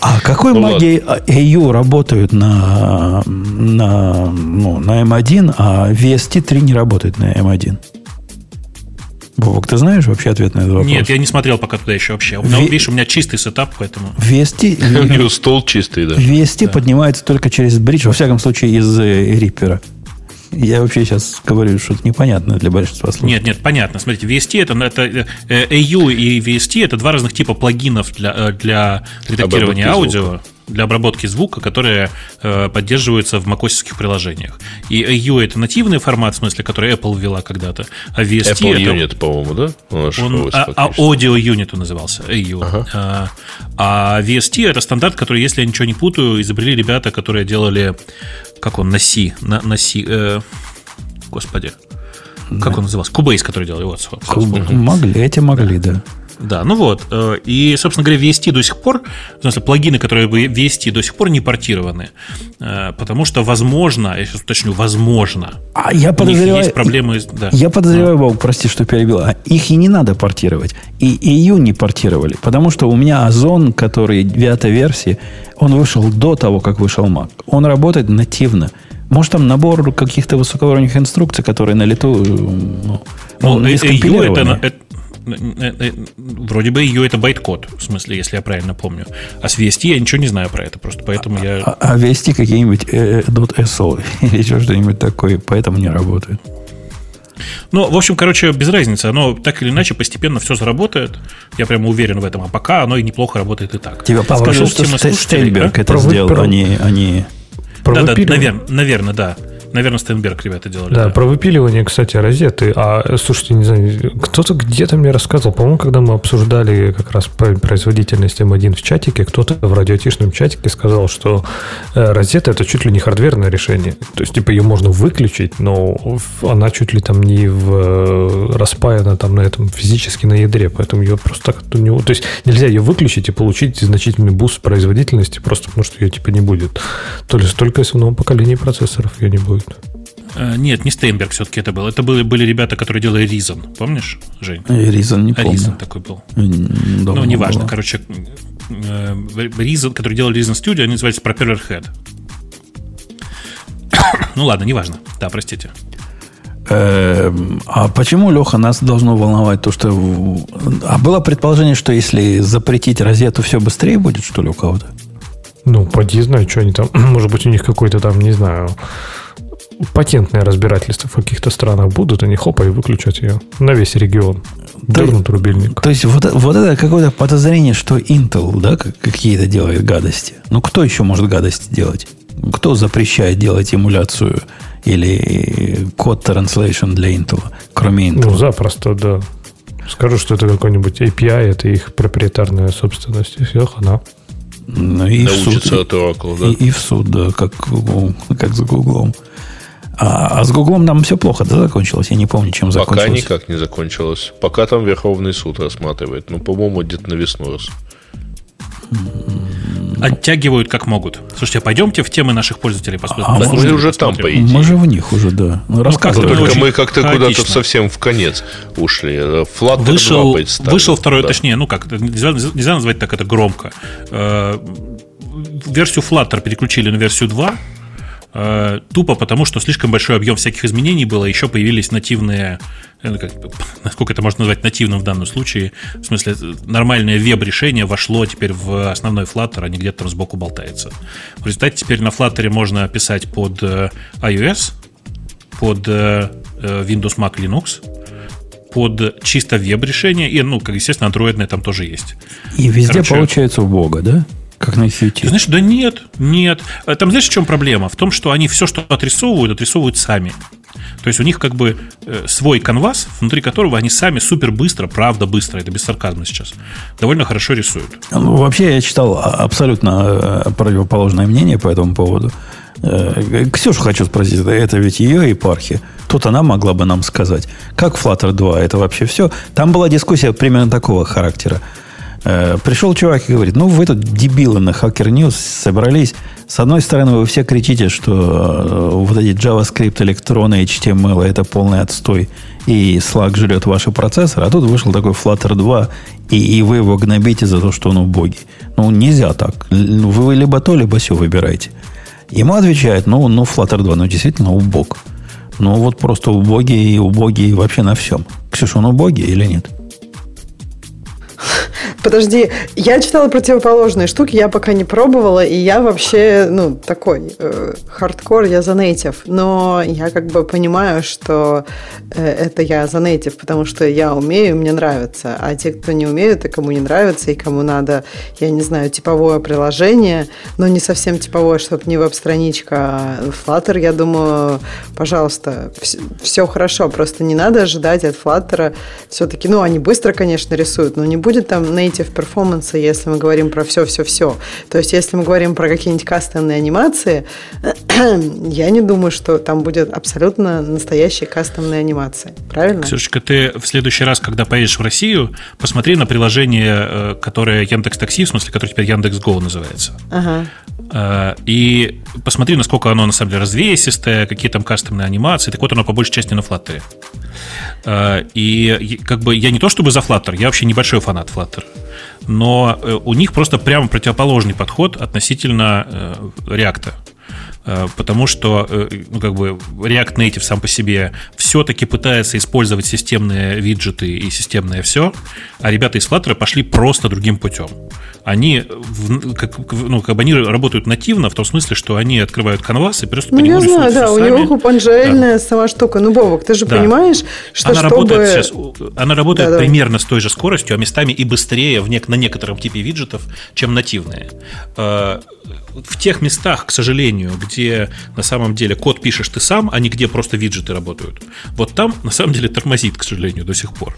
А какой ну, магией AU работают на, на, ну, на M1, а VST3 не работает на M1? Бобок, ты знаешь вообще ответ на этот вопрос? Нет, я не смотрел пока туда еще вообще. В... Видишь, у меня чистый сетап, поэтому... Вести... У него стол чистый, да. Вести поднимается только через бридж, во всяком случае, из Риппера. Я вообще сейчас говорю что-то непонятное для большинства слушателей. Нет, нет, понятно. Смотрите, VST это, это э, AU и VST это два разных типа плагинов для, э, для редактирования аудио. Звука для обработки звука, которые э, поддерживаются в macOS приложениях. И AU это нативный формат, в смысле, который Apple ввела когда-то, а VST Apple это... Unit, по-моему, да? Он, а, а Audio Unit он назывался, AU. Ага. А, а VST это стандарт, который, если я ничего не путаю, изобрели ребята, которые делали, как он, на C, на, на C, э, господи, как он назывался? Cubase, который делал его. Куб... Могли, эти могли, да. Да, ну вот. Э, и, собственно говоря, VST до сих пор, в смысле, плагины, которые бы VST до сих пор не портированы, э, потому что, возможно, я сейчас уточню, возможно, а я подозреваю, есть проблемы. Да. Я подозреваю, а. Бог, прости, что перебил, а их и не надо портировать. И EU не портировали, потому что у меня Озон, который девятой версии, он вышел до того, как вышел Mac. Он работает нативно. Может, там набор каких-то высокоуровневых инструкций, которые на лету ну, ну, AU это, это, Э, э, вроде бы ее это байт-код, в смысле, если я правильно помню. А с VST я ничего не знаю про это, просто поэтому я... А, а VST какие-нибудь э, .so или еще что-нибудь такое, поэтому не работает. Ну, в общем, короче, без разницы. Оно так или иначе постепенно все заработает. Я прямо уверен в этом. А пока оно и неплохо работает и так. Тебя Скажу, что Steinberg это сделал, они... они... Да, да, наверное, наверное, да. Наверное, Steinberg ребята делали. Да, да, про выпиливание, кстати, Rosetta. А, слушайте, не знаю, кто-то где-то мне рассказывал, по-моему, когда мы обсуждали как раз производительность M1 в чатике, кто-то в радиотишном чатике сказал, что э, Rosetta это чуть ли не hardware ное решение. То есть, типа, ее можно выключить, но она чуть ли там не в, э, распаяна там на этом физически на ядре, поэтому ее просто так у него... То есть, нельзя ее выключить и получить значительный буст производительности, просто потому что ее типа не будет. То только если в новом поколении процессоров ее не будет будет. Э, нет, не Стейнберг все-таки это был. Это были, были ребята, которые делали Reason. Помнишь, Жень? Reason не помню. Reason такой был. Дома ну, неважно. Было. Короче, Reason, который делали Reason Studio, они назывались Propeller Head. ну ладно, неважно. Да, простите. Эм, а почему, Леха, нас должно волновать то, что... А было предположение, что если запретить розету, все быстрее будет, что ли, у кого-то? Ну, поди знаю, что они там... Может быть, у них какой-то там, не знаю патентное разбирательство в каких-то странах будут, они хопа и выключат ее на весь регион. Дернут рубильник. То есть вот, вот это какое-то подозрение, что Intel да, какие-то делает гадости. Ну, кто еще может гадости делать? Кто запрещает делать эмуляцию или код translation для Intel, кроме Intel? Ну, запросто, да. Скажу, что это какой-нибудь API, это их проприетарная собственность, и все, хана. Ну, и Научится в суд, от Oracle, да? И, и в суд, да, как, как за Гуглом. А, а с Гуглом там все плохо, да, закончилось? Я не помню, чем закончилось. Пока никак не закончилось. Пока там Верховный суд рассматривает. Ну, по-моему, где-то на весну раз. Оттягивают как могут. Слушайте, а пойдемте в темы наших пользователей посмотрим. А мы уже, там, по идее. Мы же в них уже, да. Ну, рассказывай. Только мы как-то куда-то совсем в конец ушли. Flutter вышел, 2 Вышел второй, да. точнее, ну как, нельзя, нельзя назвать так это громко. Э, версию Flutter переключили на версию 2, Э, тупо потому, что слишком большой объем всяких изменений было, еще появились нативные, э, как, насколько это можно назвать нативным в данном случае, в смысле нормальное веб-решение вошло теперь в основной Flutter, а не где-то там сбоку болтается. В результате теперь на Flutter можно писать под э, iOS, под Windows, Mac, Linux, под чисто веб-решение, и, ну, как, естественно, андроидное там тоже есть. И везде Короче, получается убого, да? Как на QT. знаешь, да нет, нет. Э, там знаешь, в чем проблема? В том, что они все, что отрисовывают, отрисовывают сами. То есть у них как бы э, свой канвас, внутри которого они сами супер быстро, правда быстро, это без сарказма сейчас, довольно хорошо рисуют. Ну, вообще я читал абсолютно э, противоположное мнение по этому поводу. Ксюшу хочу спросить, это ведь ее епархия. Тут она могла бы нам сказать, как Flutter 2, это вообще все. Там была дискуссия примерно такого характера. Э, пришел чувак и говорит, ну, вы тут дебилы на Hacker News собрались. С одной стороны, вы все кричите, что э, вот эти JavaScript, электроны, HTML это полный отстой, и Slack жрет ваши процессоры, а тут вышел такой Flutter 2, и, и вы его гнобите за то, что он убогий. Ну, нельзя так. Вы либо то, либо все выбираете. Ему отвечает, ну, ну, Flutter 2, ну, действительно убог. Ну, вот просто убогий и убогий вообще на всем. Ксюша, он убогий или нет? Подожди, я читала противоположные штуки, я пока не пробовала, и я вообще, ну, такой э, хардкор, я за native. Но я как бы понимаю, что э, это я за native, потому что я умею, мне нравится. А те, кто не умеют, и кому не нравится, и кому надо, я не знаю, типовое приложение, но не совсем типовое, чтобы не веб-страничка, а Flutter, я думаю, пожалуйста, все, все хорошо, просто не надо ожидать от Flutter все-таки, ну, они быстро, конечно, рисуют, но не будет там native native перформанса, если мы говорим про все-все-все. То есть, если мы говорим про какие-нибудь кастомные анимации, я не думаю, что там будет абсолютно настоящие кастомные анимации. Правильно? Ксюшечка, ты в следующий раз, когда поедешь в Россию, посмотри на приложение, э, которое Яндекс Такси, в смысле, которое теперь Яндекс Го называется. Ага. Э, и посмотри, насколько оно на самом деле развесистое, какие там кастомные анимации. Так вот, оно по большей части на Flutter. Э, и как бы я не то чтобы за Flutter, я вообще небольшой фанат Flutter но э, у них просто прямо противоположный подход относительно React. Э, потому что ну, как бы React Native сам по себе все-таки пытается использовать системные виджеты и системное все, а ребята из Flutter пошли просто другим путем они, как, ну, как бы они работают нативно, в том смысле, что они открывают канвас и просто ну, по нему я знаю, да, у него купонжельная да. сама штука. Ну, Бобок, ты же да. понимаешь, что она чтобы... работает сейчас, она работает да, примерно да. с той же скоростью, а местами и быстрее в нек- на некотором типе виджетов, чем нативные. В тех местах, к сожалению, где на самом деле код пишешь ты сам, а не где просто виджеты работают, вот там на самом деле тормозит, к сожалению, до сих пор.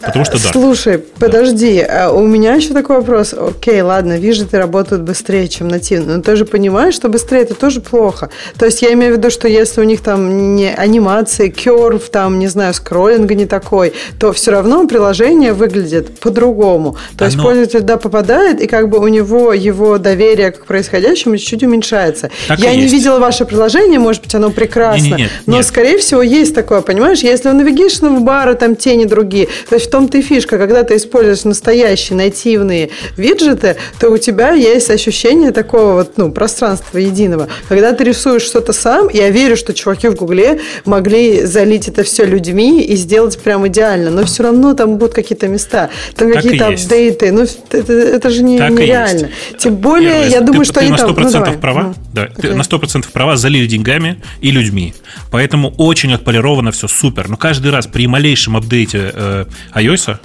Потому что да. Слушай, подожди, а у меня еще такой вопрос окей, ладно, виджеты работают быстрее, чем нативно, но ты же понимаешь, что быстрее это тоже плохо. То есть я имею в виду, что если у них там не анимации, керв, там, не знаю, скроллинга не такой, то все равно приложение выглядит по-другому. То Оно... есть пользователь туда попадает, и как бы у него его доверие к происходящему чуть-чуть уменьшается. Так я не есть. видела ваше приложение, может быть, оно прекрасно, не, не, нет, но, нет. скорее всего, есть такое, понимаешь? Если у навигейшн бара там тени другие, то есть в том-то и фишка, когда ты используешь настоящие нативные виджеты, то у тебя есть ощущение такого вот, ну, пространства единого. Когда ты рисуешь что-то сам, я верю, что чуваки в Гугле могли залить это все людьми и сделать прям идеально, но все равно там будут какие-то места, там какие-то апдейты, ну, это, это же не, нереально. Тем более, Первое, я думаю, что ты на 100% там... Ну, давай. права, ну, да, ты на 100% права залили деньгами и людьми. Поэтому очень отполировано все супер. Но каждый раз при малейшем апдейте э, iOS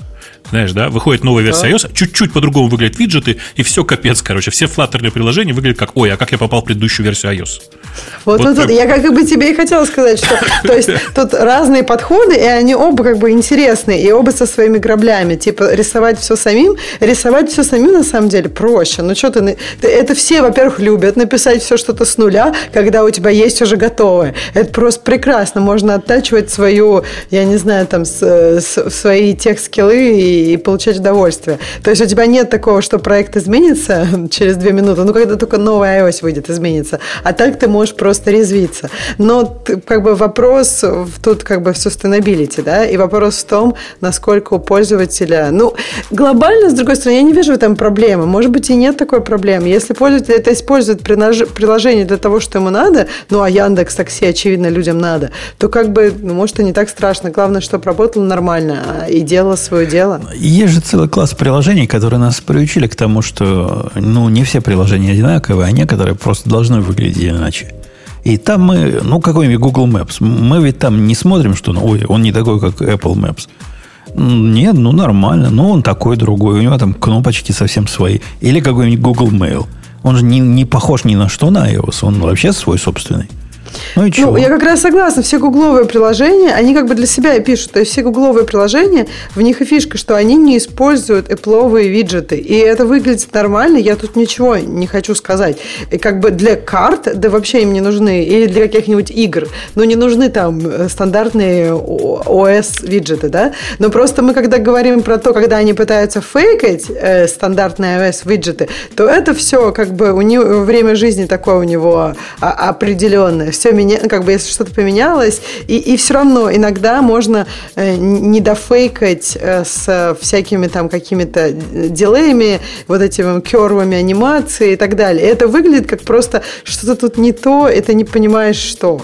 знаешь, да, выходит новая версия да. iOS, чуть-чуть по-другому выглядят виджеты, и все капец, короче. Все флаттерные приложения выглядят как, ой, а как я попал в предыдущую версию iOS? Вот, вот, вот, я как бы тебе и хотела сказать, что то есть тут разные подходы, и они оба как бы интересные, и оба со своими граблями. Типа рисовать все самим, рисовать все самим на самом деле проще. Ну что ты, это все, во-первых, любят написать все что-то с нуля, когда у тебя есть уже готовое. Это просто прекрасно. Можно оттачивать свою, я не знаю, там, с, с, свои тех-скиллы и, и получать удовольствие. То есть у тебя нет такого, что проект изменится через две минуты, ну когда только новая iOS выйдет, изменится. А так ты можешь просто резвиться. Но как бы вопрос тут как бы в sustainability, да, и вопрос в том, насколько у пользователя, ну, глобально, с другой стороны, я не вижу в этом проблемы. Может быть, и нет такой проблемы. Если пользователь это использует приложение для того, что ему надо, ну, а Яндекс Такси, очевидно, людям надо, то как бы, ну, может, и не так страшно. Главное, чтобы работало нормально а, и делало свое дело. Есть же целый класс приложений, которые нас приучили к тому, что, ну, не все приложения одинаковые, а некоторые просто должны выглядеть иначе. И там мы, ну, какой-нибудь Google Maps, мы ведь там не смотрим, что, ну, ой, он не такой, как Apple Maps. Нет, ну, нормально, но он такой другой, у него там кнопочки совсем свои. Или какой-нибудь Google Mail. Он же не, не похож ни на что на iOS, он вообще свой собственный. Ну, и чего? ну, я как раз согласна. Все гугловые приложения, они как бы для себя и пишут. То есть все гугловые приложения, в них и фишка, что они не используют Apple виджеты. И это выглядит нормально. Я тут ничего не хочу сказать. И как бы для карт, да вообще им не нужны. Или для каких-нибудь игр. Но не нужны там э, стандартные OS виджеты, да? Но просто мы когда говорим про то, когда они пытаются фейкать э, стандартные iOS виджеты, то это все как бы у него время жизни такое у него а, определенное все меня, как бы если что-то поменялось, и, и все равно иногда можно э, не дофейкать э, с всякими там какими-то дилеями, вот этими кервами анимации и так далее. Это выглядит как просто что-то тут не то, это не понимаешь что.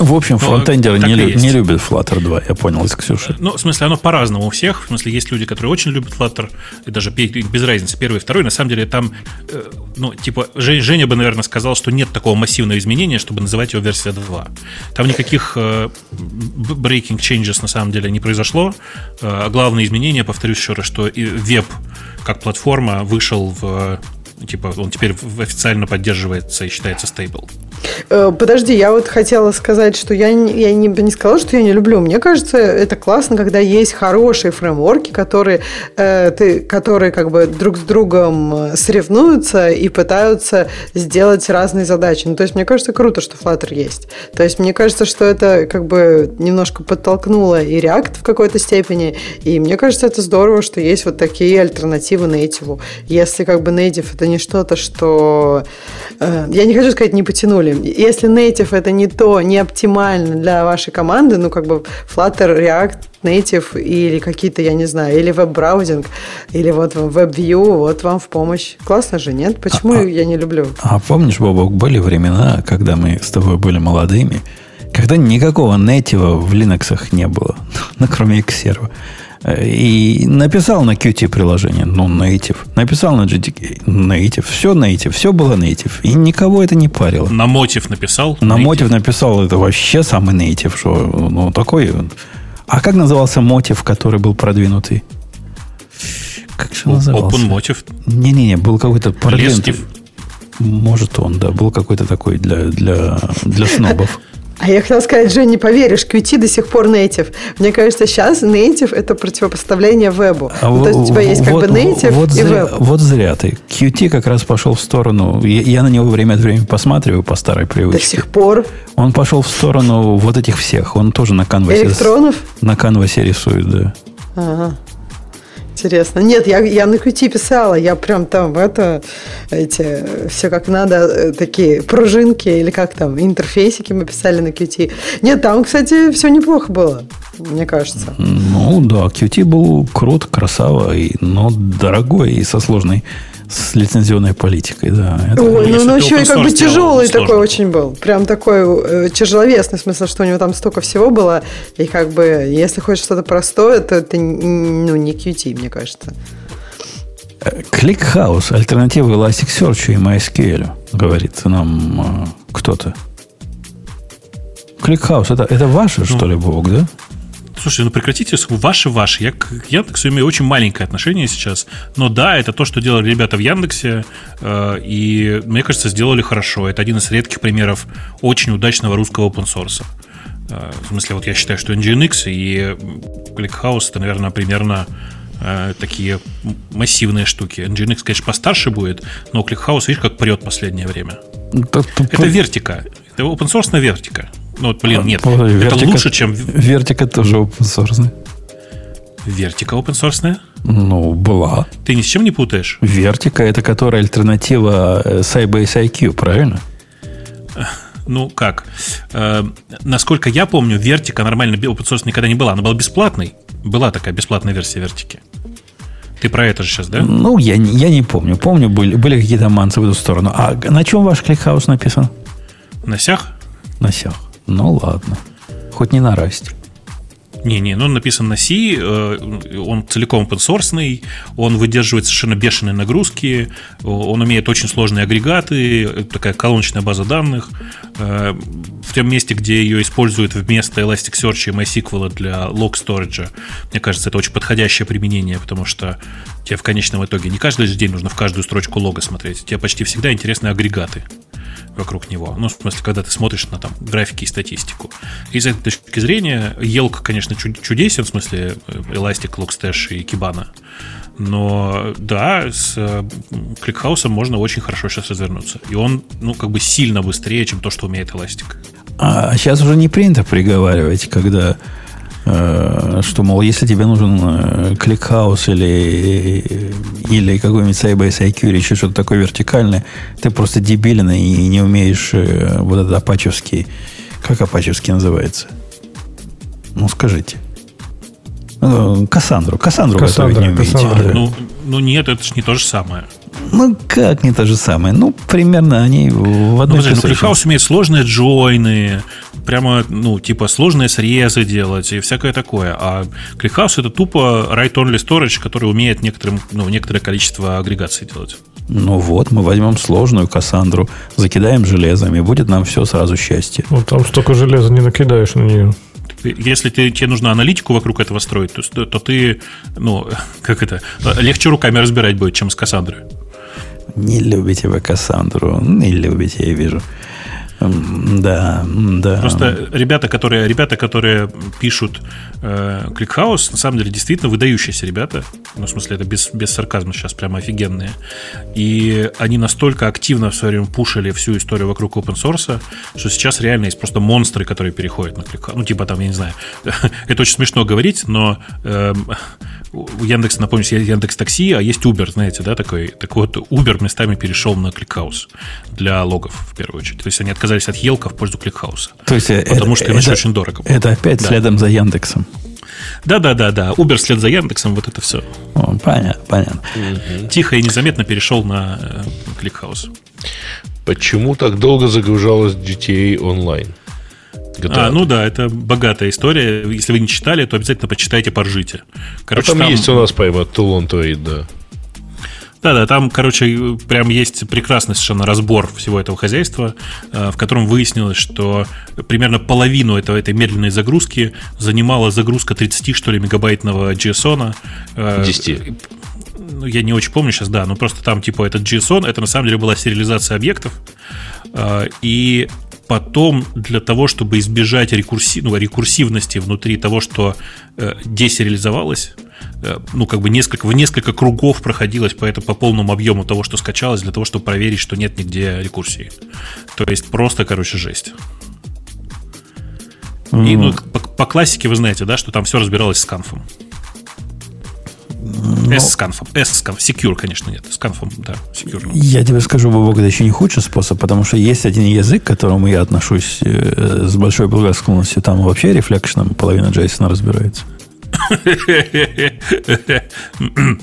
В общем, фронтендеры не, лю- не любят Flutter 2, я понял из Ксюши. Ну, в смысле, оно по-разному у всех. В смысле, есть люди, которые очень любят Flutter, и даже без разницы, первый и второй. На самом деле, там, э, ну, типа, Женя бы, наверное, сказал, что нет такого массивного изменения, чтобы называть его версия 2. Там никаких э, breaking changes на самом деле не произошло. Э, главное изменение, повторюсь еще раз, что веб как платформа вышел в типа он теперь официально поддерживается и считается стейбл. Э, подожди, я вот хотела сказать, что я, я не, не сказала, что я не люблю. Мне кажется, это классно, когда есть хорошие фреймворки, которые, э, ты, которые как бы друг с другом э, соревнуются и пытаются сделать разные задачи. Ну, то есть, мне кажется, круто, что Flutter есть. То есть, мне кажется, что это как бы немножко подтолкнуло и React в какой-то степени, и мне кажется, это здорово, что есть вот такие альтернативы Native. Если как бы Native это не что-то, что... Э, я не хочу сказать, не потянули, если native это не то, не оптимально для вашей команды, ну, как бы Flutter, React, Native или какие-то, я не знаю, или веб-браузинг, или вот WebView, вот вам в помощь. Классно же, нет? Почему а, я не люблю? А помнишь, Бобок, были времена, когда мы с тобой были молодыми, когда никакого native в Linux не было, ну, кроме Xserve. И написал на Qt приложение, ну, native. Написал на GTK, native. Все native, все было native. И никого это не парило. На мотив написал? На мотив написал, это вообще самый native, что, ну, такой. А как назывался мотив, который был продвинутый? Как же назывался? Open мотив. Не-не-не, был какой-то продвинутый. Может, он, да, был какой-то такой для, для, для снобов. А я хотела сказать, Жень, не поверишь, Qt до сих пор native. Мне кажется, сейчас native это противопоставление вебу. А ну, то есть у тебя есть как вот, бы native вот и зря, веб. Вот зря ты. Qt как раз пошел в сторону, я, я на него время от времени посматриваю по старой привычке. До сих пор? Он пошел в сторону вот этих всех. Он тоже на канвасе. Электронов? На канвасе рисует, да. Ага. Интересно. Нет, я, я на Qt писала, я прям там это, эти, все как надо, э, такие пружинки или как там, интерфейсики мы писали на Qt. Нет, там, кстати, все неплохо было, мне кажется. Ну да, Qt был крут, красава, но дорогой и со сложной с лицензионной политикой, да. Это... Ой, ну, ну еще и как бы тяжелый такой сложно. очень был. Прям такой э, тяжеловесный, в смысле, что у него там столько всего было. И как бы, если хочешь что-то простое, то это ну, не QT, мне кажется. ClickHouse, альтернатива Elasticsearch и MySQL, говорит нам э, кто-то. ClickHouse, это, это ваше, ну, что ли, Бог, да? Слушай, ну прекратите, ваши, ваши. Я к Яндексу имею очень маленькое отношение сейчас. Но да, это то, что делали ребята в Яндексе. Э, и, мне кажется, сделали хорошо. Это один из редких примеров очень удачного русского open source. Э, в смысле, вот я считаю, что Nginx и ClickHouse это, наверное, примерно э, такие массивные штуки. Nginx, конечно, постарше будет, но ClickHouse, видишь, как прет последнее время. Это вертика. Это open source на вертика. Ну, вот, блин, нет. А, это лучше, чем... Вертика тоже open source. Вертика open source? Ну, была. Ты ни с чем не путаешь? Vertica это которая альтернатива э, Sybase IQ, правильно? Ну, как? Э, насколько я помню, Vertica нормально open source никогда не была. Она была бесплатной. Была такая бесплатная версия Vertica. Ты про это же сейчас, да? Ну, я, я не помню. Помню, были, были какие-то манцы в эту сторону. А на чем ваш ClickHouse написан? На сях? На сях. Ну ладно. Хоть не на расте. Не-не, ну он написан на C, э, он целиком open он выдерживает совершенно бешеные нагрузки, он умеет очень сложные агрегаты, такая колоночная база данных. Э, в том месте, где ее используют вместо Elasticsearch и MySQL для log storage, мне кажется, это очень подходящее применение, потому что тебе в конечном итоге не каждый день нужно в каждую строчку лога смотреть, тебе почти всегда интересны агрегаты вокруг него. Ну, в смысле, когда ты смотришь на там графики и статистику. И с этой точки зрения, ELK а, конечно, чудесен, в смысле, э, Elastic, Logstash и Kibana. Но да, с ClickHouse ом можно очень хорошо сейчас развернуться. И он, ну, как бы сильно быстрее, чем то, что умеет Elastic. А сейчас уже не принято приговаривать, когда Э, что, мол, если тебе нужен ClickHouse э, или, или какой-нибудь Sybase IQ или еще что-то такое вертикальное, ты просто дебилен и не умеешь э, вот этот апачевский, как апачевский называется? Ну, скажите. Кассандру. Кассандру Кассандра, готовить не умеете. Кассандра. Ну, ну, нет, это же не то же самое. Ну, как не то же самое? Ну, примерно они в одной ну, ну, ClickHouse умеет сложные джойны, прямо, ну, типа сложные срезы делать и всякое такое. А ClickHouse это тупо write-only storage, который умеет некоторым, ну, некоторое количество агрегаций делать. Ну вот, мы возьмем сложную Кассандру, закидаем железом, и будет нам все сразу счастье. Ну, там столько железа не накидаешь на нее. Если ты, тебе нужно аналитику вокруг этого строить, то, то ты, ну, как это, легче руками разбирать будет, чем с Кассандрой. Не любите вы Кассандру. Не любите, я вижу. Да, да. Просто ребята, которые, ребята, которые пишут э, ClickHouse, на самом деле действительно выдающиеся ребята. Ну, в смысле, это без, без сарказма сейчас прямо офигенные. И они настолько активно в свое время пушили всю историю вокруг open source, что сейчас реально есть просто монстры, которые переходят на ClickHouse. Ну, типа там, я не знаю, это очень смешно говорить, но э, у Яндекса, напомню, есть Яндекс Такси, а есть Uber, знаете, да, такой. Так вот, Uber местами перешел на ClickHouse для логов, в первую очередь. То есть они отказались от Елка в пользу ClickHouse. То есть э, потому это, что иначе это, очень дорого. Это опять да. следом за Яндексом. Да, да, да, да. Uber след за Яндексом, вот это все. О, понятно, понятно. Тихо и незаметно перешел на э, ClickHouse. Почему так долго загружалось GTA Online? GTA. А, ну да, это богатая история. Если вы не читали, то обязательно почитайте, поржите. Короче, а там, там есть у нас прямо Тулон Трейд, да. Да-да, там, короче, прям есть прекрасный совершенно разбор всего этого хозяйства, э, в котором выяснилось, что примерно половину этого, этой медленной загрузки занимала загрузка 30, что ли, мегабайтного JSON. 10 э, ну, я не очень помню сейчас, да, но просто там, типа, этот JSON, это на самом деле была сериализация объектов, э, и потом для того, чтобы избежать рекурсив, ну, рекурсивности внутри того, что э, десериализовалось, э, ну, как бы несколько, в несколько кругов проходилось по, это, по полному объему того, что скачалось, для того, чтобы проверить, что нет нигде рекурсии. То есть просто, короче, жесть. Mm-hmm. И ну, по, по классике вы знаете, да, что там все разбиралось с канфом. Но... S с конфом. S с конфом. Secure, конечно, нет. С конфом, да. Secure. Я тебе скажу, Бобок, это еще не худший способ, потому что есть один язык, к которому я отношусь э, с большой благосклонностью. Там вообще рефлекшеном половина Джейсона разбирается.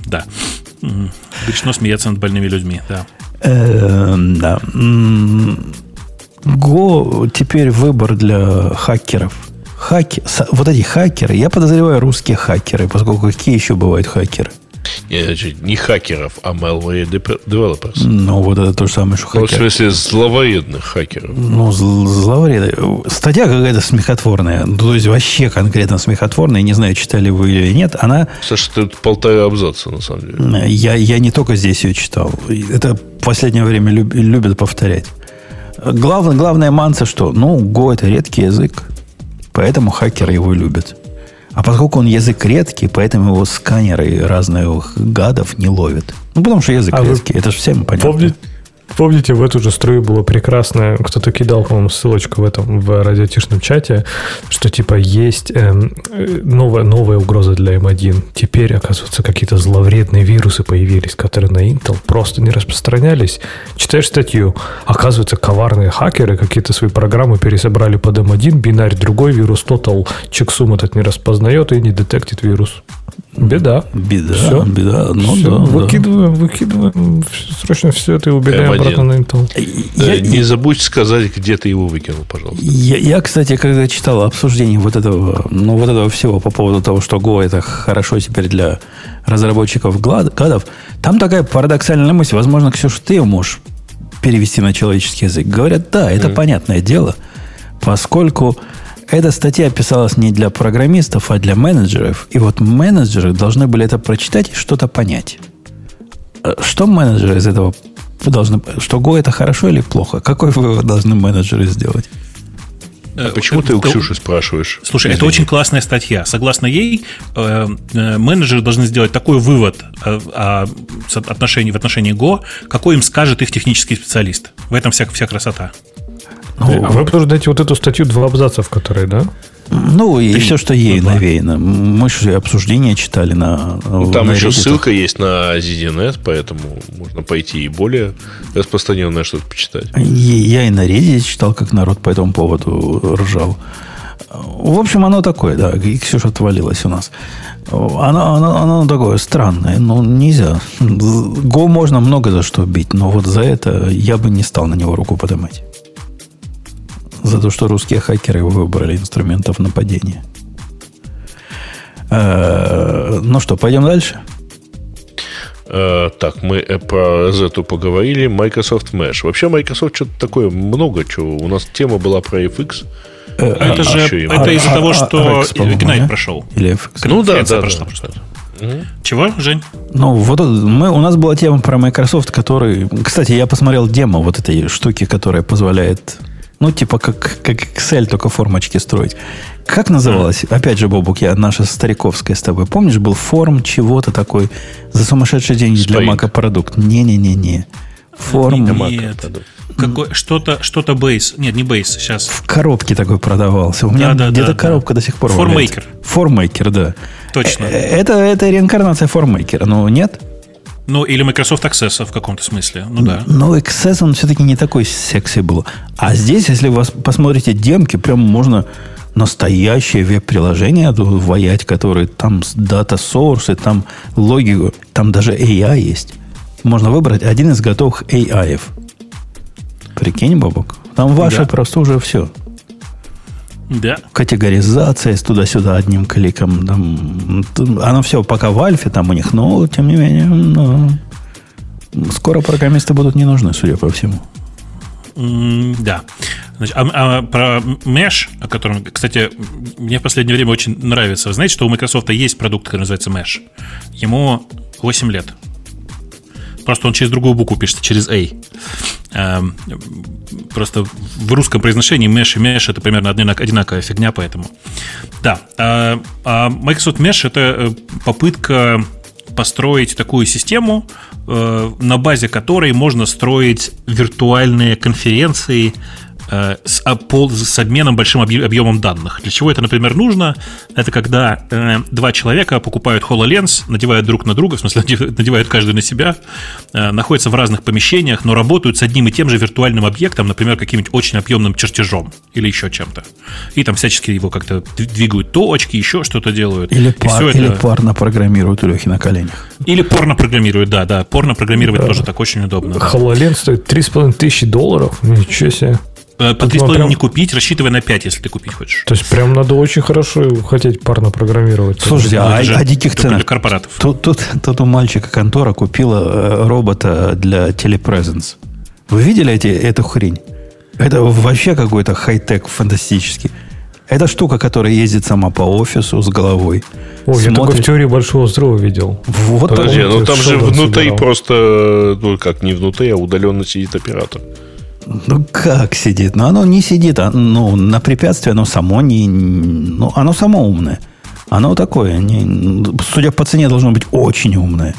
Да. Обычно смеяться над больными людьми, да. Эм, да. Go теперь выбор для хакеров – хаки, вот эти хакеры, я подозреваю русские хакеры, поскольку какие еще бывают хакеры? Не, не хакеров, а malware developers. Ну, вот это то же самое, что хакеры. Ну, в смысле, зловредных хакеров. Ну, зловредные. Статья какая-то смехотворная. Ну, то есть, вообще конкретно смехотворная. Не знаю, читали вы или нет. Она... Саша, тут полтора абзаца, на самом деле. Я, я не только здесь ее читал. Это в последнее время люб, любят повторять. Главное, главная манса, что, ну, Go это редкий язык. Поэтому хакеры его любят. А поскольку он язык редкий, поэтому его сканеры разных гадов не ловят. Ну, потому что язык а редкий, это же всем понятно. Помните, Помните, в эту же струю было прекрасно, кто-то кидал, по-моему, ссылочку в этом, в радиотишном чате, что типа есть эм, новая, новая угроза для M1. Эм Теперь, оказывается, какие-то зловредные вирусы появились, которые на Intel просто не распространялись. Читаешь статью, оказывается, коварные хакеры какие-то свои программы пересобрали под M1, эм бинарь другой вирус, Total чексум этот не распознает и не детектит вирус. Беда. Беда, все. беда. Ну, все. Да, выкидываем, да. выкидываем срочно все это и убегаем M1. обратно на Intel. Я, э, не я, забудь сказать, где ты его выкинул, пожалуйста. Я, я, кстати, когда читал обсуждение вот этого, ну, вот этого всего по поводу того, что Go это хорошо теперь для разработчиков гадов, там такая парадоксальная мысль. Возможно, Ксюша, ты ее можешь перевести на человеческий язык. Говорят, да, это mm-hmm. понятное дело, поскольку эта статья писалась не для программистов, а для менеджеров. И вот менеджеры должны были это прочитать и что-то понять. Э, что менеджеры из этого должны... Что Go это хорошо или плохо? Какой вывод должны менеджеры сделать? А почему ты у Ксюши спрашиваешь? Слушай, Извини. это очень классная статья. Согласно ей, э, э, менеджеры должны сделать такой вывод о отношении, в отношении Go, какой им скажет их технический специалист. В этом вся, вся красота. Ну, а вы обсуждаете вот эту статью два абзаца, в которой, да? Ну, и Три. все, что ей ну, навеяно. Мы же обсуждения читали на... Ну, там на еще Reddit. ссылка есть на ZDNet, поэтому можно пойти и более распространенное что-то почитать. Я и на Reddit читал, как народ по этому поводу ржал. В общем, оно такое, да. И Ксюша отвалилась у нас. Оно, оно, оно такое странное. Ну, нельзя. Го можно много за что бить, но вот за это я бы не стал на него руку поднимать. За то, что русские хакеры выбрали инструментов нападения. Э, ну что, пойдем дальше? Э, так, мы про Z поговорили. Microsoft Mesh. Вообще, Microsoft что-то такое много чего. У нас тема была про FX. Э, а это же это из-за того, что Ignite прошел. Или FX. Ну да, да, прошла. Чего, Жень? Ну, вот мы, у нас была тема про Microsoft, который... Кстати, я посмотрел демо вот этой штуки, которая позволяет ну, типа как, как Excel, только формочки строить. Как называлось? Опять же, Бобук, я наша стариковская с тобой. Помнишь, был форм чего-то такой за сумасшедшие деньги Стоит. для Мака продукт? Не-не-не-не. Форм. Нет. Какой, что-то, что-то бейс. Нет, не бейс, сейчас. В коробке такой продавался. У меня да, да, где-то да, коробка да. до сих пор Формейкер. Формейкер, да. Точно. Э, это, это реинкарнация формейкера, но нет? Ну, или Microsoft Access в каком-то смысле. Ну да. Но Access, он все-таки не такой секси был. А здесь, если вы посмотрите демки, прям можно настоящее веб-приложение воять, которые там дата source, там логику, там даже AI есть. Можно выбрать один из готовых AI. Прикинь, Бабок. Там ваше да. просто уже все. Да. Категоризация туда-сюда одним кликом. Там, оно все пока в альфе там у них, но тем не менее, ну, скоро программисты будут не нужны, судя по всему. да. Значит, а, а про Mesh, о котором, кстати, мне в последнее время очень нравится. Вы знаете, что у Microsoft есть продукт, который называется Mesh. Ему 8 лет. Просто он через другую букву пишется, через A. Эм, просто в русском произношении Mesh и Mesh это примерно одинаковая фигня, поэтому. Да. А, а Microsoft Mesh это э, попытка построить такую систему, э, на базе которой можно строить виртуальные конференции Э, с, а, с обменом большим объемом данных. Для чего это, например, нужно? Это когда э, два человека покупают HoloLens, надевают друг на друга, в смысле, надевают каждый на себя, э, находятся в разных помещениях, но работают с одним и тем же виртуальным объектом, например, каким-нибудь очень объемным чертежом или еще чем-то. И там всячески его как-то двигают точки, еще что-то делают. Или, пар, или это... парно программируют у Лехи на коленях. Или порно программируют, да, да. Порно программировать да. тоже так очень удобно. HoloLens стоит 3,5 тысячи долларов. Ничего себе. Э, по 3,5 прям... не купить, рассчитывай на 5, если ты купить хочешь. То есть прям надо очень хорошо хотеть парно программировать. Слушайте, а, а диких ценах? Для корпоратов. Тут, тут, тут у мальчика контора купила э, робота для телепрезенс. Вы видели эти, эту хрень? Это вообще какой-то хай-тек фантастический. Это штука, которая ездит сама по офису с головой. О, смотрит... я только в теории большого взрыва видел. Вот Подожди, ну там же внутри собирал. просто, ну как не внутри, а удаленно сидит оператор. Ну, как сидит? Ну, оно не сидит. А, ну, на препятствие оно само не... Ну, оно само умное. Оно такое. Не, судя по цене, должно быть очень умное.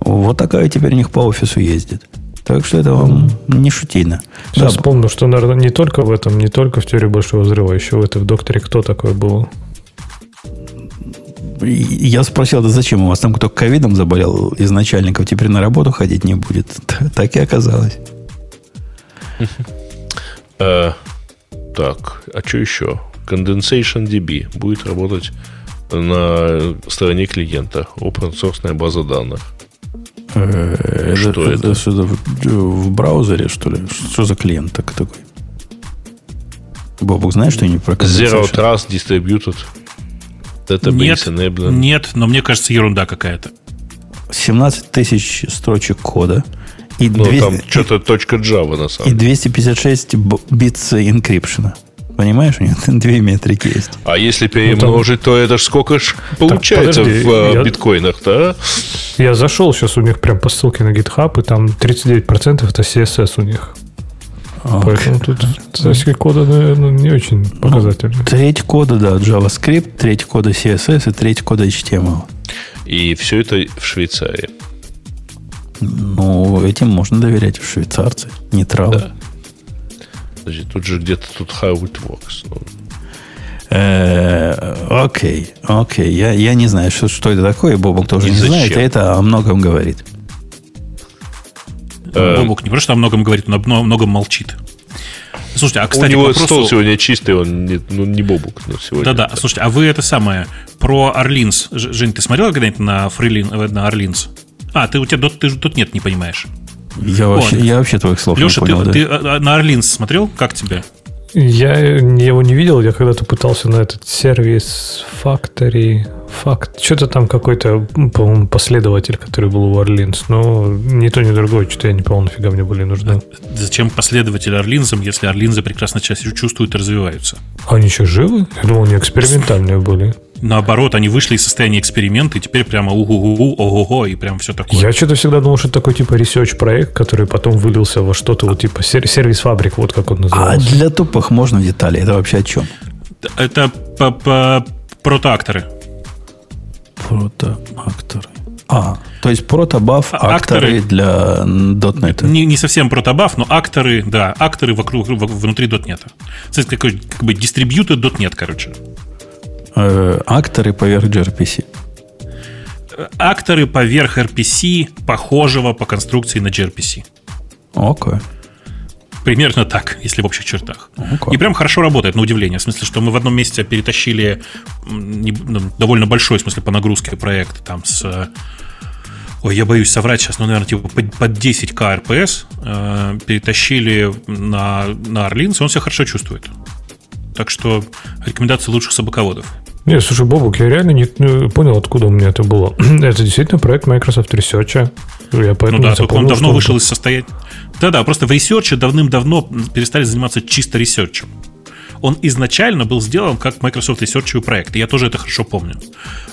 Вот такая теперь у них по офису ездит. Так что это вам не шутина. Сейчас да. вспомнил, что, наверное, не только в этом, не только в теории большого взрыва, еще в этой в докторе кто такой был? Я спросил, да зачем у вас там кто ковидом заболел из начальников, теперь на работу ходить не будет. Так и оказалось. Э, так, а что еще? Condensation DB будет работать на стороне клиента. Open source база данных. Э, что это? это? В браузере, что ли? Что за клиент такой? Бобук, знаешь что-нибудь про Zero Trust Distributed Database нет, Enabling? Нет, но мне кажется, ерунда какая-то. 17 тысяч строчек кода – и ну, 200, там что-то точка Java на самом деле. И 256 битс инкрипшена. Понимаешь, у них две метрики есть. А если перемножить, ну, там... то это ж сколько ж получается так, подожди, в э, я... биткоинах-то, а? Я зашел сейчас у них прям по ссылке на GitHub, и там 39% это CSS у них. Okay. Поэтому тут статики кода, наверное, не очень ну, показательны. Ну, треть кода, да, JavaScript, треть кода CSS и треть кода HTML. И все это в Швейцарии. Ну, этим можно доверять в швейцарцы, не травы. Да. Подожди, тут же где-то тут how it works. Ну. Э, окей, окей. Я, я не знаю, что, что это такое. Бобок тоже не знает, это о многом говорит. Э, Бобок не просто о многом говорит, он о многом молчит. Слушайте, а кстати, У него вопросу... стол сегодня чистый, он не, ну, не бобук сегодня. Да-да, слушайте, а вы это самое, про Орлинс. Жень, ты смотрел когда-нибудь на, Фрилин, на Орлинс? А, ты, у тебя тут, ты тут нет, не понимаешь. Я, вот. вообще, я вообще твоих слов Леша, не понял. Леша, ты, да? ты э, на Орлинс смотрел? Как тебе? Я его не видел, я когда-то пытался на этот сервис Factory, Факт. Что-то там какой-то, по-моему, последователь, который был у Орлинс. Но ни то, ни другое, что-то я не понял, нафига мне были нужны. А зачем последователь Орлинзам, если Орлинзы прекрасно чувствуют и развиваются? Они еще живы? Я думал, они экспериментальные были. Наоборот, они вышли из состояния эксперимента, и теперь прямо угу-гу, ого-го, и прям все такое. Я что-то всегда думал, что это такой типа research проект, который потом вылился во что-то вот типа сервис-фабрик, вот как он назывался. А для тупых можно детали? Это вообще о чем? Это протоакторы. Протоакторы. А, то есть протобаф а, акторы, акторы для .NET. Не, не совсем протобаф, но акторы, да, акторы вокруг, внутри .NET. То как, как бы distributed .NET, короче. Э, акторы поверх gRPC. Акторы поверх RPC, похожего по конструкции на gRPC. Окей. Okay. Примерно так, если в общих чертах. Okay. И прям хорошо работает, на удивление. В смысле, что мы в одном месте перетащили ну, довольно большой, в смысле, по нагрузке проект там с... Ой, я боюсь соврать сейчас, но, наверное, типа под, под 10 КРПС э, перетащили на, на Орлинс, он себя хорошо чувствует. Так что рекомендации лучших собаководов. Не, слушай, Бобук, я реально не, не понял, откуда у меня это было. это действительно проект Microsoft Research. Я ну да, только он давно вышел из состояния... Да-да, просто в research е давным-давно перестали заниматься чисто research ем. Он изначально был сделан как Microsoft Research проект, и я тоже это хорошо помню.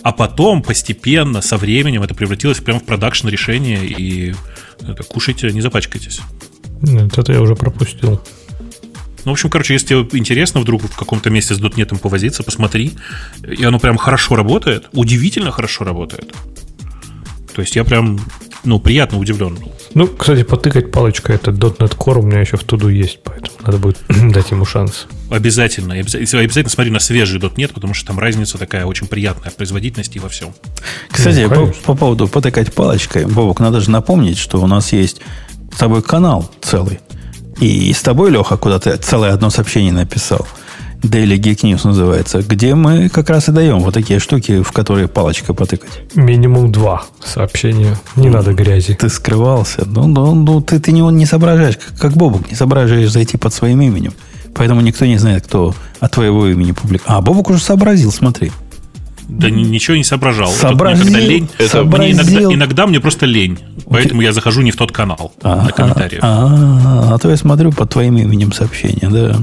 А потом, постепенно, со временем, это превратилось прямо в production решение, и это, кушайте, не запачкайтесь. Нет, это я уже пропустил. Ну, в общем, короче, если тебе интересно вдруг в каком-то месте с дотнетом повозиться, посмотри. И оно прям хорошо работает, удивительно хорошо работает. То есть я прям, ну, приятно удивлен был. Ну, кстати, потыкать палочкой этот .NET Core у меня еще в туду есть, поэтому надо будет дать ему шанс. Обязательно. Обязательно, обязательно смотри на свежий .NET, потому что там разница такая очень приятная в производительности и во всем. Кстати, ну, по, по поводу потыкать палочкой, Бобок, надо же напомнить, что у нас есть с тобой канал целый. И с тобой, Леха, куда ты целое одно сообщение написал. Daily Geek News называется, где мы как раз и даем вот такие штуки, в которые палочкой потыкать. Минимум два сообщения. Не ну, надо грязи. Ты скрывался. Ну, ну, ну ты, ты не, не соображаешь, как, как Бобук, не соображаешь зайти под своим именем. Поэтому никто не знает, кто от твоего имени публикует. А, Бобук уже сообразил, смотри. Да ничего не соображал. Сообразил, это лень. Это мне иногда, иногда мне просто лень. Поэтому я захожу не в тот канал а, на комментариях. А, а, а то я смотрю под твоим именем сообщение, да.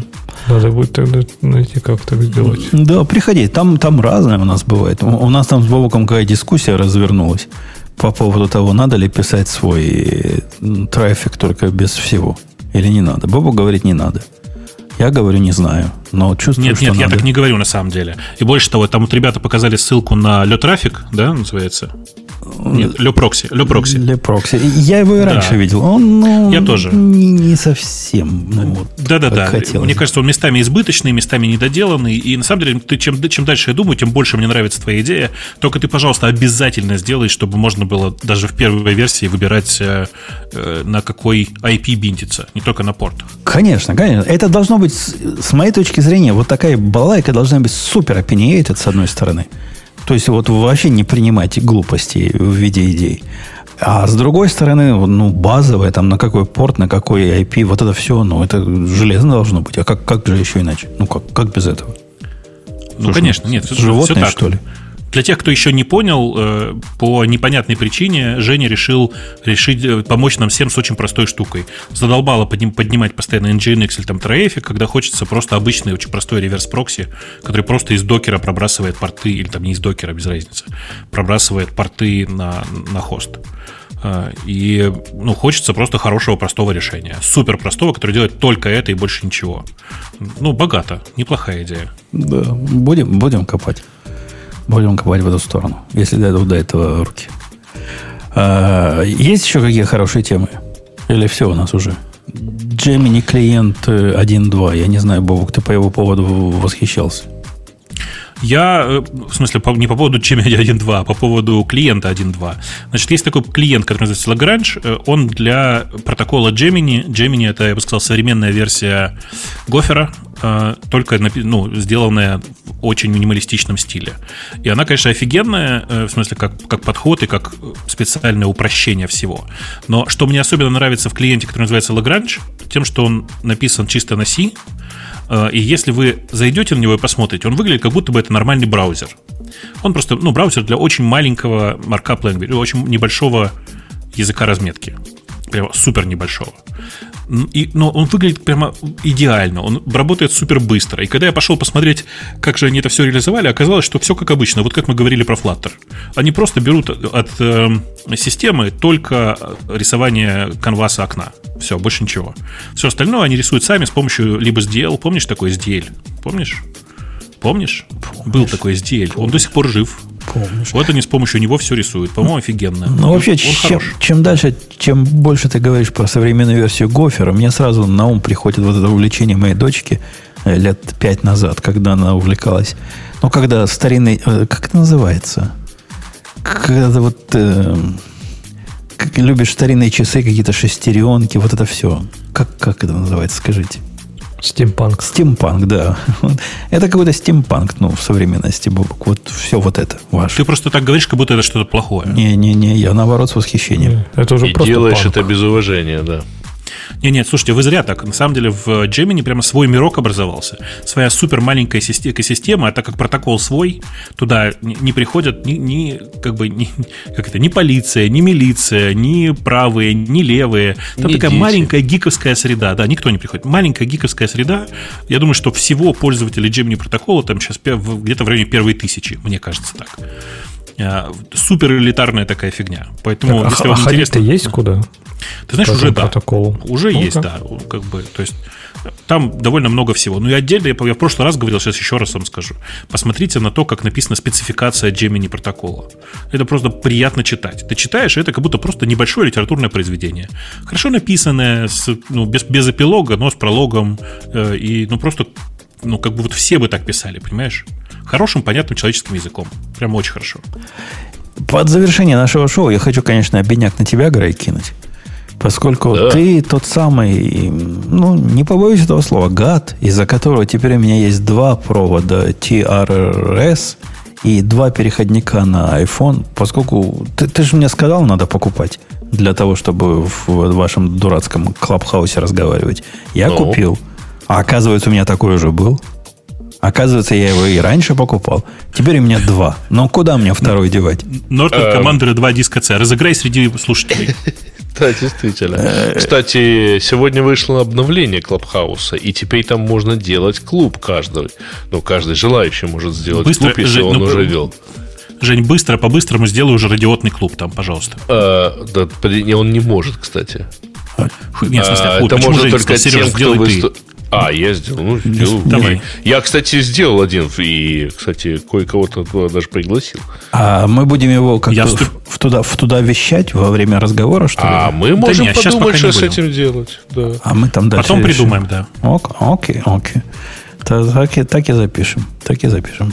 Надо будет тогда найти, как так сделать. Да, приходи. Там, там разное у нас бывает. У нас там с Бобоком какая дискуссия развернулась по поводу того, надо ли писать свой трафик только без всего. Или не надо. Бобок говорит, не надо. Я говорю, не знаю, но чувствую, Нет, что нет, надо. я так не говорю на самом деле. И больше того, там вот ребята показали ссылку на Летрафик, да, называется? Нет, Лепрокси. Лепрокси. Лепрокси. Я его и раньше да. видел. Он, ну, Я тоже. Не, не совсем. Ну, вот, Да-да-да. Мне кажется, он местами избыточный, местами недоделанный. И на самом деле, ты, чем, чем дальше я думаю, тем больше мне нравится твоя идея. Только ты, пожалуйста, обязательно сделай, чтобы можно было даже в первой версии выбирать, э, э на какой IP bind ится, не только на порт. Конечно, конечно. Это должно быть, с моей точки зрения, вот такая балайка должна быть супер opinionated, с одной стороны. То есть вот вообще не принимайте глупости в виде идей. А с другой стороны, ну, базовое, там, на какой порт, на какой IP, вот это все, ну, это железно должно быть. А как, как же еще иначе? Ну, как, как без этого? Ну, Слушай, конечно, нет. Животное, все так. что ли? Для тех, кто еще не понял, э, по непонятной причине Женя решил решить э, помочь нам всем с очень простой штукой. Задолбало поднимать постоянно Nginx или там трафик, когда хочется просто обычный, очень простой реверс-прокси, который просто из докера пробрасывает порты, или там не из докера, без разницы, пробрасывает порты на, на хост. Э, и ну, хочется просто хорошего, простого решения. Супер простого, который делает только это и больше ничего. Ну, богато. Неплохая идея. Да, будем, будем копать. Будем копать в эту сторону, если дойдут до этого руки. А, есть еще какие хорошие темы? Или все у нас уже? Gemini клиент 1.2. Я не знаю, Бобок, ты по его поводу восхищался. Я, э, в смысле, не по поводу Gemini 1.2, а по поводу клиента 1.2. Значит, есть такой клиент, который называется Lagrange. Э, он для протокола Gemini. Gemini — это, я бы сказал, современная версия Гофера, э, только ну, сделанная в очень минималистичном стиле. И она, конечно, офигенная, в смысле, как, как подход и как специальное упрощение всего. Но что мне особенно нравится в клиенте, который называется Lagrange, тем, что он написан чисто на C, и если вы зайдете на него и посмотрите, он выглядит как будто бы это нормальный браузер. Он просто, ну, браузер для очень маленького markup language, очень небольшого языка разметки. Прямо супер небольшого. И, но он выглядит прямо идеально, он работает супер быстро. И когда я пошел посмотреть, как же они это все реализовали, оказалось, что все как обычно, вот как мы говорили про Flutter. Они просто берут от э, системы только рисование канваса окна. Все, больше ничего. Все остальное они рисуют сами с помощью либо SDL. Помнишь такой SDL? Помнишь? Помнишь? Помнишь? Был такой SDL. Помнишь. Он до сих пор жив. Помнишь. Вот они с помощью него все рисуют. По-моему, офигенно. Ну, вообще, чем, чем дальше, чем больше ты говоришь про современную версию Гофера, мне сразу на ум приходит вот это увлечение моей дочки э, лет пять назад, когда она увлекалась. Ну, когда старинный... Э, как это называется? Когда вот... Э, как любишь старинные часы, какие-то шестеренки, вот это все. Как, как это называется, скажите? Стимпанк. Стимпанк, да. Это какой-то стимпанк, ну, в современности, Бобок. Вот все вот это ваше. Ты просто так говоришь, как будто это что-то плохое. Не-не-не, я наоборот с восхищением. Это уже И просто делаешь панк. это без уважения, да. Нет, нет, слушайте, вы зря так. На самом деле в Gemini прямо свой мирок образовался. Своя супер маленькая экосистема, а так как протокол свой, туда не приходят ни, ни как бы, ни, как это, ни полиция, ни милиция, ни правые, ни левые. Там не такая дети. маленькая гиковская среда. Да, никто не приходит. Маленькая гиковская среда. Я думаю, что всего пользователей Gemini протокола там сейчас где-то в районе первой тысячи, мне кажется так супер элитарная такая фигня. Поэтому, так, если а, вам а интересно... есть куда? Ты знаешь, уже да. Уже ну есть, да. Как бы, то есть там довольно много всего. Ну и отдельно, я, я в прошлый раз говорил, сейчас еще раз вам скажу. Посмотрите на то, как написана спецификация Gemini протокола. Это просто приятно читать. Ты читаешь, и это как будто просто небольшое литературное произведение. Хорошо написанное, с, ну, без, без эпилога, но с прологом. Э, и ну просто, ну как бы вот все бы так писали, понимаешь? Хорошим, понятным человеческим языком. Прямо очень хорошо. Под завершение нашего шоу я хочу, конечно, обедняк на тебя, Грей, кинуть. Поскольку да. ты тот самый, ну, не побоюсь этого слова, гад, из-за которого теперь у меня есть два провода TRRS и два переходника на iPhone, поскольку ты, ты же мне сказал, надо покупать для того, чтобы в вашем дурацком клабхаусе разговаривать. Я ну. купил. А оказывается, у меня такой уже был. Оказывается, я его и раньше покупал. Теперь у меня два. Но куда мне второй девать? Norton Commander 2 диска C. Разыграй среди слушателей. Да, действительно. Э, Кстати, сегодня вышло обновление Клабхауса, и теперь там можно делать клуб каждый. Ну, каждый желающий может сделать Быстро, клуб, если он ну, уже вел. Жень, быстро, по-быстрому сделай уже радиотный клуб там, пожалуйста. А, да, он не может, кстати. Нет, в смысле, а, это может только тем, кто выступил. А, я сделал. Ну, сделал. Давай. Я, кстати, сделал один, и, кстати, кое-кого-то даже пригласил. А мы будем его как-то в, в, туда, в туда вещать во время разговора, что ли? А мы можем да нет, подумать, что с этим делать. Да. А мы там дальше Потом решим. придумаем, да. Ок, окей, окей. Так, и, так и запишем. Так и запишем.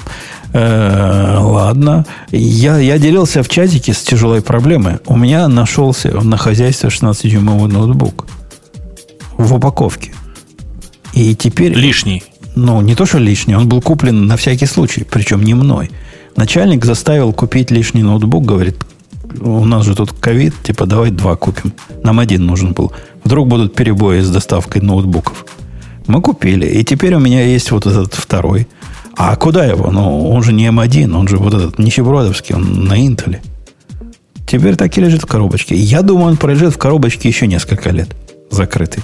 Э, ладно. Я, я делился в чатике с тяжелой проблемой. У меня нашелся на хозяйстве 16-дюймовый ноутбук в упаковке. И теперь... Лишний. Ну, не то, что лишний, он был куплен на всякий случай, причем не мной. Начальник заставил купить лишний ноутбук, говорит, у нас же тут ковид, типа давай два купим. Нам один нужен был. Вдруг будут перебои с доставкой ноутбуков. Мы купили, и теперь у меня есть вот этот второй. А куда его? Ну, он же не М1, он же вот этот нищебродовский, он на Интеле. Теперь так и лежит в коробочке. Я думаю, он пролежит в коробочке еще несколько лет. Закрытый.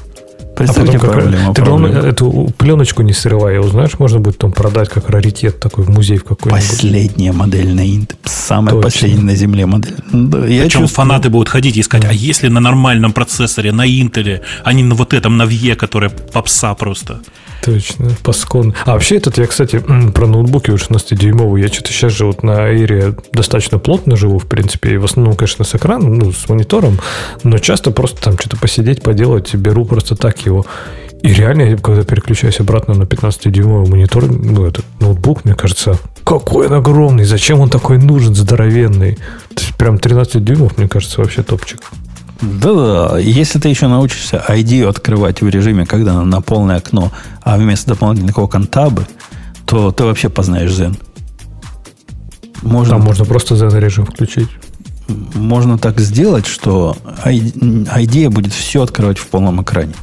Представьте а проблема, Ты главное, эту пленочку не срывай, его знаешь, можно будет там продать как раритет такой в музей в какой-нибудь. Последняя модель на Инт. Самая Точно. последняя на Земле модель. Да, я Причем чувствую... фанаты будут ходить и искать, а если на нормальном процессоре, на Интеле, а не на вот этом, на Вье, которая попса просто. Точно, паскон. А вообще этот, я, кстати, про ноутбуки уже 16-дюймовый, я что-то сейчас же вот на Air достаточно плотно живу, в принципе, и в основном, конечно, с экраном, ну, с монитором, но часто просто там что-то посидеть, поделать, беру просто так его. И реально, когда переключаюсь обратно на 15-дюймовый монитор, ну, этот ноутбук, мне кажется, какой он огромный, зачем он такой нужен, здоровенный. То есть, прям 13 дюймов, мне кажется, вообще топчик. Да-да, если ты еще научишься ID открывать в режиме, когда на, на полное окно, а вместо дополнительного окон табы, то ты вообще познаешь Zen. Можно, Там можно просто Zen режим включить. Можно так сделать, что ID будет все открывать в полном экране.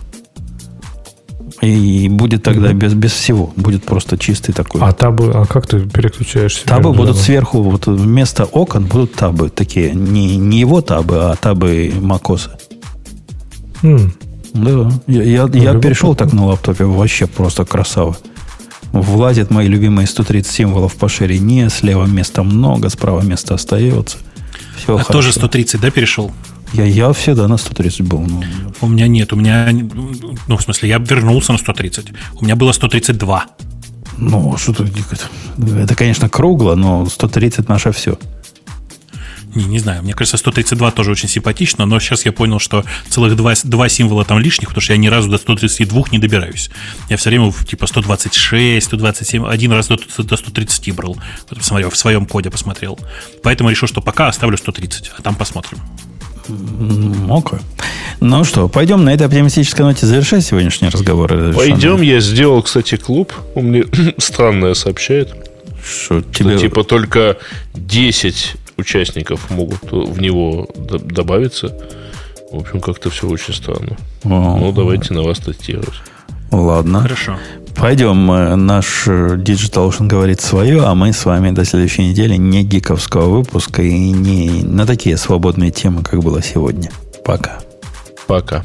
И будет тогда без, без всего. Будет просто чистый такой. А табы, а как ты переключаешься? Табы будут сверху, вот вместо окон будут табы такие. Не, не его табы, а табы макоса. Mm. Да. Я, я, ну, я перешел так на лаптопе, вообще просто красава. Влазят мои любимые 130 символов по ширине, слева места много, справа места остается. Все а хорошо. тоже 130, да, перешел? Я, я всегда на 130 был. Ну. У меня нет, у меня, ну, в смысле, я вернулся на 130. У меня было 132. Ну, что тут, это, конечно, кругло, но 130 наше все. Не, не знаю, мне кажется, 132 тоже очень симпатично, но сейчас я понял, что целых два, два символа там лишних, потому что я ни разу до 132 не добираюсь. Я все время типа 126, 127, один раз до, до 130 брал. Посмотрел, в своем коде посмотрел. Поэтому решил, что пока оставлю 130, а там посмотрим. Окей. Ну что, пойдем на этой оптимистической ноте завершать сегодняшний разговор. Пойдем, я сделал, кстати, клуб. Он мне странное сообщает. Что, тебе... что типа только 10 участников могут в него добавиться. В общем, как-то все очень странно. О, ну, давайте на вас тестировать. Ладно. Хорошо. Пойдем. Э, наш э, Digital Ocean говорит свое, а мы с вами до следующей недели не гиковского выпуска и не на такие свободные темы, как было сегодня. Пока. Пока.